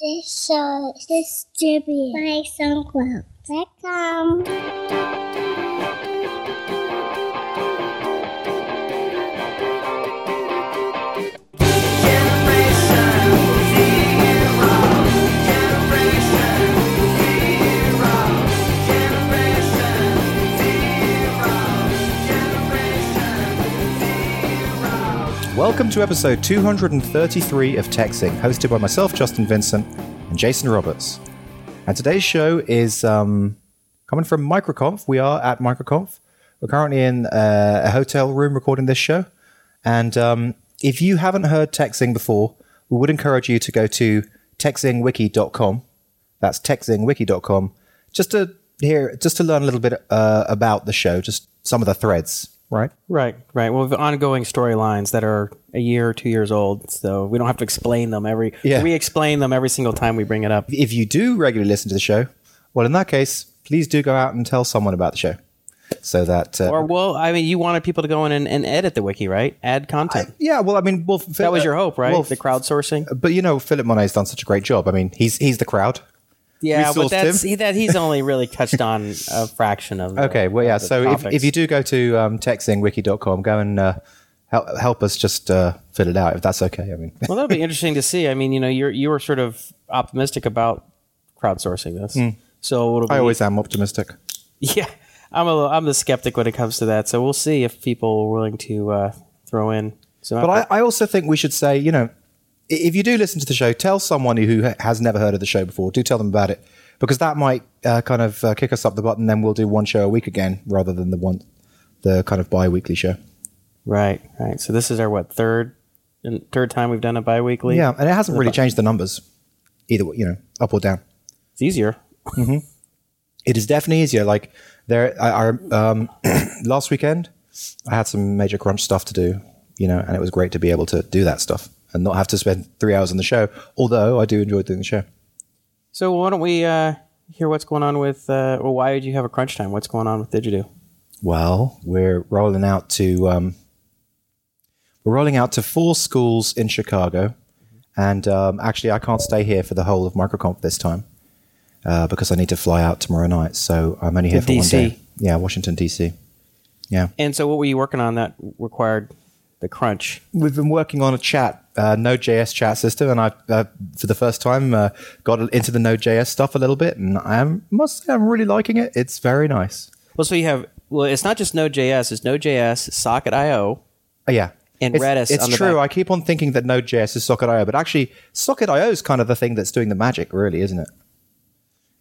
This show is distributed by SoundCloud.com. Welcome to episode 233 of TechZing, hosted by myself, Justin Vincent, and Jason Roberts. And today's show is um, coming from MicroConf. We are at MicroConf. We're currently in uh, a hotel room recording this show. And um, if you haven't heard Texting before, we would encourage you to go to techzingwiki.com. That's techzingwiki.com. Just to hear, just to learn a little bit uh, about the show, just some of the threads, right? Right, right. Well, we have ongoing storylines that are a year or two years old, so we don't have to explain them every. Yeah. We explain them every single time we bring it up. if you do regularly listen to the show, well, in that case, please do go out and tell someone about the show, so that. Uh, Or well, I mean, you wanted people to go in and, and edit the wiki, right? Add content. yeah, well, I mean, well, that was your hope, right? Well, the crowdsourcing. but you know, Philip Monet's done such a great job. I mean, he's he's the crowd. Yeah, but that's he, that he's only really touched on a fraction of. The, Okay, well, yeah. So if, if you do go to um, techzingwiki.com, go and uh, help help us just uh, fill it out if that's okay. I mean, well, that'll be interesting to see. I mean, you know, you're you were sort of optimistic about crowdsourcing this, so it'll be. I always am optimistic. Yeah, I'm a little, I'm the skeptic when it comes to that. So we'll see if people are willing to uh, throw in. So, But I, I also think we should say, you know, if you do listen to the show, tell someone who has never heard of the show before. Do tell them about it because that might uh, kind of uh, kick us up the butt, and then we'll do one show a week again rather than the one, the kind of bi-weekly show. right, right. So this is our what third and third time we've done it biweekly. Yeah, and it hasn't really changed the numbers either, you know, up or down. it's easier. It is definitely easier. Like there, I, I um, last weekend, I had some major crunch stuff to do, you know, and it was great to be able to do that stuff and not have to spend three hours on the show. Although I do enjoy doing the show. So why don't we uh, hear what's going on with? Uh, well, why did you have a crunch time? What's going on with digedu? Well, we're rolling out to um, we're rolling out to four schools in Chicago, and um, actually, I can't stay here for the whole of MicroConf this time uh, because I need to fly out tomorrow night. So I'm only here To for one day. Yeah, Washington DC. Yeah, And so what were you working on that required the crunch? we've been working on a chat uh, Node.js chat system, and I uh, for the first time uh, got into the Node.js stuff a little bit, and I am, must say I'm really liking it. It's very nice. Well, so you have well, it's not just Node.js. It's Node.js, Socket.io. Oh, yeah. And it's, Redis It's true. I keep on thinking that Node.js is Socket.io, but actually, Socket.io is kind of the thing that's doing the magic, really, isn't it?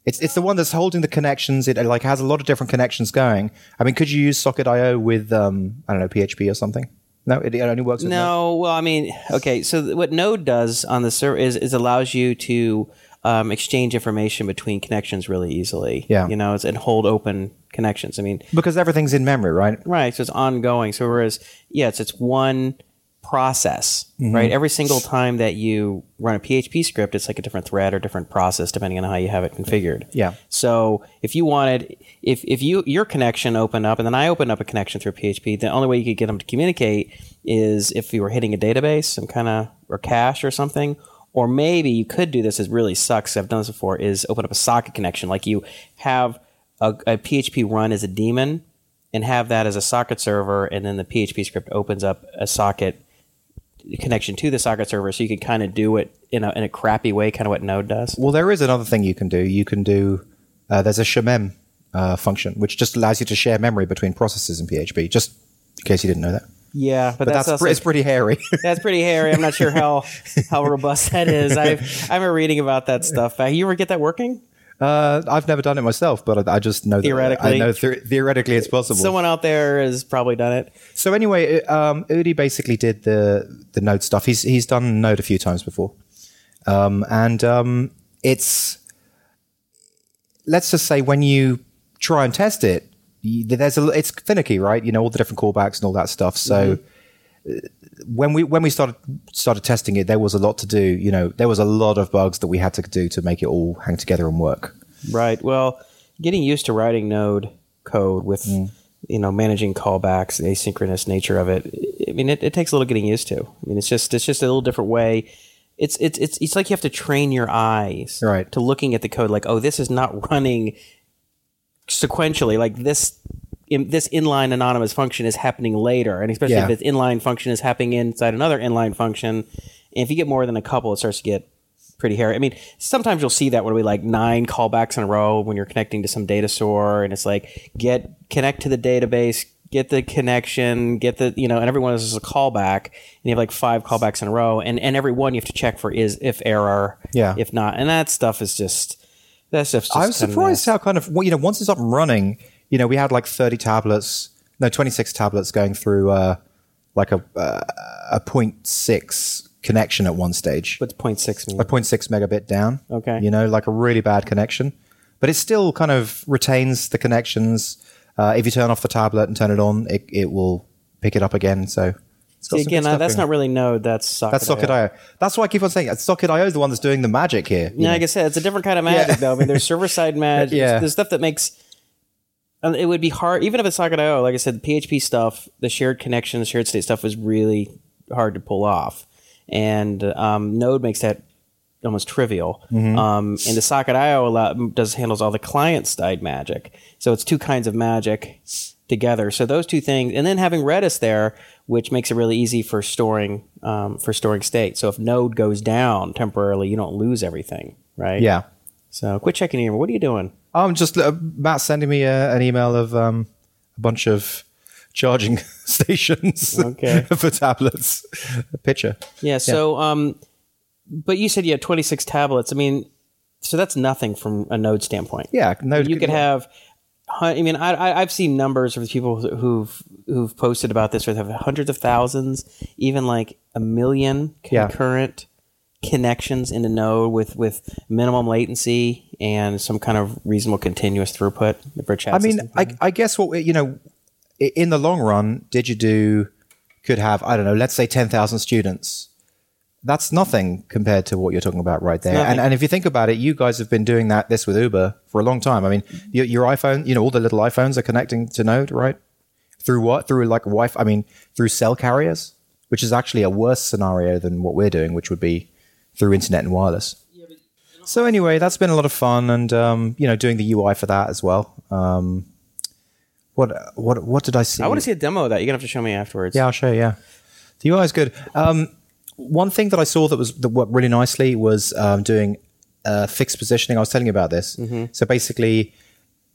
It's it's the one that's holding the connections. It like has a lot of different connections going. I mean, could you use Socket.io with um, I don't know PHP or something? No, it, only works. With Node. No, well, I mean, okay. So what Node does on the server is, is allows you to um, exchange information between connections really easily. Yeah. you know, and hold open connections. I mean, because everything's in memory, right? right? So it's ongoing. So whereas, yeah, it's it's one process, Mm-hmm. right? Every single time that you run a PHP script, it's like a different thread or different process depending on how you have it configured. Yeah. So if you wanted, if if you your connection opened up and then I opened up a connection through PHP, the only way you could get them to communicate is if you were hitting a database, some kind of or cache or something. Or maybe you could do this. It really sucks. I've done this before. Is open up a socket connection, like you have a, a PHP run as a daemon, and have that as a socket server, and then the PHP script opens up a socket connection to the socket server, so you can kind of do it in a in a crappy way, kind of what Node does. Well, there is another thing you can do. You can do. Uh, there's a shemem uh, function which just allows you to share memory between processes in PHP. Just in case you didn't know that, Yeah, but, but that's, that's, pre- it's pretty hairy. that's pretty hairy. I'm not sure how how robust that is. I've been reading about that stuff. Uh, you ever get that working? Uh, I've never done it myself, but I, I just know that Theoretically. I know the- theoretically it's possible. Someone out there has probably done it. so anyway, um, Udi basically did the the Node stuff. He's he's done Node a few times before, um, and um, it's let's just say when you try and test it, there's a it's finicky, right? You know all the different callbacks and all that stuff. So. uh, When we when we started started testing it, there was a lot to do. You know, there was a lot of bugs that we had to do to make it all hang together and work. Right. Well, getting used to writing Node code with mm. you know managing callbacks, the asynchronous nature of it. I mean, it, it takes a little getting used to. I mean, it's just it's just a little different way. it's it's it's it's like you have to train your eyes Right. to looking at the code like oh this is not running sequentially like this in, this inline anonymous function is happening later and especially Yeah. if this inline function is happening inside another inline function and if you get more than a couple it starts to get pretty hairy i mean sometimes you'll see that when we like nine callbacks in a row when you're connecting to some data store and it's like get connect to the database get the connection get the you know and every one of those is a callback and you have like five callbacks in a row and and every one you have to check for is if error Yeah. if not and that stuff is just that stuff's just I was surprised how kind of well, you know once it's up and running, you know we had like thirty tablets, no twenty six tablets going through uh, like a uh, a point six connection at one stage, what's 0.6 mean a point six megabit down. Okay. you know like a really bad connection, but it still kind of retains the connections. Uh, if you turn off the tablet and turn it on, it it will pick it up again. So See, again uh, that's not really node that's socket that's Socket.io. That's why I keep on saying Socket.io is the one that's doing the magic here. Yeah, know. like I said, it's a different kind of magic, though. I mean, there's server side magic. Yeah. There's, there's stuff that makes. And It would be hard, even if it's Socket.io. Like I said, the PHP stuff, the shared connection, the shared state stuff is really hard to pull off, and um, Node makes that almost trivial. Mm-hmm. Um, and the Socket.io allow, does handles all the client side magic. So it's two kinds of magic together. So those two things, and then having Redis there, which makes it really easy for storing um, for storing state. So if Node goes down temporarily, you don't lose everything, right? yeah. So quit checking your email. What are you doing? I'm just uh, Matt sending me uh, an email of um, a bunch of charging stations Okay. for tablets. A picture. Yeah. So, um, but you said you had 26 tablets. I mean, so that's nothing from a Node standpoint. Yeah, Node you could yeah. have. I mean, I, I, I've seen numbers of people who've who've posted about this where they have hundreds of thousands, even like a million Yeah. concurrent connections into Node with with minimum latency and some kind of reasonable continuous throughput for chat. I mean. I, I guess what we- you know, in the long run, digedu could have I don't know, let's say ten thousand students. That's nothing compared to what you're talking about right there. And, and if you think about it, you guys have been doing that this with Uber for a long time. I mean, your, your iPhone, you know, all the little iPhones are connecting to Node, right? Through what? Through like Wi-Fi? I mean, through cell carriers, which is actually a worse scenario than what we're doing, which would be through internet and wireless. So anyway, that's been a lot of fun, and um, you know, doing the UI for that as well. Um, what what what did I see? I want to see a demo of that. You're gonna have to show me afterwards. Yeah, I'll show you. Yeah, the UI is good. Um, one thing that I saw that was that worked really nicely was um, doing uh, fixed positioning. I was telling you about this. So basically,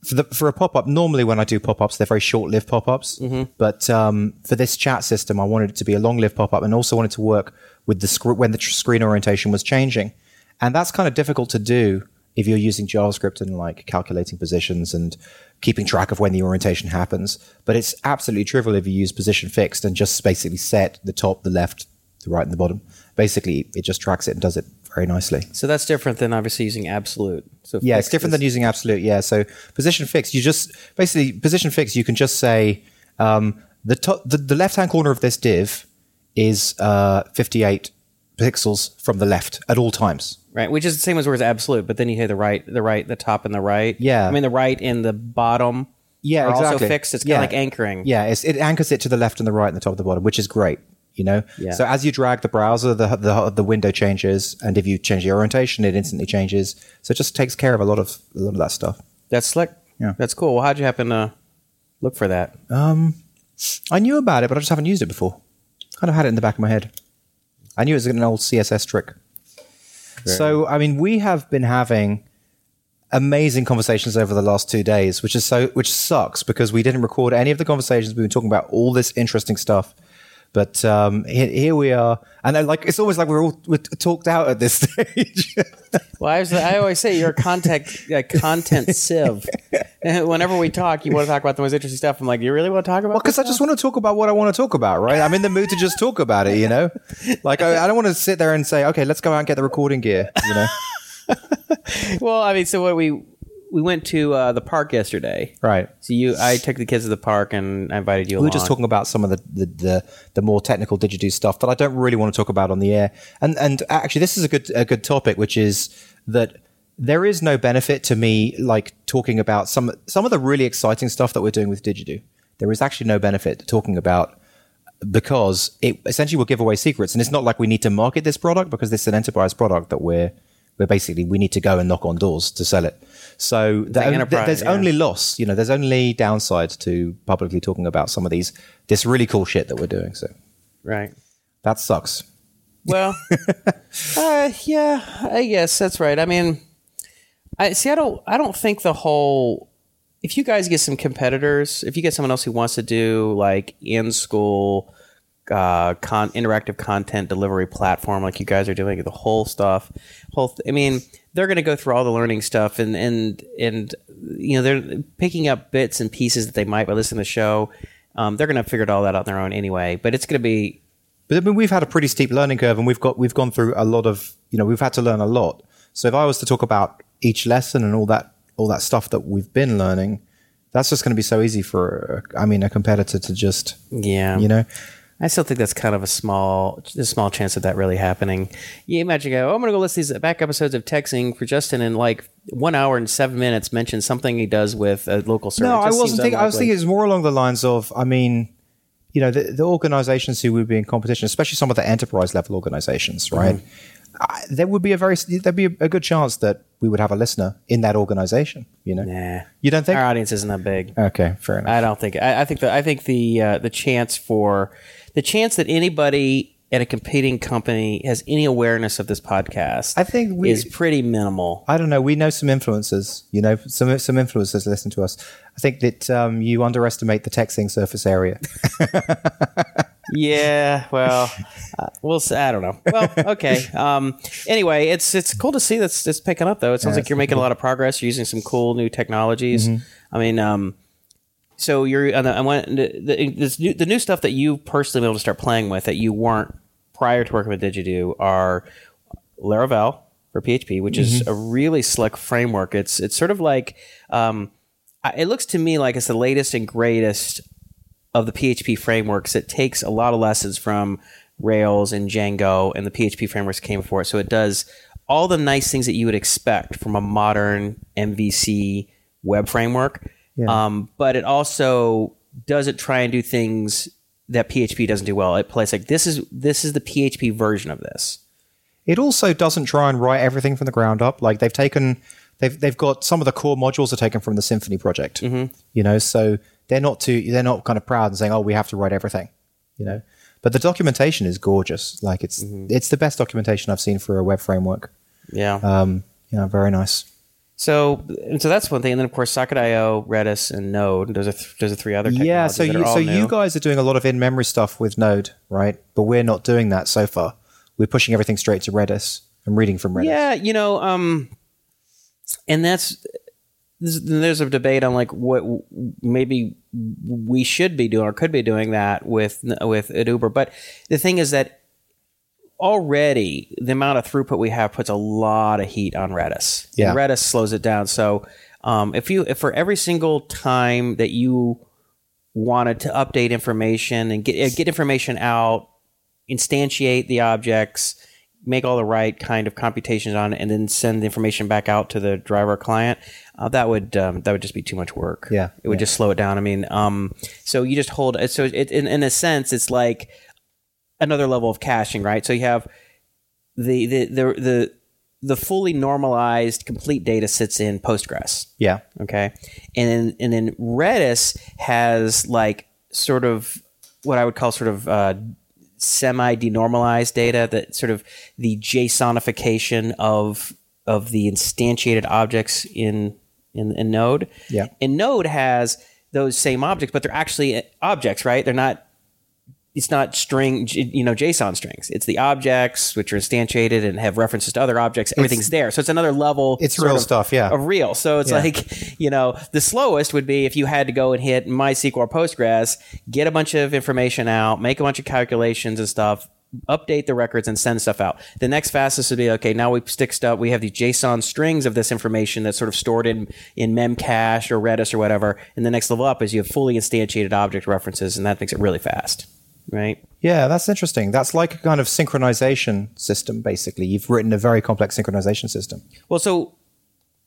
for the for a pop up, normally when I do pop ups, they're very short lived pop ups. But um, for this chat system, I wanted it to be a long lived pop up, and also wanted to work with the sc- when the screen orientation was changing, and that's kind of difficult to do if you're using JavaScript and like calculating positions and keeping track of when the orientation happens. But it's absolutely trivial if you use position fixed and just basically set the top, the left, the right, and the bottom. Basically, it just tracks it and does it very nicely. So that's different than obviously using absolute. So Yeah, it's different is- than using absolute. Yeah, so position fixed, you just basically position fixed. You can just say um, the top, the, the left hand corner of this div is uh, 58 pixels from the left at all times. right, which is the same as where it's absolute, but then you hear the right, the right, the top, and the right. Yeah. I mean the right and the bottom. Yeah, are also exactly. fixed. It's kind Yeah. of like anchoring. Yeah, it's, it anchors it to the left and the right and the top and the bottom, which is great. You know, Yeah. so as you drag the browser, the, the the window changes, and if you change the orientation, it instantly changes. So it just takes care of a lot of a lot of that stuff. That's slick. Yeah. that's cool. Well, how'd you happen to look for that? Um, I knew about it, but I just haven't used it before. Kind of had it in the back of my head. I knew it was an old CSS trick. So, I mean, we have been having amazing conversations over the last two days, which is so, which sucks because we didn't record any of the conversations. We've been talking about all this interesting stuff, but um, here, here we are, and then, like it's almost like we're all we're talked out at this stage. Well, I, was, I always say you're a content content sieve. Whenever we talk, you want to talk about the most interesting stuff. I'm like, you really want to talk about? Well, because I just want to talk about what I want to talk about, right? I'm in the mood to just talk about it, you know. Like I, I don't want to sit there and say, okay, let's go out and get the recording gear, you know. well, I mean, so what we we went to uh, the park yesterday. Right. So you, I took the kids to the park and I invited you. We were just talking about some of the, the, the, the more technical digedu stuff that I don't really want to talk about on the air. And and actually, this is a good a good topic, which is that there is no benefit to me like talking about some some of the really exciting stuff that we're doing with digedu. There is actually no benefit to talking about because it essentially will give away secrets. And it's not like we need to market this product because this is an enterprise product that we're we're basically we need to go and knock on doors to sell it. So the there's yeah. only loss. You know, there's only downside to publicly talking about some of these this really cool shit that we're doing. So Right. that sucks. Well, uh, yeah, I guess that's right. I mean, I see. I don't. I don't think the whole. If you guys get some competitors, if you get someone else who wants to do like in school, uh, con- interactive content delivery platform like you guys are doing, the whole stuff, whole. Th- I mean, they're going to go through all the learning stuff, and and and you know they're picking up bits and pieces that they might by listening to the show. Um, they're going to figure it all that out on their own anyway. But it's going to be But I mean, we've had a pretty steep learning curve, and we've got we've gone through a lot of you know we've had to learn a lot. So if I was to talk about each lesson and all that all that stuff that we've been learning, that's just going to be so easy for I mean a competitor to just yeah, you know I still think that's kind of a small, a small chance of that really happening. You imagine, go, oh, I'm going to go list these back episodes of TechZing for Justin in like one hour and seven minutes. Mention something he does with a local service. No, I wasn't thinking. I was thinking it's more along the lines of, I mean, you know, the, the organizations who would be in competition, especially some of the enterprise level organizations, right? I, there would be a very there'd be a, a good chance that we would have a listener in that organization. You know, Nah, you don't think? our audience isn't that big. Okay, fair enough. I don't think. I, I think the I think the uh, the chance for the chance that anybody at a competing company has any awareness of this podcast, I think we- is pretty minimal. I don't know. We know some influencers. You know, some some influencers listen to us. I think that um, you underestimate the TechZing surface area. Yeah, well, uh, we'll. See, I don't know. Well, okay. Um, anyway, it's it's cool to see that's it's picking up though. It sounds like you're making a lot of progress. You're using some cool new technologies. I mean, um, so you're. and I want the, the, this new, the new stuff that you personally been able to start playing with that you weren't prior to working with digedu are Laravel for PHP, which is a really slick framework. It's it's sort of like um, it looks to me like it's the latest and greatest of the PHP frameworks. It takes a lot of lessons from Rails and Django and the PHP frameworks came before it. So it does all the nice things that you would expect from a modern MVC web framework. Um, but it also doesn't try and do things that PHP doesn't do well. It plays like this is this is the PHP version of this. It also doesn't try and write everything from the ground up. Like they've taken, they've they've got some of the core modules are taken from the Symfony project. Mm-hmm. You know, so they're not too they're not kind of proud and saying, "Oh, we have to write everything." You know, but the documentation is gorgeous. Like it's Mm-hmm. it's the best documentation I've seen for a web framework. Yeah. Um, you know, very nice. So, and so that's one thing, and then of course Socket.io, Redis, and Node. Those are th- those are three other Yeah, so you so new. you guys are doing a lot of in memory stuff with Node, right? But we're not doing that so far. We're pushing everything straight to Redis. I'm reading from Redis. Yeah, you know, um, and that's there's, there's a debate on like what maybe we should be doing or could be doing that with with Uber. But the thing is that already the amount of throughput we have puts a lot of heat on Redis. And Redis slows it down. So um, if you if for every single time that you wanted to update information and get uh, get information out, instantiate the objects, make all the right kind of computations on it, and then send the information back out to the driver client. Uh, that would um, that would just be too much work. Yeah, it would yeah. just slow it down. I mean, um, so you just hold. So it, in in a sense, it's like another level of caching, right? So you have the the the the, the fully normalized complete data sits in Postgres. Yeah. Okay. And then and then Redis has like sort of what I would call sort of uh, semi denormalized data that sort of the JSONification of of the instantiated objects in in, in Node. Yeah. And Node has those same objects, but they're actually objects, right? They're not it's not string, you know, JSON strings. It's the objects which are instantiated and have references to other objects. Everything's there, so it's another level. It's real of stuff, yeah. Of real. So it's Yeah. like, you know, the slowest would be if you had to go and hit MySQL or Postgres, get a bunch of information out, make a bunch of calculations and stuff, update the records and send stuff out. The next fastest would be okay. Now we stick stuff. We have these JSON strings of this information that's sort of stored in in Memcache or Redis or whatever. And the next level up is you have fully instantiated object references, and that makes it really fast, right? Yeah, that's interesting. That's like a kind of synchronization system, basically. You've written a very complex synchronization system. Well, so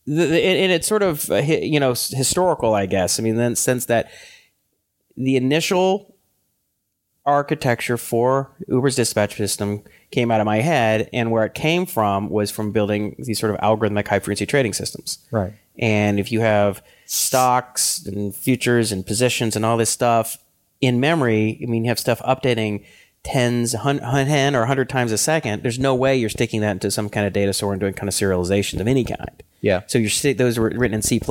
the, the, and it's sort of uh, hi- you know historical, I guess. I mean, in the sense that the initial architecture for Uber's dispatch system came out of my head, and where it came from was from building these sort of algorithmic high frequency trading systems. Right. And if you have stocks and futures and positions and all this stuff in memory, I mean, you have stuff updating tens, hun- hun- 10 or 100 times a second. There's no way you're sticking that into some kind of data store and doing kind of serialization of any kind. Yeah. So you're sti- those were written in C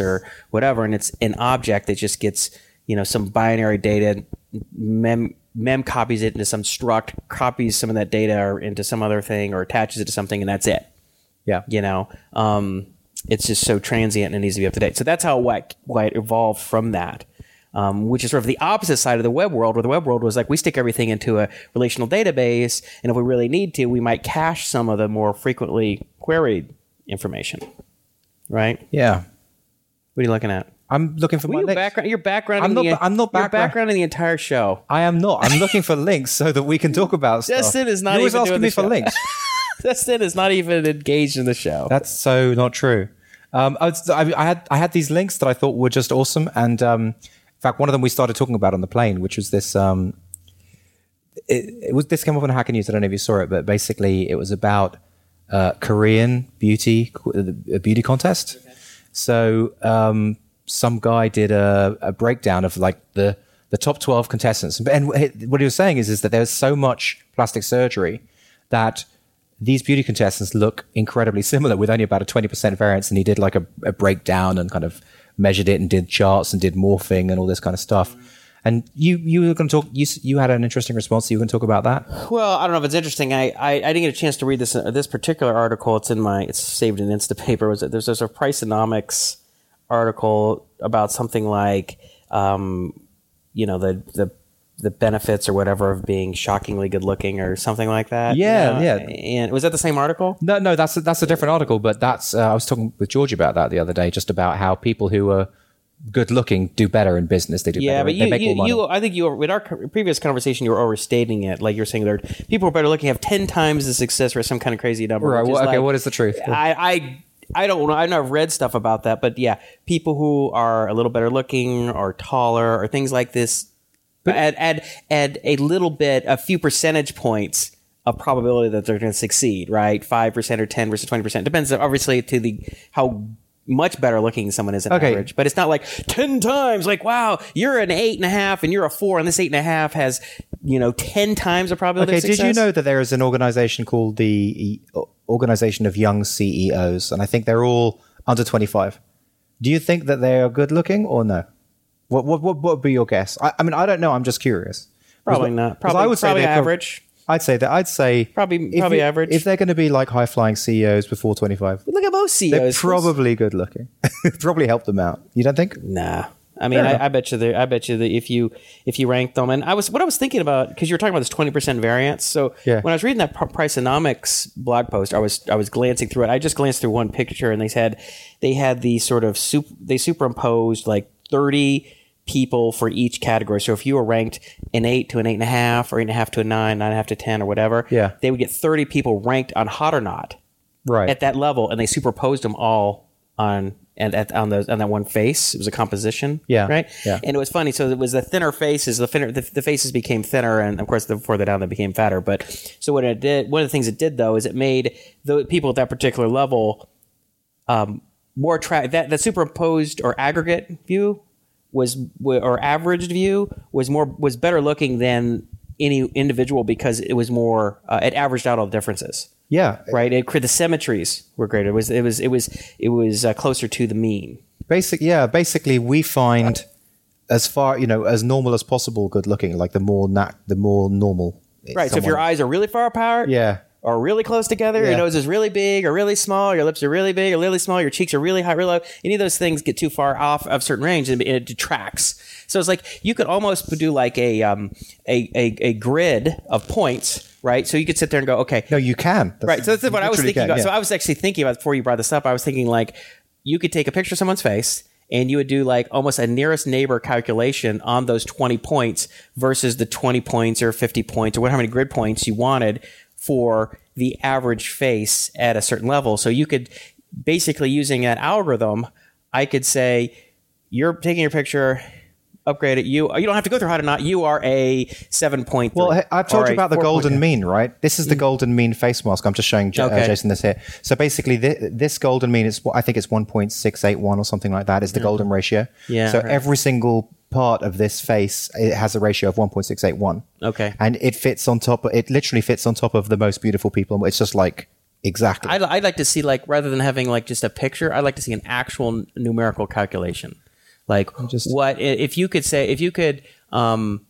or whatever, and it's an object that just gets you know some binary data, mem mem copies it into some struct, copies some of that data or into some other thing, or attaches it to something, and that's it. Yeah. You know, um, it's just so transient and it needs to be up to date. So that's how why, why it evolved from that. Um, which is sort of the opposite side of the web world, where the web world was like we stick everything into a relational database, and if we really need to, we might cache some of the more frequently queried information. Right? Yeah. What are you looking at? I'm looking for Well, my your links. background, your background. I'm in not- The, I'm not your background- background in the entire show. I am not. I'm looking for links so that we can talk about stuff. Justin is not You're always even asking me for links. Dustin is not even engaged in the show. That's so not true. Um, I, was, I, I had I had these links that I thought were just awesome, and um, fact, one of them we started talking about on the plane, which was this. Um, it, it was this came up on Hacker News. I don't know if you saw it, but basically, it was about uh, Korean beauty a beauty contest. So um, some guy did a, a breakdown of like the the top twelve contestants, and what he was saying is is that there's so much plastic surgery that these beauty contestants look incredibly similar with only about a 20% variance and he did like a, a breakdown and kind of measured it and did charts and did morphing and all this kind of stuff and you you were going to talk you you had an interesting response So you to talk about that Well, I don't know if it's interesting. I, I, I didn't get a chance to read this uh, this particular article. It's in my it's saved in Instapaper. Was it, there's there's a Priceonomics article about something like um, you know the the the benefits or whatever of being shockingly good looking or something like that. you Yeah, know? yeah. And was that the same article? no no that's a, that's a different article but that's uh, I was talking with George about that the other day just about how people who are good looking do better in business they do Yeah, better but they you, make you, more money you, I think you were, with our previous conversation, you were overstating it. Like you're saying, there people who are better looking have ten times the success or some kind of crazy number. right well, okay like- what is the truth I, I I don't know. I've not read stuff about that, but yeah, people who are a little better looking or taller or things like this add add add a little bit, a few percentage points of probability that they're going to succeed. Right, five percent or ten versus twenty percent depends obviously to the how much better looking someone is on Okay. average. But it's not like ten times. Like wow, you're an eight and a half and you're a four, and this eight and a half has you know ten times the probability. Okay, did you know that there is an organization called the Organization of Young CEOs, and I think they're all under twenty five. Do you think that they are good looking or no? What what what, what would be your guess? I, I mean, I don't know. I'm just curious. Probably not. Probably, I would say probably they're prob- average. I'd say that. I'd say Probably- if probably you- average. If they're going to be like high flying CEOs before twenty five, Look at most CEOs. they're probably good looking. probably help them out. You don't think? Nah. I mean, I, I bet you. I bet you that if you if you rank them, and I was what I was thinking about because you were talking about this twenty percent variance. So Yeah. when I was reading that Pri- Priceonomics blog post, I was I was glancing through it. I just glanced through one picture, and they said they had the sort of soup. They superimposed like thirty people for each category. So if you were ranked an eight to an eight and a half, or eight and a half to a nine, nine and a half to ten, or whatever, Yeah. they would get thirty people ranked on hot or not Right. at that level, and they superposed them all on and at, on those on that one face. It was a composition, Yeah, right, yeah. And it was funny. So it was the thinner faces. The thinner the, the faces became thinner, and of course, the further down they became fatter. But so what it did, one of the things it did though, is it made the people at that particular level um, more attract. That that superimposed or aggregate view was or averaged view was more was better looking than any individual because it was more uh, it averaged out all the differences yeah. right? It, the symmetries were greater. It was it was it was it was uh, closer to the mean. Basic. Yeah. Basically, we find as far you know as normal as possible good looking. Like the more nat, the more normal. Right. So if your eyes are really far apart, Yeah. Or really close together, Yeah. your nose is really big or really small, your lips are really big or really small, your cheeks are really high, really low. Any of those things get too far off of certain range and it detracts. So it's like you could almost do like a um a a, a grid of points, right? So you could sit there and go, okay, No, you can. That's- right. So that's what I was thinking can, about. yeah. So I was actually thinking about before you brought this up. I was thinking like you could take a picture of someone's face and you would do like almost a nearest neighbor calculation on those 20 points versus the 20 points or 50 points or whatever many grid points you wanted for the average face at a certain level. So you could basically using that algorithm, I could say you're taking your picture upgrade it. You you don't have to go through how to not. You are a seven point. Well, I've told you about the golden mean, right? This is the golden mean face mask. I'm just showing J- uh, Jason this here. So basically, thi- this golden mean is what I think it's 1.681 or something like that. Is the golden ratio? Yeah, So right. every single part of this face it has a ratio of 1.681. Okay. And it fits on top. It literally fits on top of the most beautiful people. It's just like exactly. I'd, I'd like to see like rather than having like just a picture, I'd like to see an actual numerical calculation. Like just- what if you could say if you could um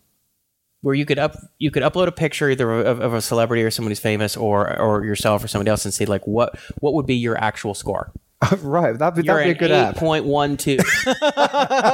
where you could up you could upload a picture either of, of a celebrity or someone who's famous or or yourself or somebody else and see like what what would be your actual score. right. That'd be, You're that'd be a good app. point one two,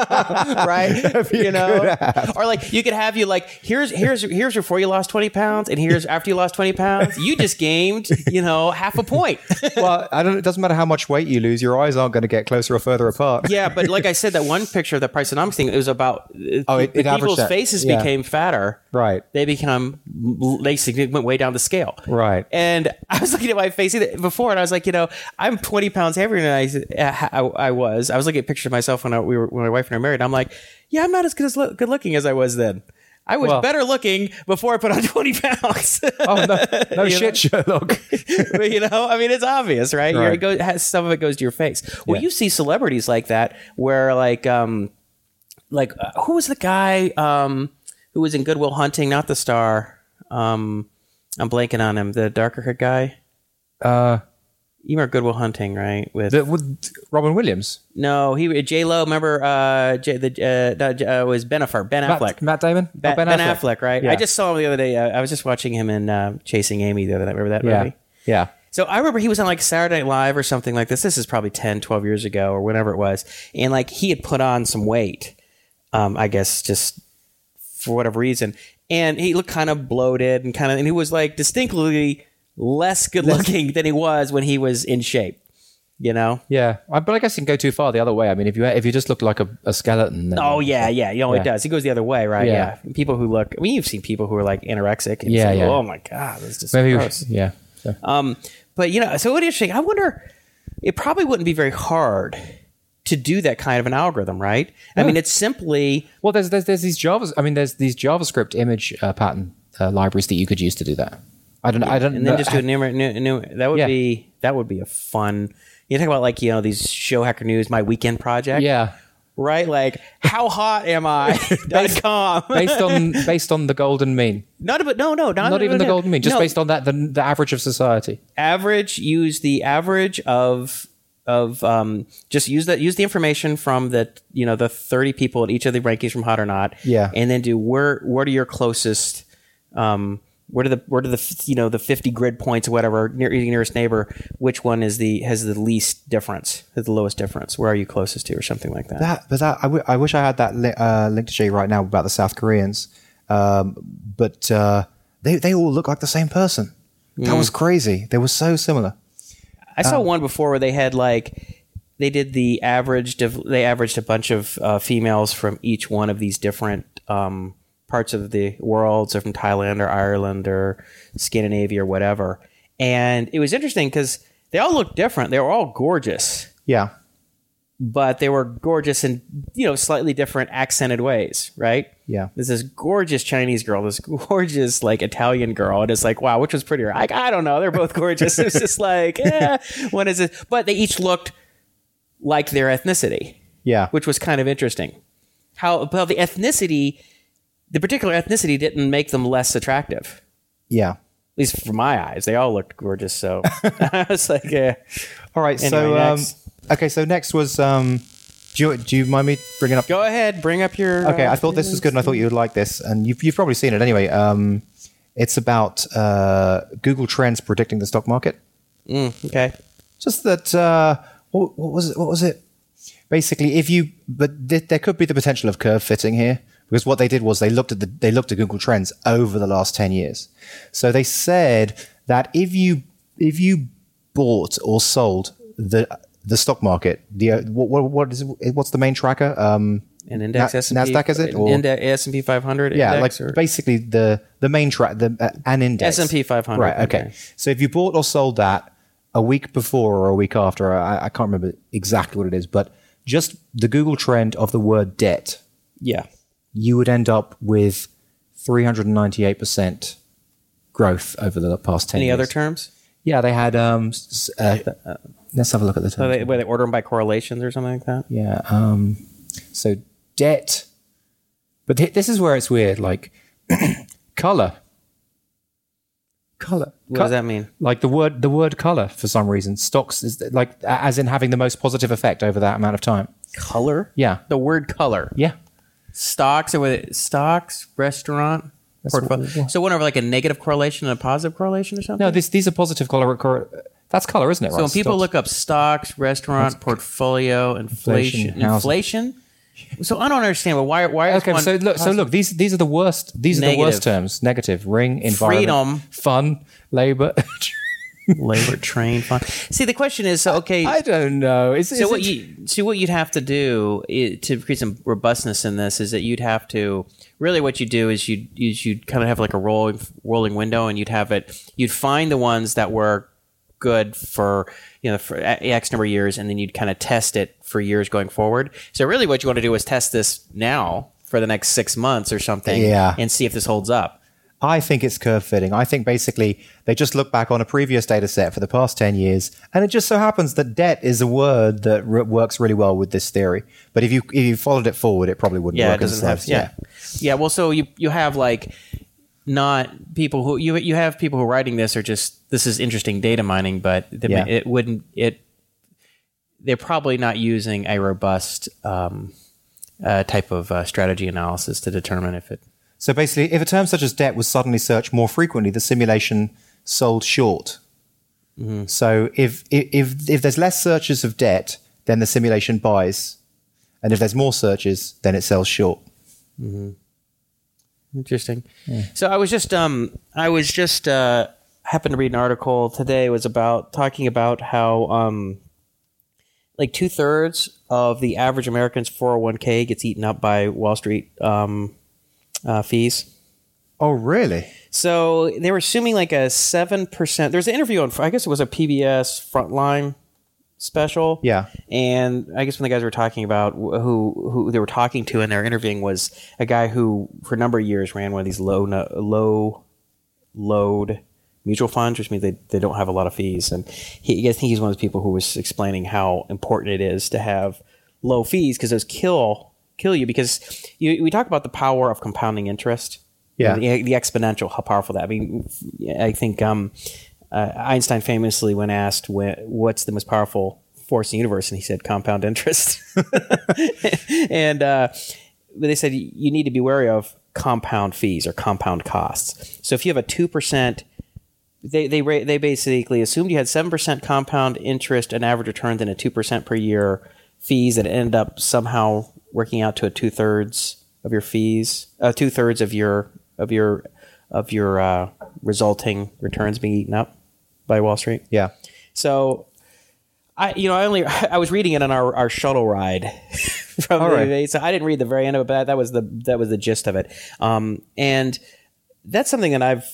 right? You know, or like you could have you like here's here's here's before you lost twenty pounds, and here's after you lost twenty pounds. You just gained you know half a point. well, I don't. It doesn't matter how much weight you lose. Your eyes aren't going to get closer or further apart. yeah, but like I said, that one picture of the Priceonomics thing, it was about uh, Oh, it- it people's faces Yeah. became fatter. Right. They become they significantly went way down the scale. Right. And I was looking at my face before, and I was like, you know, I'm 20 pounds heavier than I, I, I was. I was looking at pictures of myself when I, we were when my wife and I were married. I'm like, yeah, I'm not as good as look, good looking as I was then. I was Well- better looking before I put on 20 pounds. Oh no, no shit, Sherlock. but you know, I mean, it's obvious, right? Right. It goes, has, some of it goes to your face. Well, Yeah. you see celebrities like that, where like, um, like uh, who was the guy um, who was in Good Will Hunting? Not the star. Um, I'm blanking on him. The darker haired guy. Uh, You remember Good Will Hunting, right? With the, with Robin Williams, no, he J Lo. Remember uh, J, the uh, J- uh, was Ben Affleck, Ben Affleck. Matt, Matt Damon, Oh, Ben, Ben Affleck. right? Yeah. I just saw him the other day. Uh, I was just watching him in uh, Chasing Amy the other night. Remember that yeah, movie? yeah. So I remember he was on like Saturday Night Live or something like this. This is probably 10, 12 years ago or whenever it was. And like he had put on some weight, um, I guess just for whatever reason. And he looked kind of bloated and kind of, and he was like distinctly less good looking than he was when he was in shape, you know? Yeah, but I guess you can go too far the other way. I mean, if you if you just look like a, a skeleton, then Oh yeah, yeah. You know Yeah. it does. It goes the other way, right? Yeah. Yeah. People who look. I mean, you've seen people who are like anorexic. And Yeah, say, yeah. Oh my god, this is just maybe gross. yeah. So, Um, but you know, so what interesting. I wonder. It probably wouldn't be very hard to do that kind of an algorithm, right? I mean, it's simply well, there's there's there's these Java. I mean, there's these JavaScript image uh, pattern uh, libraries that you could use to do that. I don't. I don't. and then know- just do a new, new, new that would Yeah. be that would be a fun. You talk about like you know these show hacker news, my weekend project, Yeah, right? Like how hot am I? dot com. based on based on the golden mean. Not but no no not, Not even the golden mean. Just based on that, the the average of society. average use the average of of um, just use that use the information from the you know the 30 people at each of the rankings from hot or not Yeah. and then do where what are your closest um where do the where do the you know the 50 grid points or whatever near your nearest neighbor which one is the has the least difference has the lowest difference where are you closest to or something like that, That, but that I, w- I wish I had that li- uh, link to show you right now about the South Koreans. Um, but uh, they they all look like the same person. That was crazy. They were so similar. I saw one before where they had like they did the averaged of they averaged a bunch of uh, females from each one of these different um, parts of the world, so from Thailand or Ireland or Scandinavia or whatever. And it was interesting because they all looked different. They were all gorgeous, Yeah, but they were gorgeous in you know slightly different accented ways, right? yeah. There's this gorgeous Chinese girl, this gorgeous like Italian girl, and it's like, wow, which was prettier? Like, I don't know, they're both gorgeous. it's just like, eh, one is it? But they each looked like their ethnicity, Yeah. which was kind of interesting. How well the ethnicity, the particular ethnicity, didn't make them less attractive. Yeah. At least for my eyes, they all looked gorgeous. So I was like, yeah. All right. so, um, okay. So next was, um, do you, do you mind me bringing up? Go ahead, bring up your. Okay. uh, I thought this was good and I thought you would like this. And you've, you've probably seen it anyway. Um, it's about, uh, Google Trends predicting the stock market. mm, okay. just that uh, what, what was it? What was it? Basically, if you but th- there could be the potential of curve fitting here because what they did was they looked at the they looked at Google Trends over the last ten years. So they said that if you if you bought or sold the the stock market, the uh, what, what what is it, what's the main tracker? Um, An index Na- S&P, Nasdaq, is it? Or- Index S and P 500. yeah, like or- basically the the main track, the uh, an index S&P 500, Right. Okay. okay. So if you bought or sold that a week before or a week after, I, I can't remember exactly what it is, but just the Google trend of the word debt yeah. You would end up with 398% growth over the past 10 Any years. other terms? Yeah, they had. Um, s- uh, let's have a look at the So terms. they, where they order them by correlations or something like that. Yeah. Um, so debt, but th- this is where it's weird. Like color, color. What does that mean? Like the word, the word color for some reason stocks is like as in having the most positive effect over that amount of time. Color. Yeah. The word color. Yeah. Stocks or with stocks restaurant. Portfolio. So one over like a negative correlation and a positive correlation or something. No, this, these are positive color. color that's color, isn't it? So when people look up stocks, restaurant, portfolio, inflation, Inflation, inflation. So I don't understand. But why? Why is Okay, so look, so look, these these are the worst. These are the worst terms: negative, ring, environment, Freedom. fun, labor. labor train fund? See, the question is, so okay. I don't know. Is, so is what it- you so what you'd have to do i to create some robustness in this is that you'd have to really what you do is you is you'd kind of have like a rolling rolling window and you'd have it you'd find the ones that were good for you know for x number of years and then you'd kind of test it for years going forward so really what you want to do is test this now for the next six months or something Yeah. and see if this holds up I think it's curve fitting. I think basically they just look back on a previous data set for the past 10 years, and it just so happens that debt is a word that re- works really well with this theory. But if you if you followed it forward, it probably wouldn't yeah work it as doesn't have slow. yeah yeah well so you you have like not people who you you have people who are writing this are just this is interesting data mining but the, Yeah. it wouldn't it they're probably not using a robust um, uh, type of uh, strategy analysis to determine if it So basically, if a term such as debt was suddenly searched more frequently, the simulation sold short. Mm-hmm. So if, if if there's less searches of debt, then the simulation buys, and if there's more searches, then it sells short. Interesting. So I was just um I was just uh happened to read an article today was about talking about how um like two thirds of the average American's 401k gets eaten up by Wall Street um uh, fees. Oh, really? So they were assuming like a seven percent. There's an interview on I guess it was a PBS Frontline special. Yeah. And I guess when the guys were talking about who who they were talking to and they're interviewing was a guy who for a number of years ran one of these low no, low load mutual funds, which means they, they don't have a lot of fees. And he, I think he's one of those people who was explaining how important it is to have low fees because those kill kill you because you, we talk about the power of compounding interest. Yeah. The, the exponential, how powerful that. I mean, I think um, uh, Einstein famously, when asked when, what's the most powerful force in the universe, and he said compound interest. and uh, they said you need to be wary of compound fees or compound costs. So if you have a two percent, they they they basically assumed you had seven percent compound interest, an average return, then a two percent per year fees that end up somehow working out to a two thirds of your fees, uh, two thirds of your of your of your uh, resulting returns being eaten up by Wall Street. Yeah. So, I you know I only I was reading it on our, our shuttle ride from All the right. so I didn't read the very end of it, but that was the that was the gist of it. Um, and that's something that I've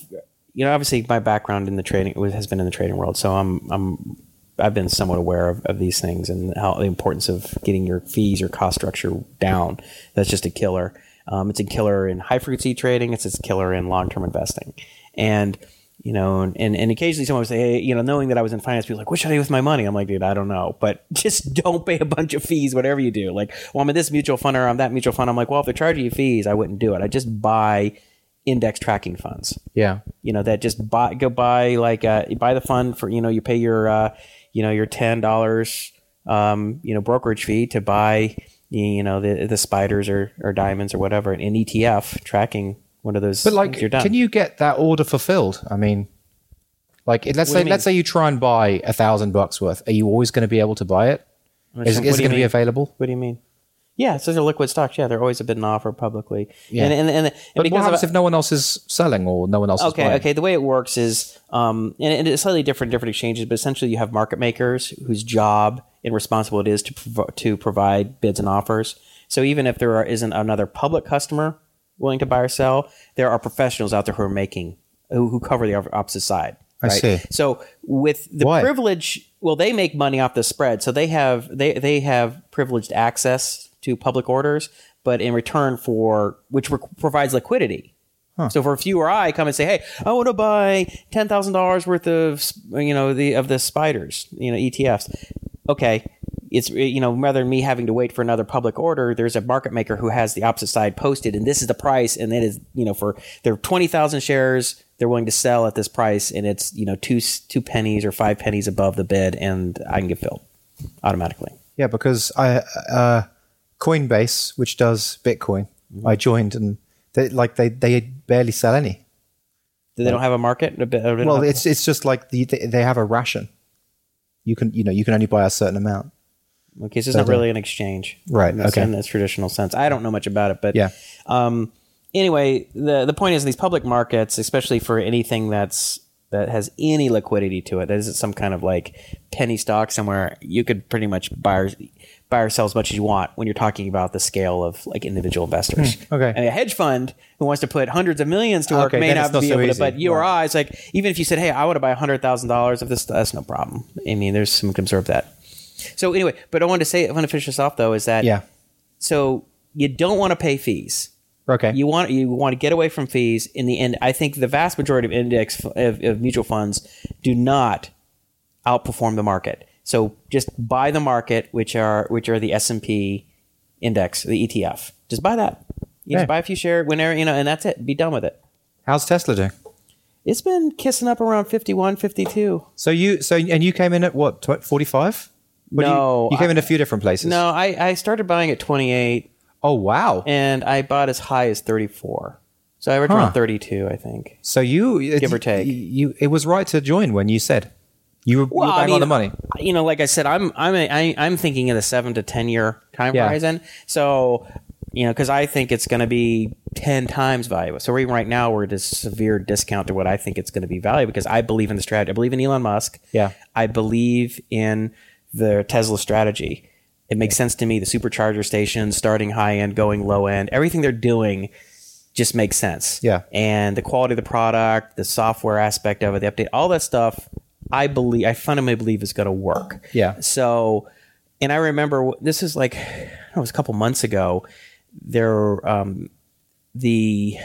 you know obviously my background in the trading has been in the trading world, so I'm I'm I've been somewhat aware of, of these things and how the importance of getting your fees or cost structure down. That's just a killer. Um, it's a killer in high frequency trading. It's a killer in long term investing. And you know, and, and occasionally someone would say, hey, you know, knowing that I was in finance, people like, what should I do with my money? I'm like, dude, I don't know. But just don't pay a bunch of fees, whatever you do. Like, well, I'm in this mutual fund or I'm that mutual fund. I'm like, well, if they're charging you fees, I wouldn't do it. I just buy index tracking funds Yeah. you know that just buy go buy like uh, buy the fund for you know you pay your uh, you know your ten dollars um, you know brokerage fee to buy you know the the spiders or, or diamonds or whatever an ETF tracking one of those But like, can you get that order fulfilled? I mean, like, let's What say you let's say you try and buy a thousand bucks worth. Are you always going to be able to buy it? Is, is it going to be available? What do you mean? Yeah, so they're liquid stocks. Yeah, they're always a bid and offer publicly. Yeah. And and and, and But what of- happens if no one else is selling or no one else is Okay, buying? okay. Okay. The way it works is, um, and, and it's slightly different, in different exchanges, but essentially you have market makers whose job and responsible it is to prov- to provide bids and offers. So even if there are, isn't another public customer willing to buy or sell, there are professionals out there who are making who, who cover the opposite side. I see. So with the Why? privilege, well, they make money off the spread, so they have they they have privileged access to public orders. but in return for which re- provides liquidity. So for if you or I come and say, "Hey, I want to buy ten thousand dollars worth of you know the of the spiders, you know ETFs," okay, it's you know rather than me having to wait for another public order, there's a market maker who has the opposite side posted, and this is the price, and it is you know for twenty thousand shares they're willing to sell at this price, and it's you know two two pennies or five pennies above the bid, and I can get filled automatically. Yeah, because I uh, Coinbase, which does Bitcoin, I joined and they like they they barely sell any. They don't have a market. Well, it's it's just like the, they they have a ration. You can you know you can only buy a certain amount. okay, so it's not really an exchange, Right, In the, okay. in the traditional sense. I don't know much about it, but Yeah. Um, anyway, the the point is these public markets, especially for anything that's that has any liquidity to it, that isn't some kind of like penny stock somewhere, you could pretty much buy buy or sell as much as you want when you're talking about the scale of like individual investors. okay. And a hedge fund who wants to put hundreds of millions to work Okay, may not be so able to, but you or I, it's like, even if you said, hey, I want to buy hundred thousand dollars of this, that's no problem. I mean, there's some can observe that. So anyway, but I wanted to say, I want to finish this off though, is that Yeah. so you don't want to pay fees. Okay. You want you want to get away from fees. In the end, I think the vast majority of index of, of mutual funds do not outperform the market. So just buy the market, which are which are the S and P index, the ETF. Just buy that. You Okay. just buy a few shares whenever you know, and that's it. Be done with it. How's Tesla doing? It's been kissing up around 51, 52. So you so and you came in at what forty five? No, you, you came I- in a few different places. No, I, I started buying at 28 Oh wow. and I bought as high as 34. So I averaged Huh. around 32, I think. So you Give or take. You, you it was right to join when you said you were, you were Well, I on the money. You know, like I said, I'm I'm a, I, I'm thinking of the seven to ten year time Yeah. horizon. So you know, because I think it's going to be ten times valuable. So even right now, we're at a severe discount to what I think it's going to be valuable because I believe in the strategy. I believe in Elon Musk. Yeah. I believe in the Tesla strategy. It makes sense to me. The supercharger stations, starting high end, going low end, everything they're doing just makes sense. Yeah. And the quality of the product, the software aspect of it, the update, all that stuff, I believe, I fundamentally believe is going to work. Yeah. So, and I remember this is like, I don't know, it was a couple months ago. There, um, the,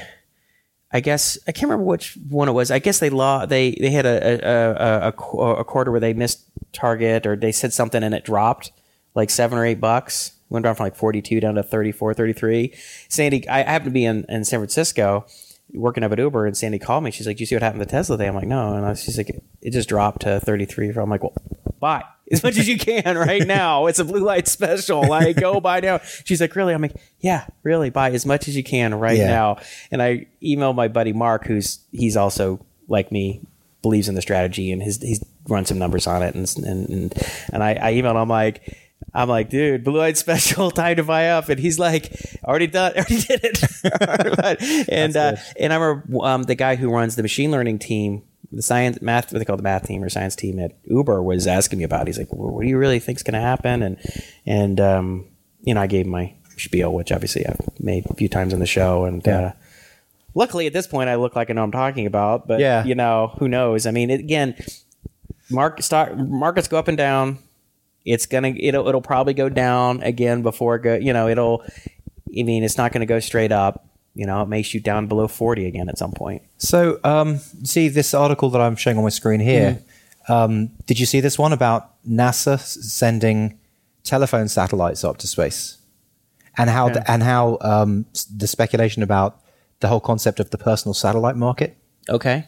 I guess I can't remember which one it was. I guess they law they they had a a, a, a, a quarter where they missed target or they said something and it dropped like seven or eight bucks. Went down from like 42 down to 34, 33. Sandy, I happened to be in, in San Francisco working up at Uber and Sandy called me. She's like, "Do you see what happened to Tesla today?" I'm like, "No." And I, she's like, "It just dropped to 33." I'm like, "Well, buy as much as you can right now. It's a blue light special. Like, go buy now." She's like, "Really?" I'm like, "Yeah, really. Buy as much as you can right Yeah. now." And I emailed my buddy Mark, who's he's also like me, believes in the strategy, and his he's run some numbers on it, and and and, and I, I emailed him like. I'm like, dude, blue light special, time to buy up, and he's like, already done, already did it. And uh, and I remember um, the guy who runs the machine learning team, the science math, what they call the math team or science team at Uber, was asking me about. it. He's like, well, what do you really think's going to happen? And and um, you know, I gave my spiel, which obviously I've made a few times on the show, and. Yeah. Uh, Luckily, at this point, I look like I know I'm talking about, but Yeah. you know, who knows? I mean, it, again, market stock markets go up and down. It's gonna it'll it'll probably go down again before it go. You know, it'll. I mean, it's not going to go straight up. You know, it may shoot down below forty again at some point. So, um, see this article that I'm showing on my screen here. Um, did you see this one about NASA sending telephone satellites up to space, and how Yeah. and how um, the speculation about the whole concept of the personal satellite market? Okay,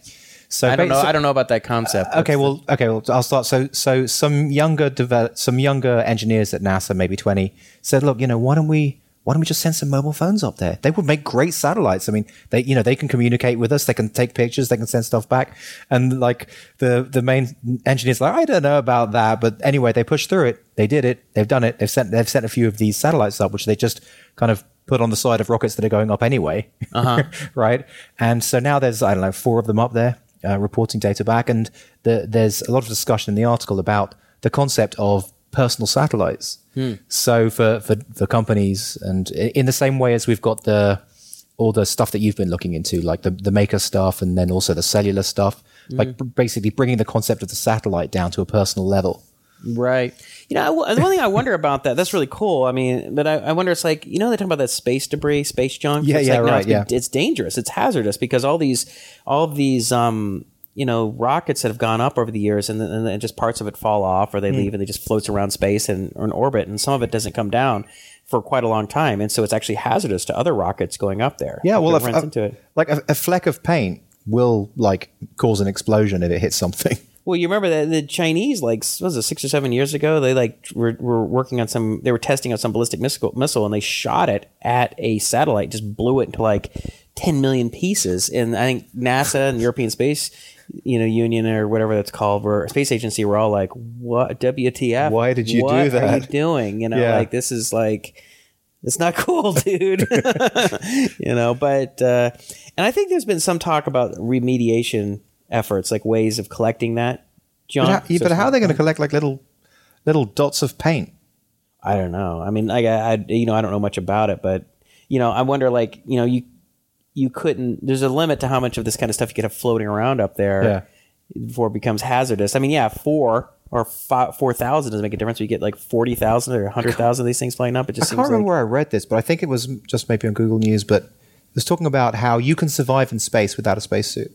So I don't know. so- I don't know about that concept. Okay, well, okay, well, I'll start. So, so some younger develop, some younger engineers at NASA, maybe twenty, said, "Look, you know, why don't we, why don't we just send some mobile phones up there? They would make great satellites. I mean, they, you know, they can communicate with us, they can take pictures, they can send stuff back." And like the the main engineers, like, I don't know about that, but anyway, they pushed through it. They did it. They've done it. They've sent they've sent a few of these satellites up, which they just kind of put on the side of rockets that are going up anyway, Uh-huh. right? And so now there's I don't know four of them up there uh, reporting data back, and the, there's a lot of discussion in the article about the concept of personal satellites. So for, for for companies, and in the same way as we've got the all the stuff that you've been looking into, like the the maker stuff, and then also the cellular stuff, like b- basically bringing the concept of the satellite down to a personal level. Right. You know, I the one thing I wonder about that, that's really cool. I mean, but I, I wonder, it's like, you know, they talk about that space debris, space junk. Yeah, it's yeah, like, no, right, it's, yeah. It's dangerous. It's hazardous because all these, all these, um, you know, rockets that have gone up over the years and then, and just parts of it fall off or they Hmm. leave and they just floats around space and or in orbit and some of it doesn't come down for quite a long time. And so it's actually hazardous to other rockets going up there. Yeah, well, it if, runs into it. like a, a fleck of paint will like cause an explosion if it hits something. Well, you remember that the Chinese, like, what was it six or seven years ago? They like were, were working on some. They were testing out some ballistic missile, missile, and they shot it at a satellite, just blew it into like ten million pieces. And I think NASA and the European Space, you know, Union or whatever that's called, were Space Agency, were all like, "What? WTF? Why did you do that? what Are you doing? You know, Yeah. like this is like." It's not cool, dude. you know, but uh, and I think there's been some talk about remediation efforts, like ways of collecting that junk. But how, yeah, so but how are they going to collect like little little dots of paint? I don't know. I mean, like I, I, you know, I don't know much about it, but you know, I wonder, like, you know, you you couldn't. There's a limit to how much of this kind of stuff you could have floating around up there Yeah. before it becomes hazardous. I mean, yeah, four or five, four thousand doesn't make a difference. You get like forty thousand or hundred thousand of these things flying up. It just I can't remember like where I read this, but I think it was just maybe on Google News. But it was talking about how you can survive in space without a spacesuit.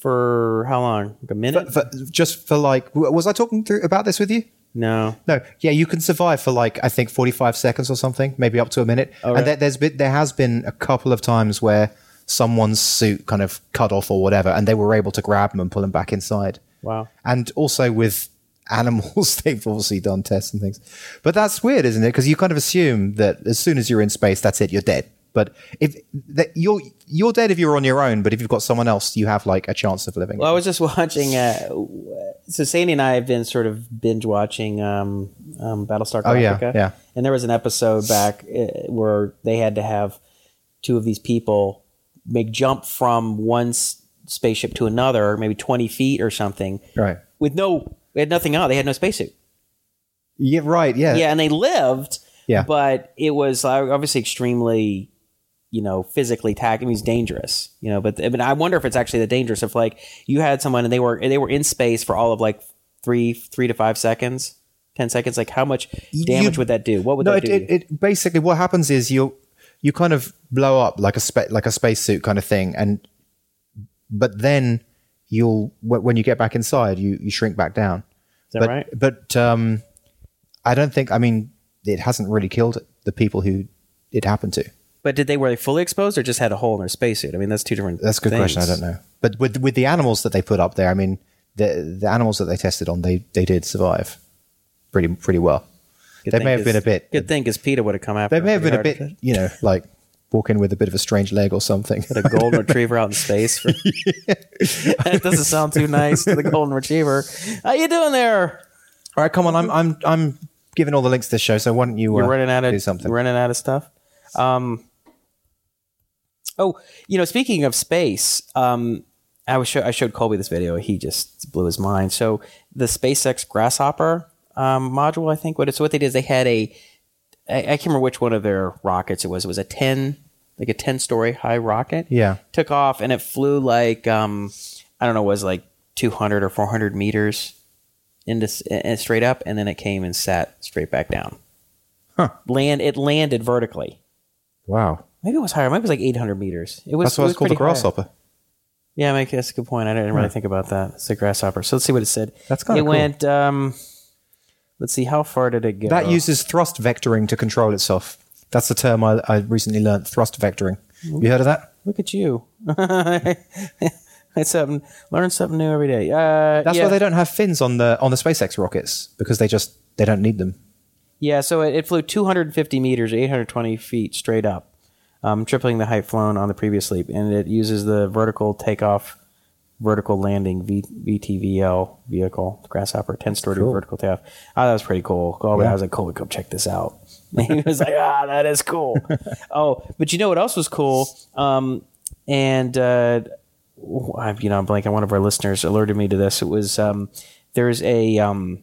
For how long? Like a minute? For, just for like, was I talking through about this with you? no. No, yeah, you can survive for like I think forty-five seconds or something, maybe up to a minute. And there, there's been there has been a couple of times where someone's suit kind of cut off or whatever, and they were able to grab them and pull them back inside. Wow. And also with animals, they've obviously done tests and things. But that's weird, isn't it? Because you kind of assume that as soon as you're in space, that's it, you're dead. But if that you're you're dead if you're on your own, but if you've got someone else, you have like a chance of living. Well, I was just watching. Uh, so Sandy and I have been sort of binge watching um, um, Battlestar Oh, yeah, Galactica. yeah. And there was an episode back uh, where they had to have two of these people make jump from one s- spaceship to another, maybe twenty feet or something, right. with no. They had nothing on. They had no spacesuit. Yeah. Right. Yeah. Yeah, and they lived. Yeah. But it was uh, obviously extremely, you know, physically taxing. I mean, it's dangerous, you know. But I mean, I wonder if it's actually that dangerous. If like you had someone and they were they were in space for all of like three three to five seconds, ten seconds. Like how much damage You- would that do? What would no, that it, do? it, it basically what happens is you you kind of blow up like a spa- like a spacesuit kind of thing, and but then you'll when you get back inside, you you shrink back down. Is that but, right? But um, I don't think. I mean, it hasn't really killed the people who it happened to. But did they were they fully exposed or just had a hole in their spacesuit? I mean, that's two different. That's a good question. I don't know. But with with the animals that they put up there, I mean, the the animals that they tested on, they they did survive pretty pretty well. Good they may have been a bit. Good thing because Peter would have come after. They may have been a bit, you know, like walking with a bit of a strange leg or something. Put a golden retriever out in space. For, that doesn't sound too nice to the golden retriever. How you doing there? All right, come on. I'm I'm I'm giving all the links to this show. So why don't you? You're uh, running out of do something. Running out of stuff. Um. Oh, you know, speaking of space, um, I was show, I showed Colby this video. He just blew his mind. So the SpaceX Grasshopper um, module, I think what it's what they did is they had a I, I can't remember which one of their rockets it was. It was a ten like a ten story high rocket. Yeah. took off and it flew like um I don't know, it was like two hundred or four hundred meters into uh, straight up, and then it came and sat straight back down. Huh. Land it landed vertically. Wow. Maybe it was higher. Maybe it was like 800 meters. It was. That's why it it's was called a pretty high. grasshopper. Yeah, Mike, that's a good point. I didn't really think about that. It's a grasshopper. So let's see what it said. That's kinda It cool. went. Um, let's see. How far did it go? That uses thrust vectoring to control itself. That's the term I, I recently learned. Thrust vectoring. You heard of that? Look at you. it's something. Learn something new every day. Uh, That's yeah. why they don't have fins on the on the SpaceX rockets because they just they don't need them. Yeah, so it, it flew 250 meters, 820 feet straight up, um, tripling the height flown on the previous leap, and it uses the vertical takeoff, vertical landing v, VTVL vehicle, Grasshopper, 10 story cool. vertical takeoff. Oh, that was pretty cool. Oh, I was like, cool, come check this out. he was like, ah, that is cool. oh, but you know what else was cool? Um, and uh, I, you know, I'm blanking. One of our listeners alerted me to this. It was um, there's a um,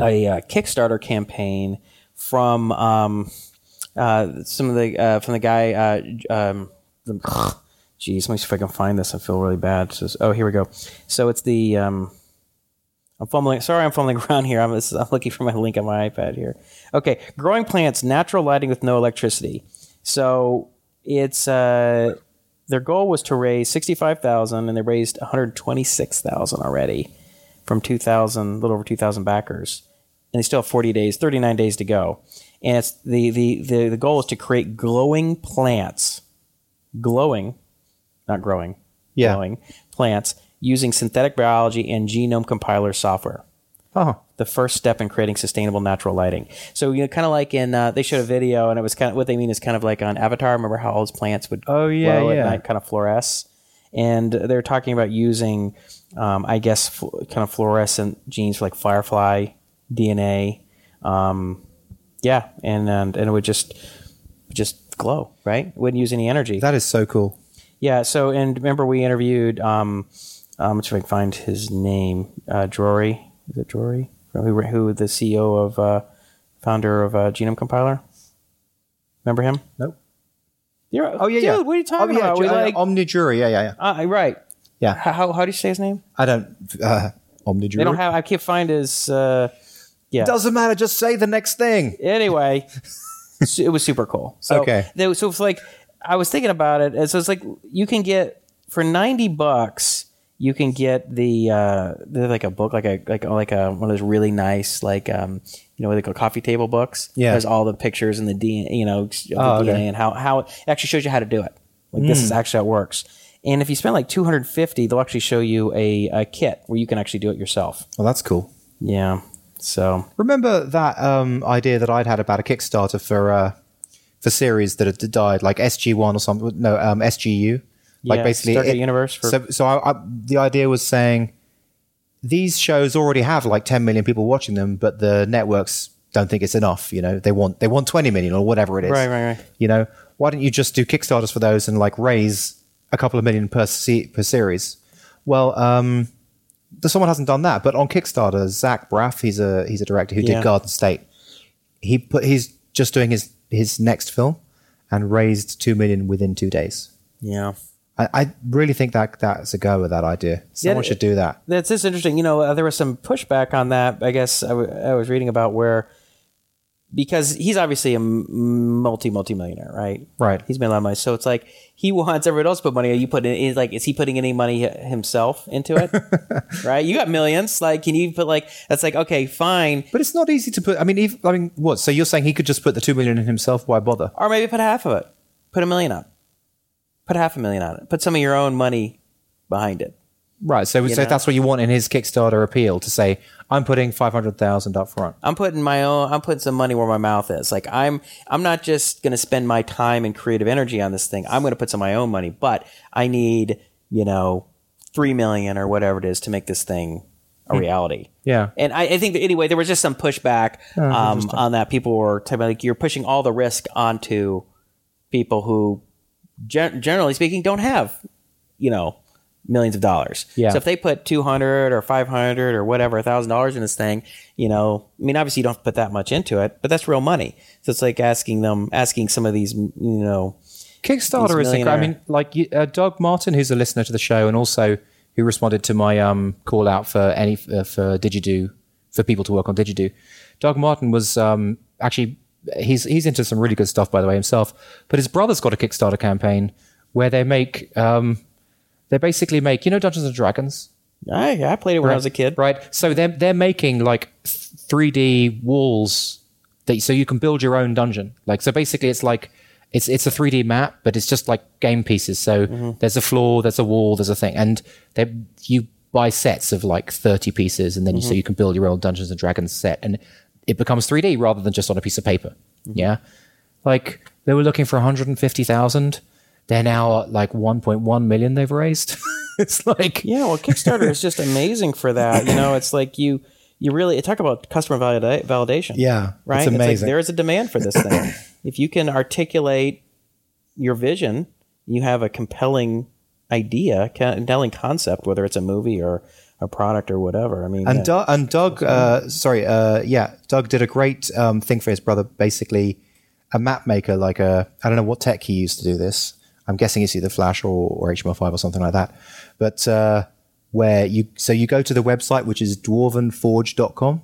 a uh, Kickstarter campaign from um, uh, some of the uh, from the guy. Uh, um, the, geez, let me see if I can find this. I feel really bad. Oh, here we go. So it's the um, I'm fumbling. Sorry, I'm fumbling around here. I'm, I'm looking for my link on my iPad here. Okay, growing plants, natural lighting with no electricity. So it's uh, their goal was to raise sixty-five thousand, and they raised one hundred twenty-six thousand already from two thousand, a little over two thousand backers, and they still have forty days, thirty-nine days to go. And it's the the the, the goal is to create glowing plants, glowing, not growing, Yeah. glowing plants using synthetic biology and genome compiler software Oh, the first step in creating sustainable natural lighting. So you know, kind of like in uh, they showed a video, and it was kind of what they mean is kind of like on Avatar. Remember how all those plants would Oh, yeah, glow yeah. at night, kind of fluoresce, and they're talking about using, um, I guess, fl- kind of fluorescent genes for like firefly DNA. Um, yeah, and, and and it would just just glow, right? It wouldn't use any energy. that is so cool. Yeah. So, and remember we interviewed, um, um, if I can find his name, uh, Drory. Is it Drory? Who, who the CEO of, uh, founder of uh, Genome Compiler? Remember him? Nope. You're, Oh yeah, dude, yeah. what are you talking oh, yeah, about? We uh, like, Omri Drory. Yeah, yeah, yeah. uh, right. Yeah. How, how, how do you say his name? I don't. Uh, Omri Drory. They don't have, I can't find his, uh, yeah. Doesn't matter. Just say the next thing. anyway, it was super cool. So, Okay. They, so it's like I was thinking about it, and so it's like you can get for ninety bucks. You can get the uh, they're like a book, like a like like a one of those really nice like um you know like a coffee table books. Yeah. there's all the pictures and the DNA, you know, the Oh, okay. DNA and how how it actually shows you how to do it. Like this is actually how it works. And if you spend like two hundred fifty, they'll actually show you a, a kit where you can actually do it yourself. Well, that's cool. Yeah. So Remember that um, idea that I'd had about a Kickstarter for uh, for series that had died, like SG One or something? No, um, SGU. Like Yeah, basically, Stargate Universe for- so, so I, I, the idea was saying these shows already have like 10 million people watching them, but the networks don't think it's enough. You know, they want they want 20 million or whatever it is. Right, right, right. You know, why don't you just do Kickstarters for those and like raise a couple of million per se- per series? Well, um, someone hasn't done that, but on Kickstarter, Zach Braff, he's a he's a director who Yeah. did Garden State. He put he's just doing his his next film and raised two million within two days. yeah. I, I really think that that's a go with that idea. Someone it- should do that. That's just interesting. You know, uh, there was some pushback on that. I guess I, w- I was reading about where because he's obviously a multi multi millionaire, right? Right. He's made a lot of money, so it's like he wants everyone else to put money. Are you put in is like is he putting any money himself into it? right? You got millions. Like, can you put like that's like okay, fine, But it's not easy to put. I mean, if, I mean, what? So you're saying he could just put the two million in himself? Why bother? or maybe put half of it. Put a million up. Put half a million on it. Put some of your own money behind it. Right. So, so know? that's what you want in his Kickstarter appeal to say, I'm putting five hundred thousand up front. I'm putting my own I'm putting some money where my mouth is. Like I'm I'm not just going to spend my time and creative energy on this thing. I'm going to put some of my own money, but I need, you know, 3 million or whatever it is to make this thing a reality. Yeah. And I, I think that anyway, there was just some pushback um, on that. People were talking about, like you're pushing all the risk onto people who, gen- generally speaking, don't have, you know, millions of dollars. Yeah. So if they put two hundred or five hundred or whatever, thousand dollars in this thing, you know, I mean, obviously you don't have to put that much into it, but that's real money. So it's like asking them, asking some of these, you know, Kickstarter is. A, I mean, like uh, Doug Martin, who's a listener to the show, and also who responded to my um, call out for any uh, for digedu for people to work on digedu. Doug Martin was um, actually he's he's into some really good stuff by the way himself. But his brother's got a Kickstarter campaign where they make um, they basically make you know Dungeons and Dragons. I, I played it when I was a kid. Right. So they're they're making like three D walls that so you can build your own dungeon. Like so basically it's like it's it's a three D map, but it's just like game pieces. So mm-hmm. there's a floor, there's a wall, there's a thing, and they you buy sets of like thirty pieces, and then you so mm-hmm. you can build your own Dungeons and Dragons set, and it becomes three D rather than just on a piece of paper. Mm-hmm. Yeah. Like they were looking for 150,000. They're now at like 1.1 million they've raised. it's like Yeah, well, Kickstarter is just amazing for that. You know, it's like you you really talk about customer valida- validation. Yeah, it's right. like amazing. there is a demand for this thing. if you can articulate your vision, you have a compelling idea, compelling concept, whether it's a movie or a product or whatever. I mean, And. Doug, and Doug, uh, sorry, uh, yeah, Doug did a great um, thing for his brother. Basically, a map maker, like a I don't know what tech he used to do this. I'm guessing it's either Flash or, or HTML5 or something like that. But uh, where you so you go to the website which is dwarvenforge.com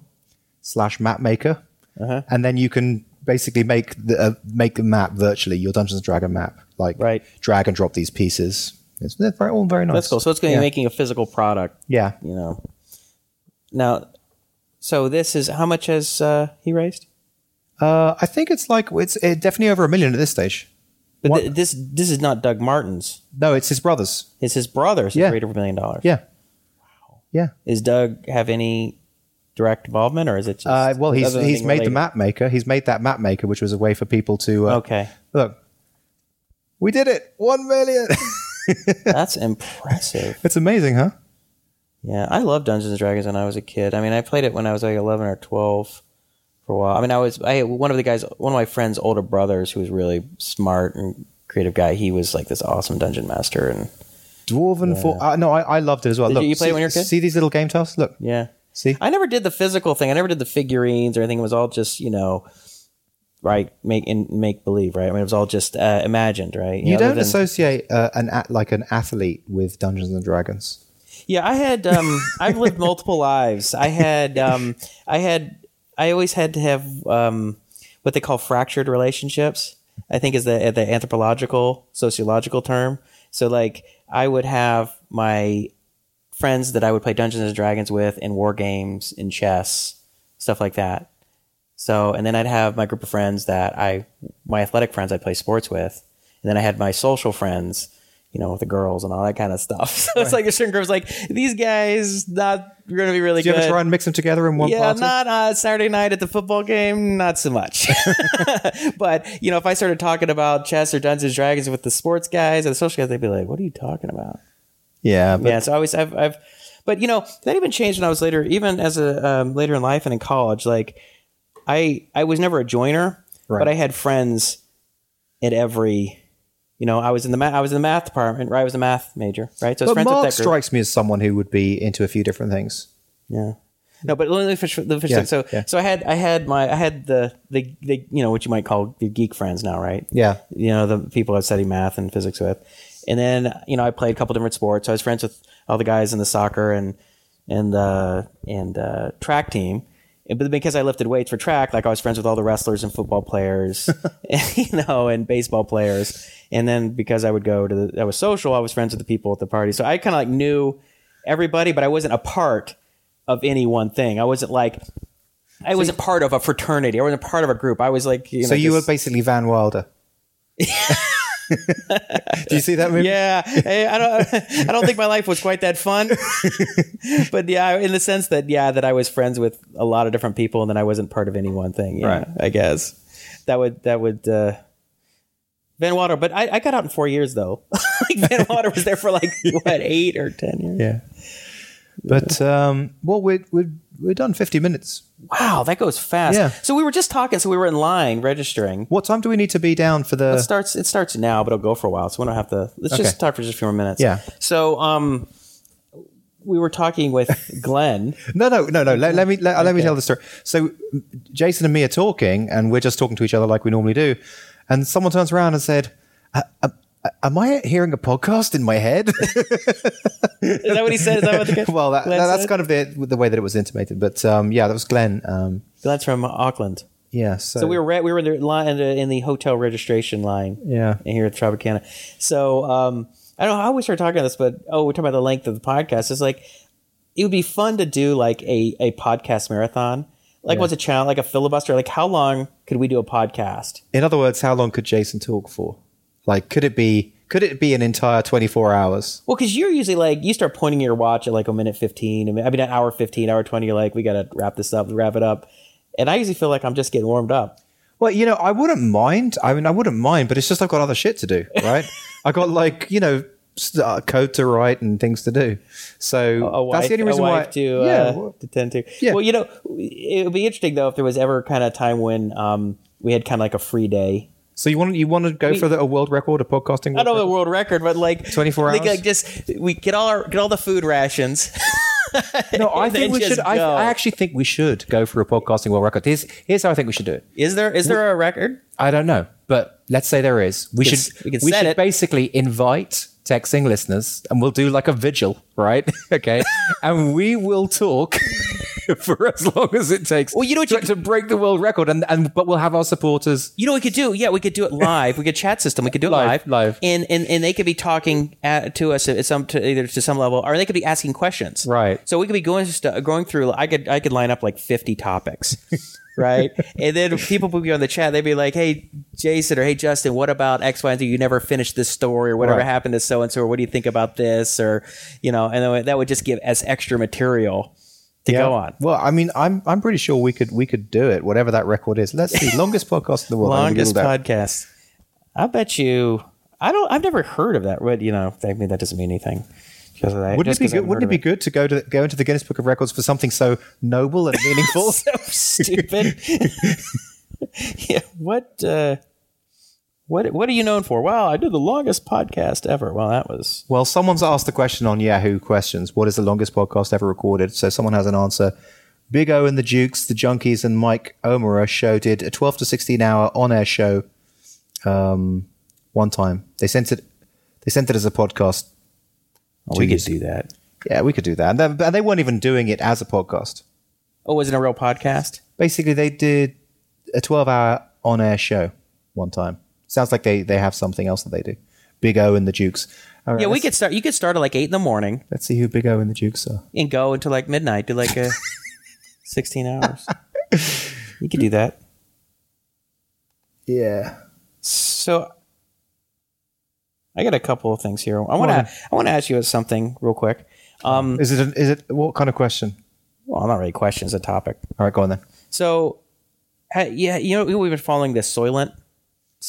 slash mapmaker Uh-huh. and then you can basically make the uh, make a map virtually your Dungeons and Dragon map like Right. drag and drop these pieces. It's very, all very nice. That's cool. So it's going to yeah. be making a physical product. yeah. You know. Now, so this is how much has uh, he raised? Uh, I think it's like it's uh, definitely over a million at this stage. But th- this this is not Doug Martin's. No, it's his brothers. It's his brother's. Yeah. Over a million dollars. Yeah. Wow. Yeah. Is Doug have any direct involvement, or is it just? Uh, well, he's he's made the related? map maker. He's made that map maker, which was a way for people to uh, Okay, look. We did it, one million. that's impressive. it's amazing, huh? Yeah, I loved Dungeons and Dragons when I was a kid. I mean, I played it when I was like eleven or twelve for a while. I mean, I was I one of the guys, one of my friend's older brothers, who was really smart and creative guy. He was like this awesome dungeon master, and Dwarven for uh, no, I, I loved it as well. Did Look, you- you play see, it when you were a kid? See these little game tiles? Look, yeah. see. I never did the physical thing. I never did the figurines or anything. It was all just you know, right? Make in make believe, right? I mean, it was all just uh, imagined, right? You know, don't than- associate uh, an like an athlete with Dungeons and Dragons. Yeah, I had. Um, I've lived multiple lives. I had. Um, I had. I always had to have um, what they call fractured relationships. I think is the the anthropological sociological term. So like, I would have my friends that I would play Dungeons and Dragons with in war games, in chess, stuff like that. So, and then I'd have my group of friends that I, my athletic friends I'd play sports with. And then I had my social friends, you know, with the girls and all that kind of stuff. So it's like a certain groups like, these guys not going to be really Do you good. ever try and mix them together in one yeah, party? not uh, Saturday night at the football game, not so much. but you know, if I started talking about chess or Dungeons and Dragons with the sports guys or the social guys, they'd be like, "What are you talking about?" yeah, but yeah, so I always I've, I've but you know that even changed when I was later, even as a um, later in life and in college. Like I I was never a joiner, Right. but I had friends at every. You know, I was in the math. I was in the math department, right? I was a math major, right? So but friends Mark with that group. strikes me as someone who would be into a few different things. Yeah. No, but let me finish the fish Yeah. So, yeah. so I had, I had my, I had the, the, the, you know, what you might call the geek friends now, right? Yeah, You know, the people I studied math and physics with, and then you know, I played a couple different sports. So I was friends with all the guys in the soccer and and uh, and uh, track team. But because I lifted weights for track, like I was friends with all the wrestlers and football players, you know, and baseball players. And then because I would go to the, I was social, I was friends with the people at the party. So I kind of like knew everybody, but I wasn't a part of any one thing. I wasn't like, I wasn't part of a fraternity. I wasn't part of a group. I was like, you know, so you were basically Van Wilder. Do you see that movie? yeah, I I don't. I don't think my life was quite that fun, but yeah, in the sense that yeah, that I was friends with a lot of different people, and then I wasn't part of any one thing. Yeah, Right. I guess that would that would. uh Van Wilder, but I, I got out in four years though. like Van Wilder was there for like what eight or ten years. Yeah. But um, well, we're we're we're done fifty minutes. Wow, that goes fast. Yeah. So we were just talking. So we were in line registering. What time do we need to be down for the? It starts. It starts now, but it'll go for a while. So we don't have to. Let's Okay. just talk for just a few more minutes. Yeah. So um, we were talking with Glenn. No, no, no, no. Let, let me let, let me tell the story. So Jason and me are talking, and we're just talking to each other like we normally do. And someone turns around and said, "Uh, uh, "Am I hearing a podcast in my head?" Is that what he said? Is that what the well, that, that's said? kind of the the way that it was intimated. But um, yeah, that was Glenn. Um, Glenn's from Auckland. yeah. So, So we were re- we were in the line in the, in the hotel registration line. Yeah. here at Tropicana. So um, I don't know how we started talking about this, but oh, we're talking about the length of the podcast. It's like it would be fun to do like a a podcast marathon. Like what's a challenge? Like a filibuster? Like how long could we do a podcast? in other words, how long could Jason talk for? Like, could it be? Could it be an entire twenty four hours? Well, because you're usually like you start pointing your watch at like a minute fifteen. I mean, I mean, an hour fifteen, hour twenty. You're like, we got to wrap this up, wrap it up. And I usually feel like I'm just getting warmed up. Well, you know, I wouldn't mind. I mean, I wouldn't mind, but it's just I've got other shit to do, right? I got like you know uh, code to write and things to do. So a wife, that's the only reason why. to, yeah, uh, well, to tend to. Yeah. Well, you know, it would be interesting though if there was ever kind of time when um, we had kind of like a free day. So you want you want to go for the, a world record a podcasting? World I don't know the world record, but like 24 like, hours? Like just we get all our get all the food rations. No, I think we should. I. I actually think we should go for a podcasting world record. Here's here's how I think we should do it. Is there is there a record? I don't know, but let's say there is. We should we could we should it. basically invite TechZing listeners, and we'll do like a vigil, right? okay, and we will talk for as long as it takes. Well, you know what to, you- to break the world record, and and but we'll have our supporters. You know what we could do? Yeah, we could do it live. we could chat system. We could do it Live, live, live. and and and they could be talking at, to us at some to either to some level, or they could be asking questions. Right. So we could be going st- going through. I could I could line up like fifty topics. right, and then people would be on the chat. They'd be like, "Hey, Jason," or "Hey, Justin, what about X, Y, and Z? You never finished this story, or whatever Right. happened to so and so, or what do you think about this, or you know?" And then that would just give us extra material to go on. Well, I mean, I'm I'm pretty sure we could we could do it, whatever that record is. Let's see, longest podcast in the world. Longest podcast. I bet you. I don't. I've never heard of that. But you know, I mean, that doesn't mean anything. That- Wouldn't it be good? Wouldn't it be good to go to go into the Guinness Book of Records for something so noble and meaningful? So stupid. yeah. What? Uh, what? What are you known for? Wow, I did the longest podcast ever. Well, that was. well, someone's asked the question on Yahoo Questions: What is the longest podcast ever recorded? So someone has an answer. Big O and the Dukes, the Junkies, and Mike O'Meara show did a 12 to 16 hour on air show. Um, one time they sent it. They sent it as a podcast. Oh, we could do that. Yeah, we could do that. And they, and they weren't even doing it as a podcast. Oh, was it a real podcast? basically they did a 12 hour on air show one time sounds like they they have something else that they do big o and the All right, Yeah, we could start. You could start at like eight in the morning let's see who big o and the dukes are and go until like midnight. Do like a sixteen hours. You could do that. yeah So I got a couple of things here. I want on. to I want to ask you something real quick. Um, is it an, is it what kind of question well, not really questions, a topic. all right go on then So, ha- yeah, you know we've been following this Soylent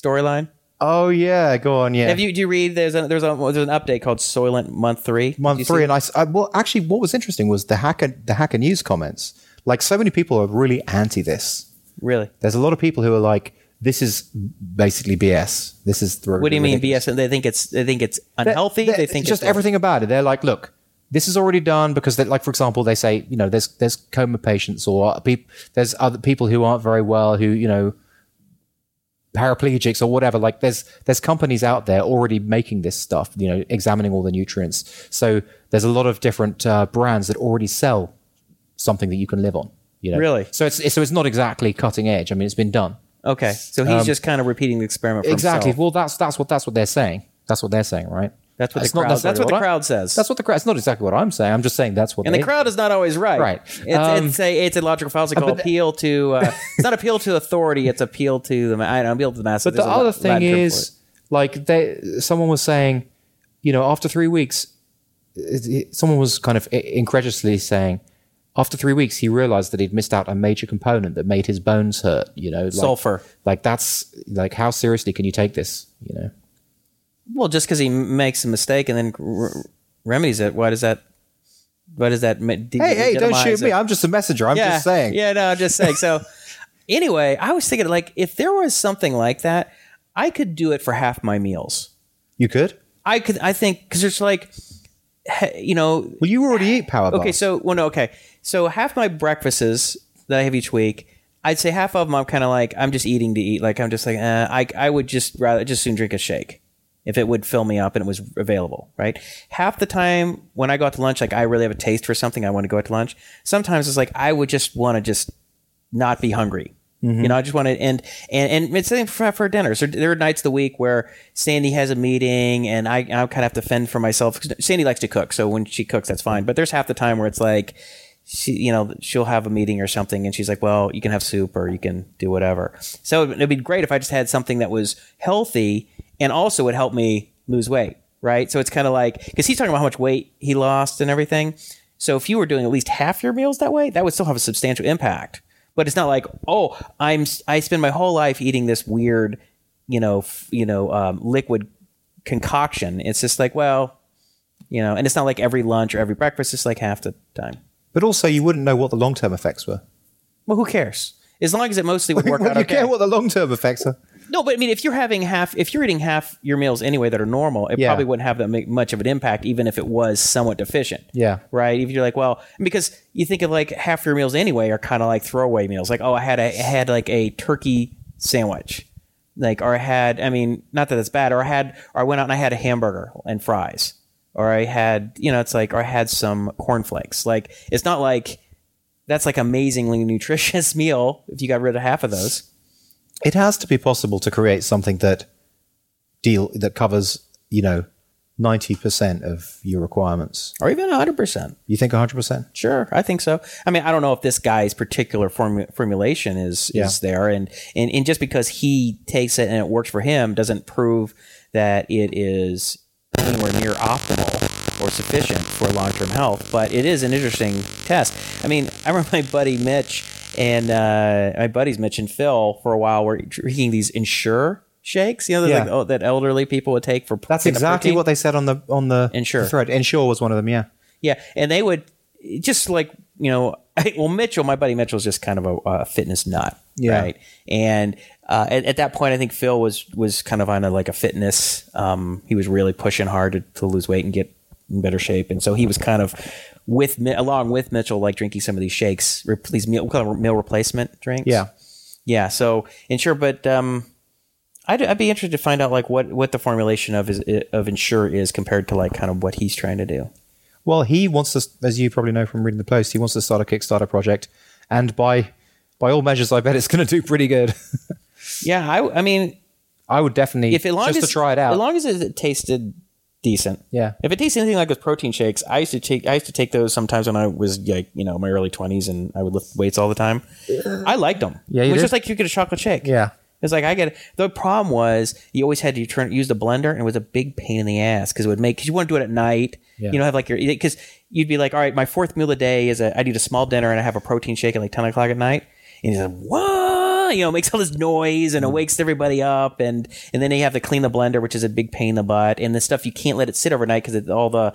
storyline. oh yeah go on yeah Have you? Do you read? There's a, there's a there's an update called Soylent Month Three. Month three and I, I- well actually what was interesting was the hacker the hacker news comments like so many people are really anti this really. there's a lot of people who are like this is basically bs this is the What do you mean BS? And they think it's they think it's unhealthy. They're- They think just everything about it. They're like, look, this is already done because, like, for example, they say, you know, there's there's coma patients or peop, there's other people who aren't very well who, you know, paraplegics or whatever. Like, there's there's companies out there already making this stuff, you know, examining all the nutrients. So there's a lot of different uh, brands that already sell something that you can live on. You know, Really? So it's so it's not exactly cutting edge. I mean, it's been done. Okay, so he's just kind of repeating the experiment. For Um, Exactly. himself. Well, that's that's what that's what they're saying. That's what they're saying, right? That's what That's the crowd. necessarily That's what the I- crowd says. That's what the crowd. It's not exactly what I'm saying. I'm just saying that's what. and the crowd is not always right. Right. It's, Um, it's a it's a logical fallacy called appeal to. Uh, it's not appeal to authority. It's appeal to the. I don't know, appeal to the masses. But the There's a other thing is, like, they someone was saying, you know, after three weeks, it, it- someone was kind of incredulously saying, after three weeks, he realized that he'd missed out a major component that made his bones hurt. You know, like, Sulfur. Like that's like how seriously can you take this? You know. It. well, just because he makes a mistake and then r- remedies it, why does that? Why does that? de- Hey, hey, don't shoot me. I'm just a messenger. I'm yeah, just saying. Yeah, no, I'm just saying. So, anyway, I was thinking like if there was something like that, I could do it for half my meals. You could. I could. I think because there's like, you know, Well, you already eat power bars. Okay, so well, no, okay. So half my breakfasts that I have each week, I'd say half of them I'm kind of like I'm just eating to eat. Like I'm just like uh, I I would just rather just soon drink a shake if it would fill me up and it was available. Right. Half the time when I go out to lunch, like I really have a taste for something, I want to go out to lunch. Sometimes it's like I would just want to just not be hungry. Mm-hmm. You know, I just want to and and and it's same for, for dinner. So there are nights of the week where Sandy has a meeting and I I kind of have to fend for myself. Sandy likes to cook, so when she cooks, that's fine. Mm-hmm. But there's half the time where it's like she, you know, she'll have a meeting or something, and she's like, "Well, you can have soup or you can do whatever." So it'd be great if I just had something that was healthy and also would help me lose weight, right? So it's kind of like because he's talking about how much weight he lost and everything. So if you were doing at least half your meals that way, that would still have a substantial impact. But it's not like, oh, I'm I spend my whole life eating this weird, you know, f- you know, um, liquid concoction. It's just like, well, you know, and it's not like every lunch or every breakfast. It's like half the time. but also, you wouldn't know what the long term effects were. Well, who cares? As long as it mostly would work Would out you okay. care what the long term effects are? No, but I mean, if you're having half, if you're eating half your meals anyway that are normal, it Yeah. probably wouldn't have that make much of an impact, even if it was somewhat deficient. Yeah. Right. If you're like, well, because you think of like half your meals anyway are kind of like throwaway meals. Like, oh, I had a I had like a turkey sandwich. like or I had I mean not that it's bad or I had or I went out and I had a hamburger and fries or I had you know it's like or I had some cornflakes like it's not like that's like amazingly nutritious meal if you got rid of half of those It has to be possible to create something that deal that covers, you know, ninety percent of your requirements. or even 100% You think hundred percent? Sure, I think so. I mean, I don't know if this guy's particular formu- formulation is Yeah. is there, and, and and just because he takes it and it works for him doesn't prove that it is anywhere near optimal or sufficient for long term health. But it is an interesting test. I mean, I remember my buddy Mitch and uh, my buddies Mitch and Phil for a while were drinking these Ensure shakes. You know, Yeah. like, oh, that elderly people would take for That's exactly what they said on the on the Ensure. thread. Ensure was one of them. Yeah. Yeah, and they would just like you know, well, Mitchell, my buddy Mitchell's just kind of a, a fitness nut, Yeah. right? And uh, at, at that point, I think Phil was was kind of on a like a fitness. Um, he was really pushing hard to, to lose weight and get in better shape, and so he was kind of with along with Mitchell, like drinking some of these shakes, these meal, we call them meal replacement drinks. Yeah. yeah. So and sure, but um, I'd, I'd be interested to find out like what what the formulation of is of Ensure is compared to like kind of what he's trying to do. Well, he wants to, as you probably know from reading the post, he wants to start a Kickstarter project, and by by all measures, I bet it's going to do pretty good. Yeah, I, I mean, I would definitely if as long just as to try it out. as long as it tasted decent. Yeah. If it tastes anything like those protein shakes, I used to take I used to take those sometimes when I was like you know my early twenties and I would lift weights all the time. I liked them. Yeah, it was did? just like you get a chocolate shake. yeah, It's like I get the problem was you always had to turn use the blender and it was a big pain in the ass because it would make because you want to do it at night. Yeah. You know, have like your because you'd be like, all right, my fourth meal of the day is a I need a small dinner and I have a protein shake at like ten o'clock at night, and he's like, what? You know, makes all this noise and it Mm. wakes everybody up, and and then you have to clean the blender, which is a big pain in the butt, and the stuff you can't let it sit overnight because all the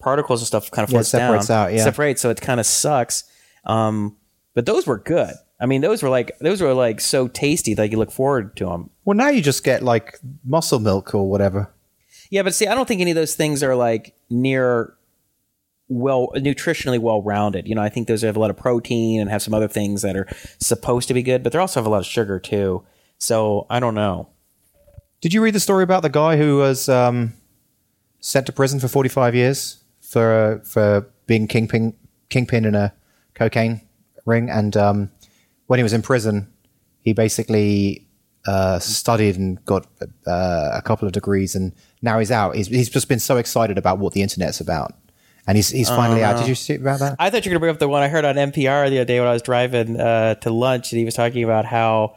particles and stuff kind of Yeah, floats down, separates out, yeah. separates, so it kind of sucks. Um, but those were good. I mean, those were like those were like so tasty that you look forward to them. Well, now you just get like muscle milk or whatever. Yeah, but see, I don't think any of those things are like near well nutritionally well rounded. You know, I think those have a lot of protein and have some other things that are supposed to be good, but they also have a lot of sugar too. So I don't know. Did you read the story about the guy who was um, sent to prison for 45 years for uh, for being kingpin kingpin in a cocaine ring? And um, when he was in prison, he basically uh, studied and got uh, a couple of degrees, and now he's out. He's, he's just been so excited about what the internet's about, and he's he's finally out. Did you see about that? I thought you were gonna bring up the one I heard on NPR the other day when I was driving uh, to lunch, and he was talking about how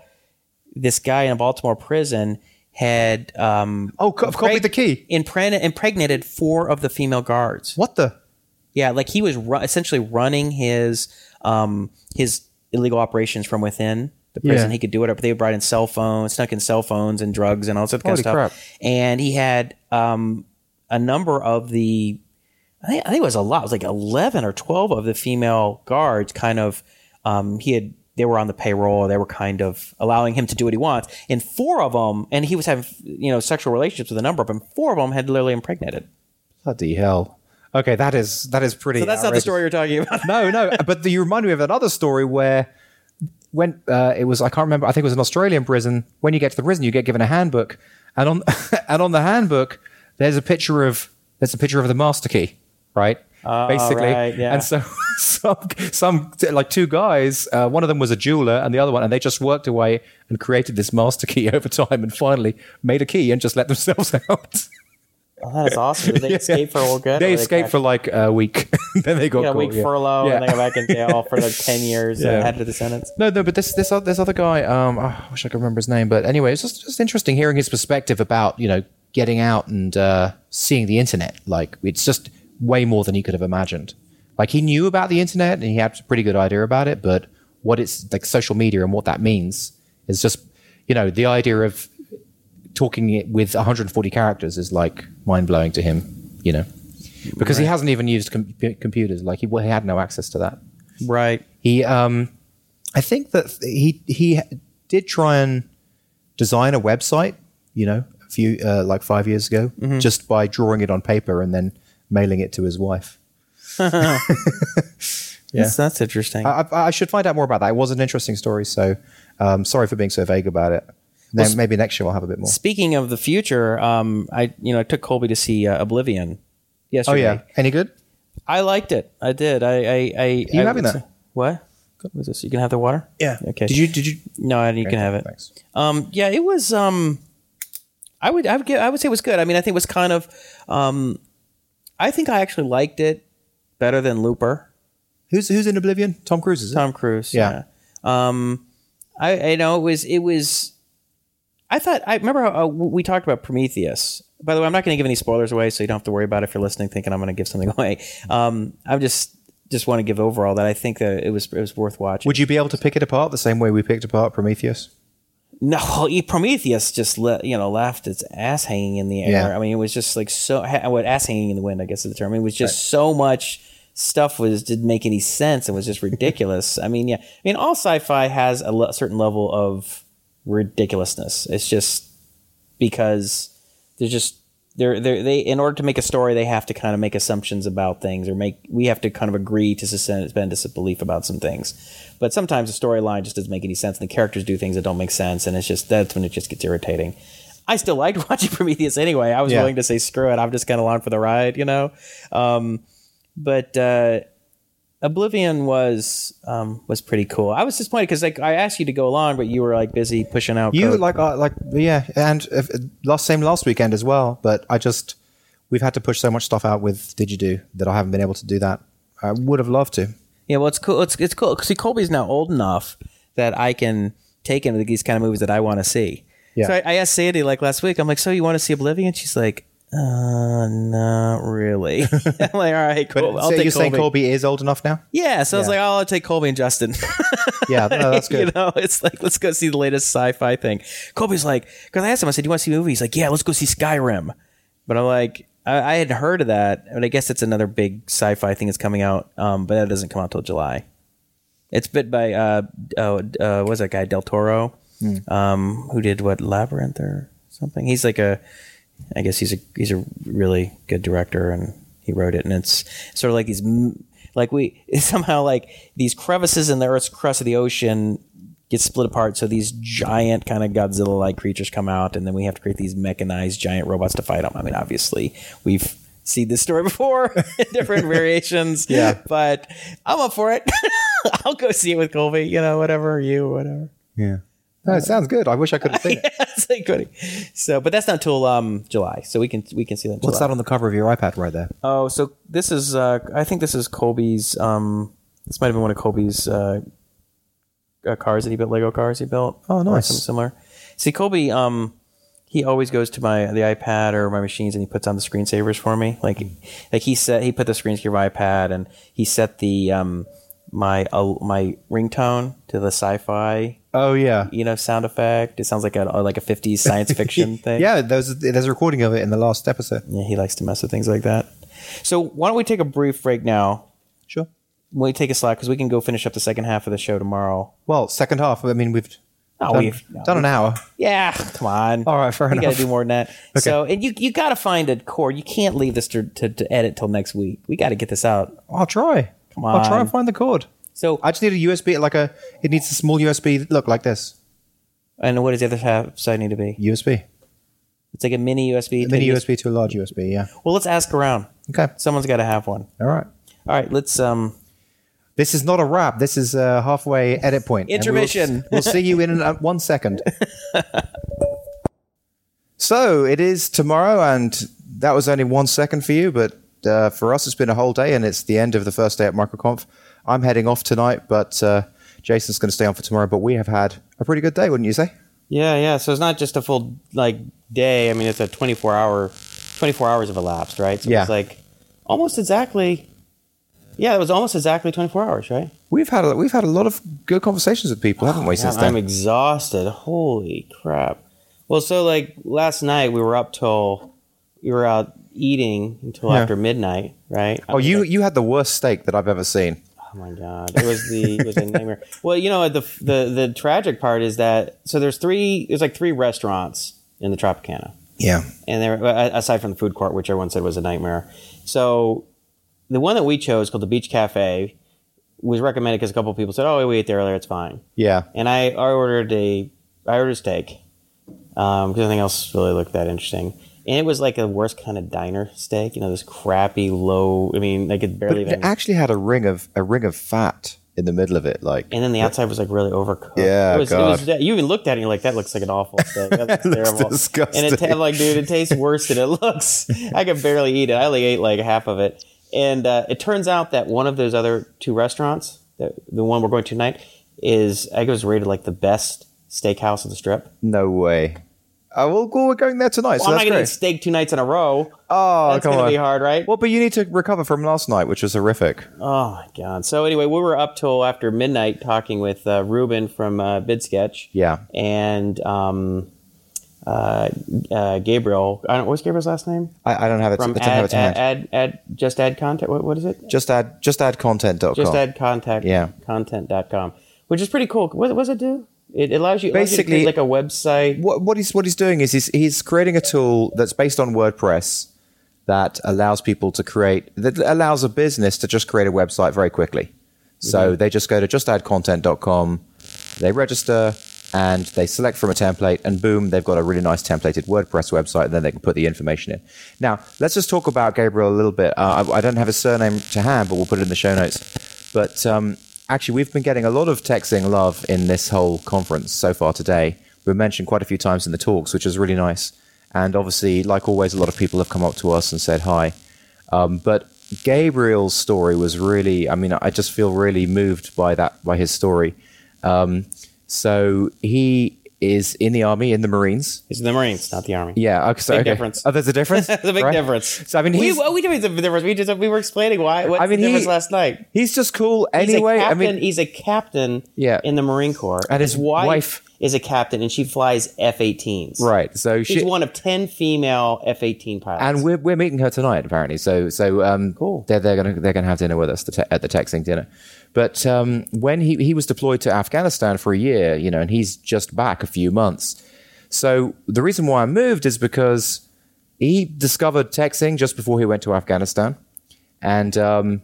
this guy in a Baltimore prison had um, Oh, co- copied the key. impregn- impregnated four of the female guards. What the? Yeah, like he was ru- essentially running his um, his illegal operations from within the prison. Yeah. He could do whatever. They brought in cell phones, snuck in cell phones and drugs and all that kind Holy of stuff. crap. And he had um, a number of the, I think, I think it was a lot. It was like eleven or twelve of the female guards. Kind of, um, he had they were on the payroll. They were kind of allowing him to do what he wants. And four of them, and he was having you know sexual relationships with a number of them. Four of them had literally impregnated. Bloody hell! Okay, that is that is pretty. So that's not the story you're talking about. no, no. But the, you remind me of another story where when uh, it was I can't remember. I think it was an Australian prison. When you get to the prison, you get given a handbook, and on and on the handbook, there's a picture of there's a picture of the master key, right? Basically, right, yeah. and so some some like two guys, uh, one of them was a jeweler, and the other one, and they just worked away and created this master key over time, and finally made a key and just let themselves out. Oh, that is awesome. Did they escape for a good? they or escaped for like a week, then they got yeah, a week yeah. furlough Yeah. and they go back in jail for like ten years Yeah. and added to the sentence. No, no, but this this this other guy, um, oh, I wish I could remember his name, but anyway, it's just just interesting hearing his perspective about you know getting out and uh, seeing the internet. Like it's just way more than he could have imagined. Like he knew about the internet and he had a pretty good idea about it, but what it's like social media and what that means is just you know the idea of talking it with 140 characters is like mind blowing to him. You know. Because he hasn't even used com- computers, like he, well, he had no access to that. Right. He, um, I think that he he did try and design a website, you know, a few uh, like five years ago, just by drawing it on paper and then mailing it to his wife. Yes, that's interesting. I, I, I should find out more about that. It was an interesting story, so um, sorry for being so vague about it. then maybe next year we'll have a bit more. Speaking of the future, um, I you know I took Colby to see uh, Oblivion yesterday. Oh yeah, any good? I liked it. I did. I I, I you I having that? say- What? What is this? You can have the water. Yeah. Okay. Did you? Did you? No, you can have it. Thanks. Um, yeah, it was. Um, I would, I would, give, I would say it was good. I mean, I think it was kind of. Um, I think I actually liked it better than Looper. Who's who's in Oblivion? Tom Cruise is it? Tom Cruise. Yeah. Yeah. Um, I, I know it was. It was. I thought. I remember how uh, we talked about Prometheus. By the way, I'm not going to give any spoilers away, so you don't have to worry about it if you're listening, thinking I'm going to give something away. Um, I'm just just want to give overall that I think that it was it was worth watching. Would you be able to pick it apart the same way we picked apart Prometheus? No, Prometheus just let you know left its ass hanging in the air. Yeah. I mean, it was just like so. ha- What ass hanging in the wind? I guess is the term. It was just so much stuff was didn't make any sense. It was just ridiculous. I mean, yeah. I mean, all sci-fi has a le- certain level of ridiculousness. It's just because there's just they're, they're they in order to make a story they have to kind of make assumptions about things or make we have to kind of agree to suspend disbelief about some things. But sometimes the storyline just doesn't make any sense and the characters do things that don't make sense and it's just that's when it just gets irritating. I still liked watching prometheus anyway. I was Yeah. willing to say screw it i'm just kind of along for the ride you know? Um, but uh, Oblivion was um, was pretty cool. I was disappointed because like I asked you to go along, but you were like busy pushing out. You code. like uh, like yeah, and uh, last same last weekend as well. But I just we've had to push so much stuff out with digedu that I haven't been able to do that. I would have loved to. Yeah, well, it's cool. It's it's cool. See, Colby's now old enough that I can take him to these kind of movies that I want to see. Yeah. So I, I asked Sandy like last week. I'm like, so you want to see Oblivion? She's like, uh, not really. I'm like, all right, cool. I'll so take you're saying Colby. Colby is old enough now? Yeah, so I was Yeah. like, oh, I'll take Colby and Justin. Yeah, no, that's good. you know, it's like let's go see the latest sci-fi thing. Colby's like, because I asked him, I said, "Do you want to see a movie?" He's like, "Yeah, let's go see Skyrim." But I'm like, I, I had heard of that, but I guess it's another big sci-fi thing that's coming out. Um, but that doesn't come out till July. It's bit by uh, oh, uh, what was that guy Del Toro, um, who did what Labyrinth or something. He's like a, I guess he's a he's a really good director, and he wrote it, and it's sort of like these like we somehow like these crevices in the Earth's crust of the ocean get split apart, so these giant kind of Godzilla like creatures come out, and then we have to create these mechanized giant robots to fight them. I mean, obviously we've seen this story before in different variations, Yeah. But I'm up for it. I'll go see it with Colby, you know, whatever you, whatever. Yeah. No, it sounds good. I wish I could have seen it. It's like goody. So, but that's not till um, July, so we can we can see that. in What's July. that on the cover of your iPad right there? Oh, so this is uh, I think this is Colby's. Um, this might have been one of Colby's uh, uh, cars that he built, Lego cars he built. Oh, or nice. something similar. See, Colby, um, he always goes to my the iPad or my machines and he puts on the screensavers for me. Like, like he set he put the screensaver iPad and he set the um my uh, my ringtone to the sci-fi Oh yeah. you know sound effect. It sounds like a like a 50s science fiction thing. Yeah, there's there's a recording of it in the last episode. Yeah, he likes to mess with things like that. So why don't we take a brief break now? Sure. We take a slack because we can go finish up the second half of the show tomorrow. Well, second half. I mean, we've Oh, done, we've no, done an hour. yeah. Come on. All right, fair we got to do more than that. Okay. So, and you you got to find a chord. You can't leave this to, to, to edit till next week. We got to get this out. I'll try. Come on. I'll try and find the cord. So, I just need a USB, like a. It needs a small USB. Look like this. and what does the other side need to be? USB. It's like a mini USB. A mini to- USB to a large USB. Yeah. Well, let's ask around. Okay. Someone's got to have one. All right. All right, let's um. This is not a wrap. This is a halfway edit point. And we'll- Intermission. We'll, see you in uh, one second. so it is tomorrow, and that was only one second for you, but uh, for us, it's been a whole day, and it's the end of the first day at MicroConf. I'm heading off tonight, but uh, Jason's going to stay on for tomorrow. But we have had a pretty good day, wouldn't you say? Yeah, yeah. So it's not just a full like day. I mean, it's a twenty four hour, twenty four hours have elapsed, right? So Yeah. it's like almost exactly. Yeah, it was almost exactly twenty four hours, right? We've had a, we've had a lot of good conversations with people, haven't we? Since Oh, I'm exhausted. Holy crap! Well, so like last night we were up till we were out eating until Yeah. after midnight, right? Oh, you you had the worst steak that I've ever seen. Oh my god! It was the it was a nightmare. Well, you know the the the tragic part is that so there's three there's like three restaurants in the Tropicana. Yeah, and there aside from the food court, which everyone said was a nightmare. So the one that we chose, called the Beach Cafe, was recommended because a couple of people said, "Oh, we ate there earlier; it's fine." yeah. And I, I ordered a I ordered a steak, um, because nothing else really looked that interesting. And it was like a worst kind of diner steak, you know, this crappy low. I mean, like it But barely it even. actually had a ring of a ring of fat in the middle of it, like and then the outside was like really overcooked. Yeah, it was, God. It was, you even looked at it and you're like, that looks like an awful steak. That looks looks terrible. disgusting. And it like, dude, it tastes worse than it looks. I could barely eat it. I only ate like half of it. And uh, it turns out that one of those other two restaurants, the, the one we're going to tonight, is I think it was rated like the best steakhouse on the strip. no way. Oh, well, we're going there tonight, Well, so I'm not going to steak two nights in a row. Oh, That's going to be hard, right? Well, but you need to recover from last night, which was horrific. Oh my god! So anyway, we were up till after midnight talking with uh, Ruben from uh, BidSketch. Yeah. and um, uh, uh, Gabriel. I don't, what's Gabriel's last name? I, I don't have it. From don't have ad, it ad, ad, ad, just add content. What, what is it? just add just add content.com. Just add contact. Yeah. Content.com, which is pretty cool. What, what does it do? It allows you allows you to Basically- like a website. what, what he's what he's doing is he's, he's creating a tool that's based on WordPress that allows people to create that allows a business to just create a website very quickly. So they just go to justaddcontent.com, they register, and they select from a template, and boom, they've got a really nice templated WordPress website, and then they can put the information in. Now, let's just talk about Gabriel a little bit. Uh, I, I don't have his surname to hand, but we'll put it in the show notes. But um, actually, we've been getting a lot of TechZing love in this whole conference so far today. We've mentioned quite a few times in the talks, which is really nice. And obviously, like always, a lot of people have come up to us and said hi. Um, but Gabriel's story was really, I mean, I just feel really moved by that, by his story. Um, so he is in the army, in the Marines. He's in the Marines, not the Army. Yeah, okay, so, Big okay. difference. Oh, there's a difference. There's a big Right. difference. So I mean, we, well, we did the difference. We just we were explaining why. What's I mean, the difference he- last night? he's just cool He's anyway. a I captain. mean, he's a captain. Yeah. in the Marine Corps, And his wife- is a captain, and she flies F-18s. right. So She's she, one of ten female F-18 pilots. and we're we're meeting her tonight apparently. So so um Cool. They're they're gonna they're gonna have dinner with us the te- at the TechZing dinner. But um, when he he was deployed to Afghanistan for a year, you know, and he's just back a few months. So the reason why I moved is because he discovered TechZing just before he went to Afghanistan, and um,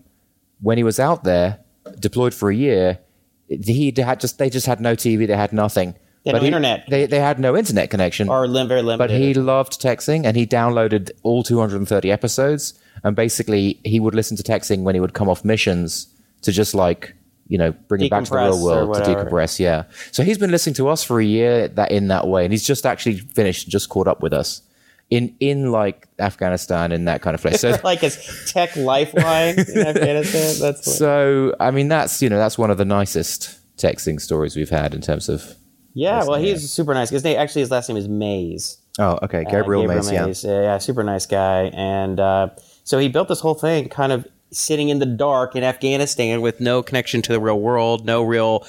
when he was out there deployed for a year, he had just they just had no TV, they had nothing. They had no he- internet. They they had no internet connection. or lim- very limited. But he loved TechZing and he downloaded all 230 episodes. And basically, he would listen to TechZing when he would come off missions to just like, you know, bring it back to the real world to decompress. Yeah. So he's been listening to us for a year that in that way. And he's just actually finished, just caught up with us in, in like Afghanistan in that kind of place. So, like his tech lifeline in Afghanistan. That's what, so, I mean, that's, you know, that's one of the nicest TechZing stories we've had in terms of, yeah. Well, he's super nice. His name actually his last name is Mays. oh, okay. Uh, Gabriel, Mays. Yeah. Yeah, yeah, super nice guy. And uh, so he built this whole thing kind of sitting in the dark in Afghanistan with no connection to the real world, no real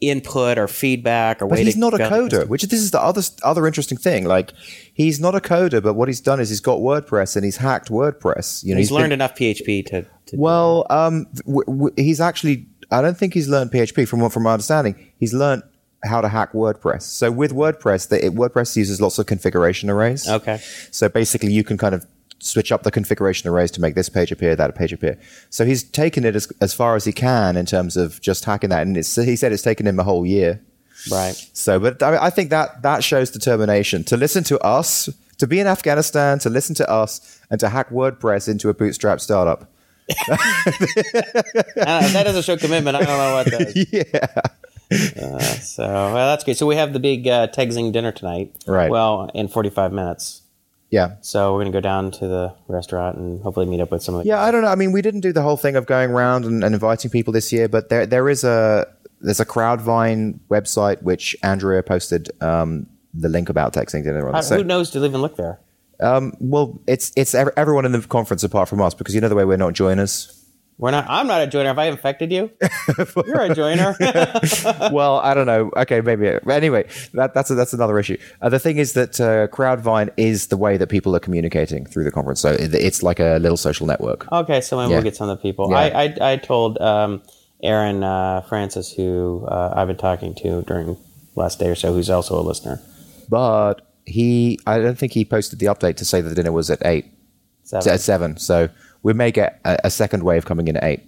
input or feedback or But he's not a coder, which this is the other other interesting thing. Like he's not a coder, but what he's done is he's got WordPress and he's hacked WordPress. You know, He's, been- learned enough PHP to. to well, um, w- w- he's actually. I don't think he's learned PHP from what from my understanding. He's learned how to hack WordPress. So with WordPress, the, it, WordPress uses lots of configuration arrays. Okay. So basically, you can kind of switch up the configuration arrays to make this page appear, that page appear. So he's taken it as, as far as he can in terms of just hacking that. And it's, he said it's taken him a whole year. Right. So, but I, I think that that shows determination to listen to us, to be in Afghanistan, to listen to us, and to hack WordPress into a bootstrap startup. Uh, that doesn't show commitment. I don't know what does. Yeah. So well, that's great. So we have the big uh, dinner tonight. Right. Well, in 45 minutes. Yeah. So we're gonna go down to the restaurant and hopefully meet up with some of Yeah, I don't know. I mean, we didn't do the whole thing of going around and, and inviting people this year, but there there is a there's a Crowdvine website which Andrea posted um, the link about TechZing dinner on. How- So- who knows to even look there? well, it's it's ev- everyone in the conference apart from us because you know the way we're not joiners. We're not. I'm not a joiner. Have I infected you? You're a joiner. well, I don't know. Okay, maybe. Anyway, that, that's a, that's another issue. Uh, the thing is that uh, Crowdvine is the way that people are communicating through the conference. So it, it's like a little social network. okay, so maybe Yeah. we'll get some of the people. Yeah. I, I I told um, Aaron uh, Francis, who uh, I've been talking to during last day or so, who's also a listener. But he, I don't think he posted the update to say that the dinner was at eight, Seven. at seven. So we may get a, a second wave coming in at eight.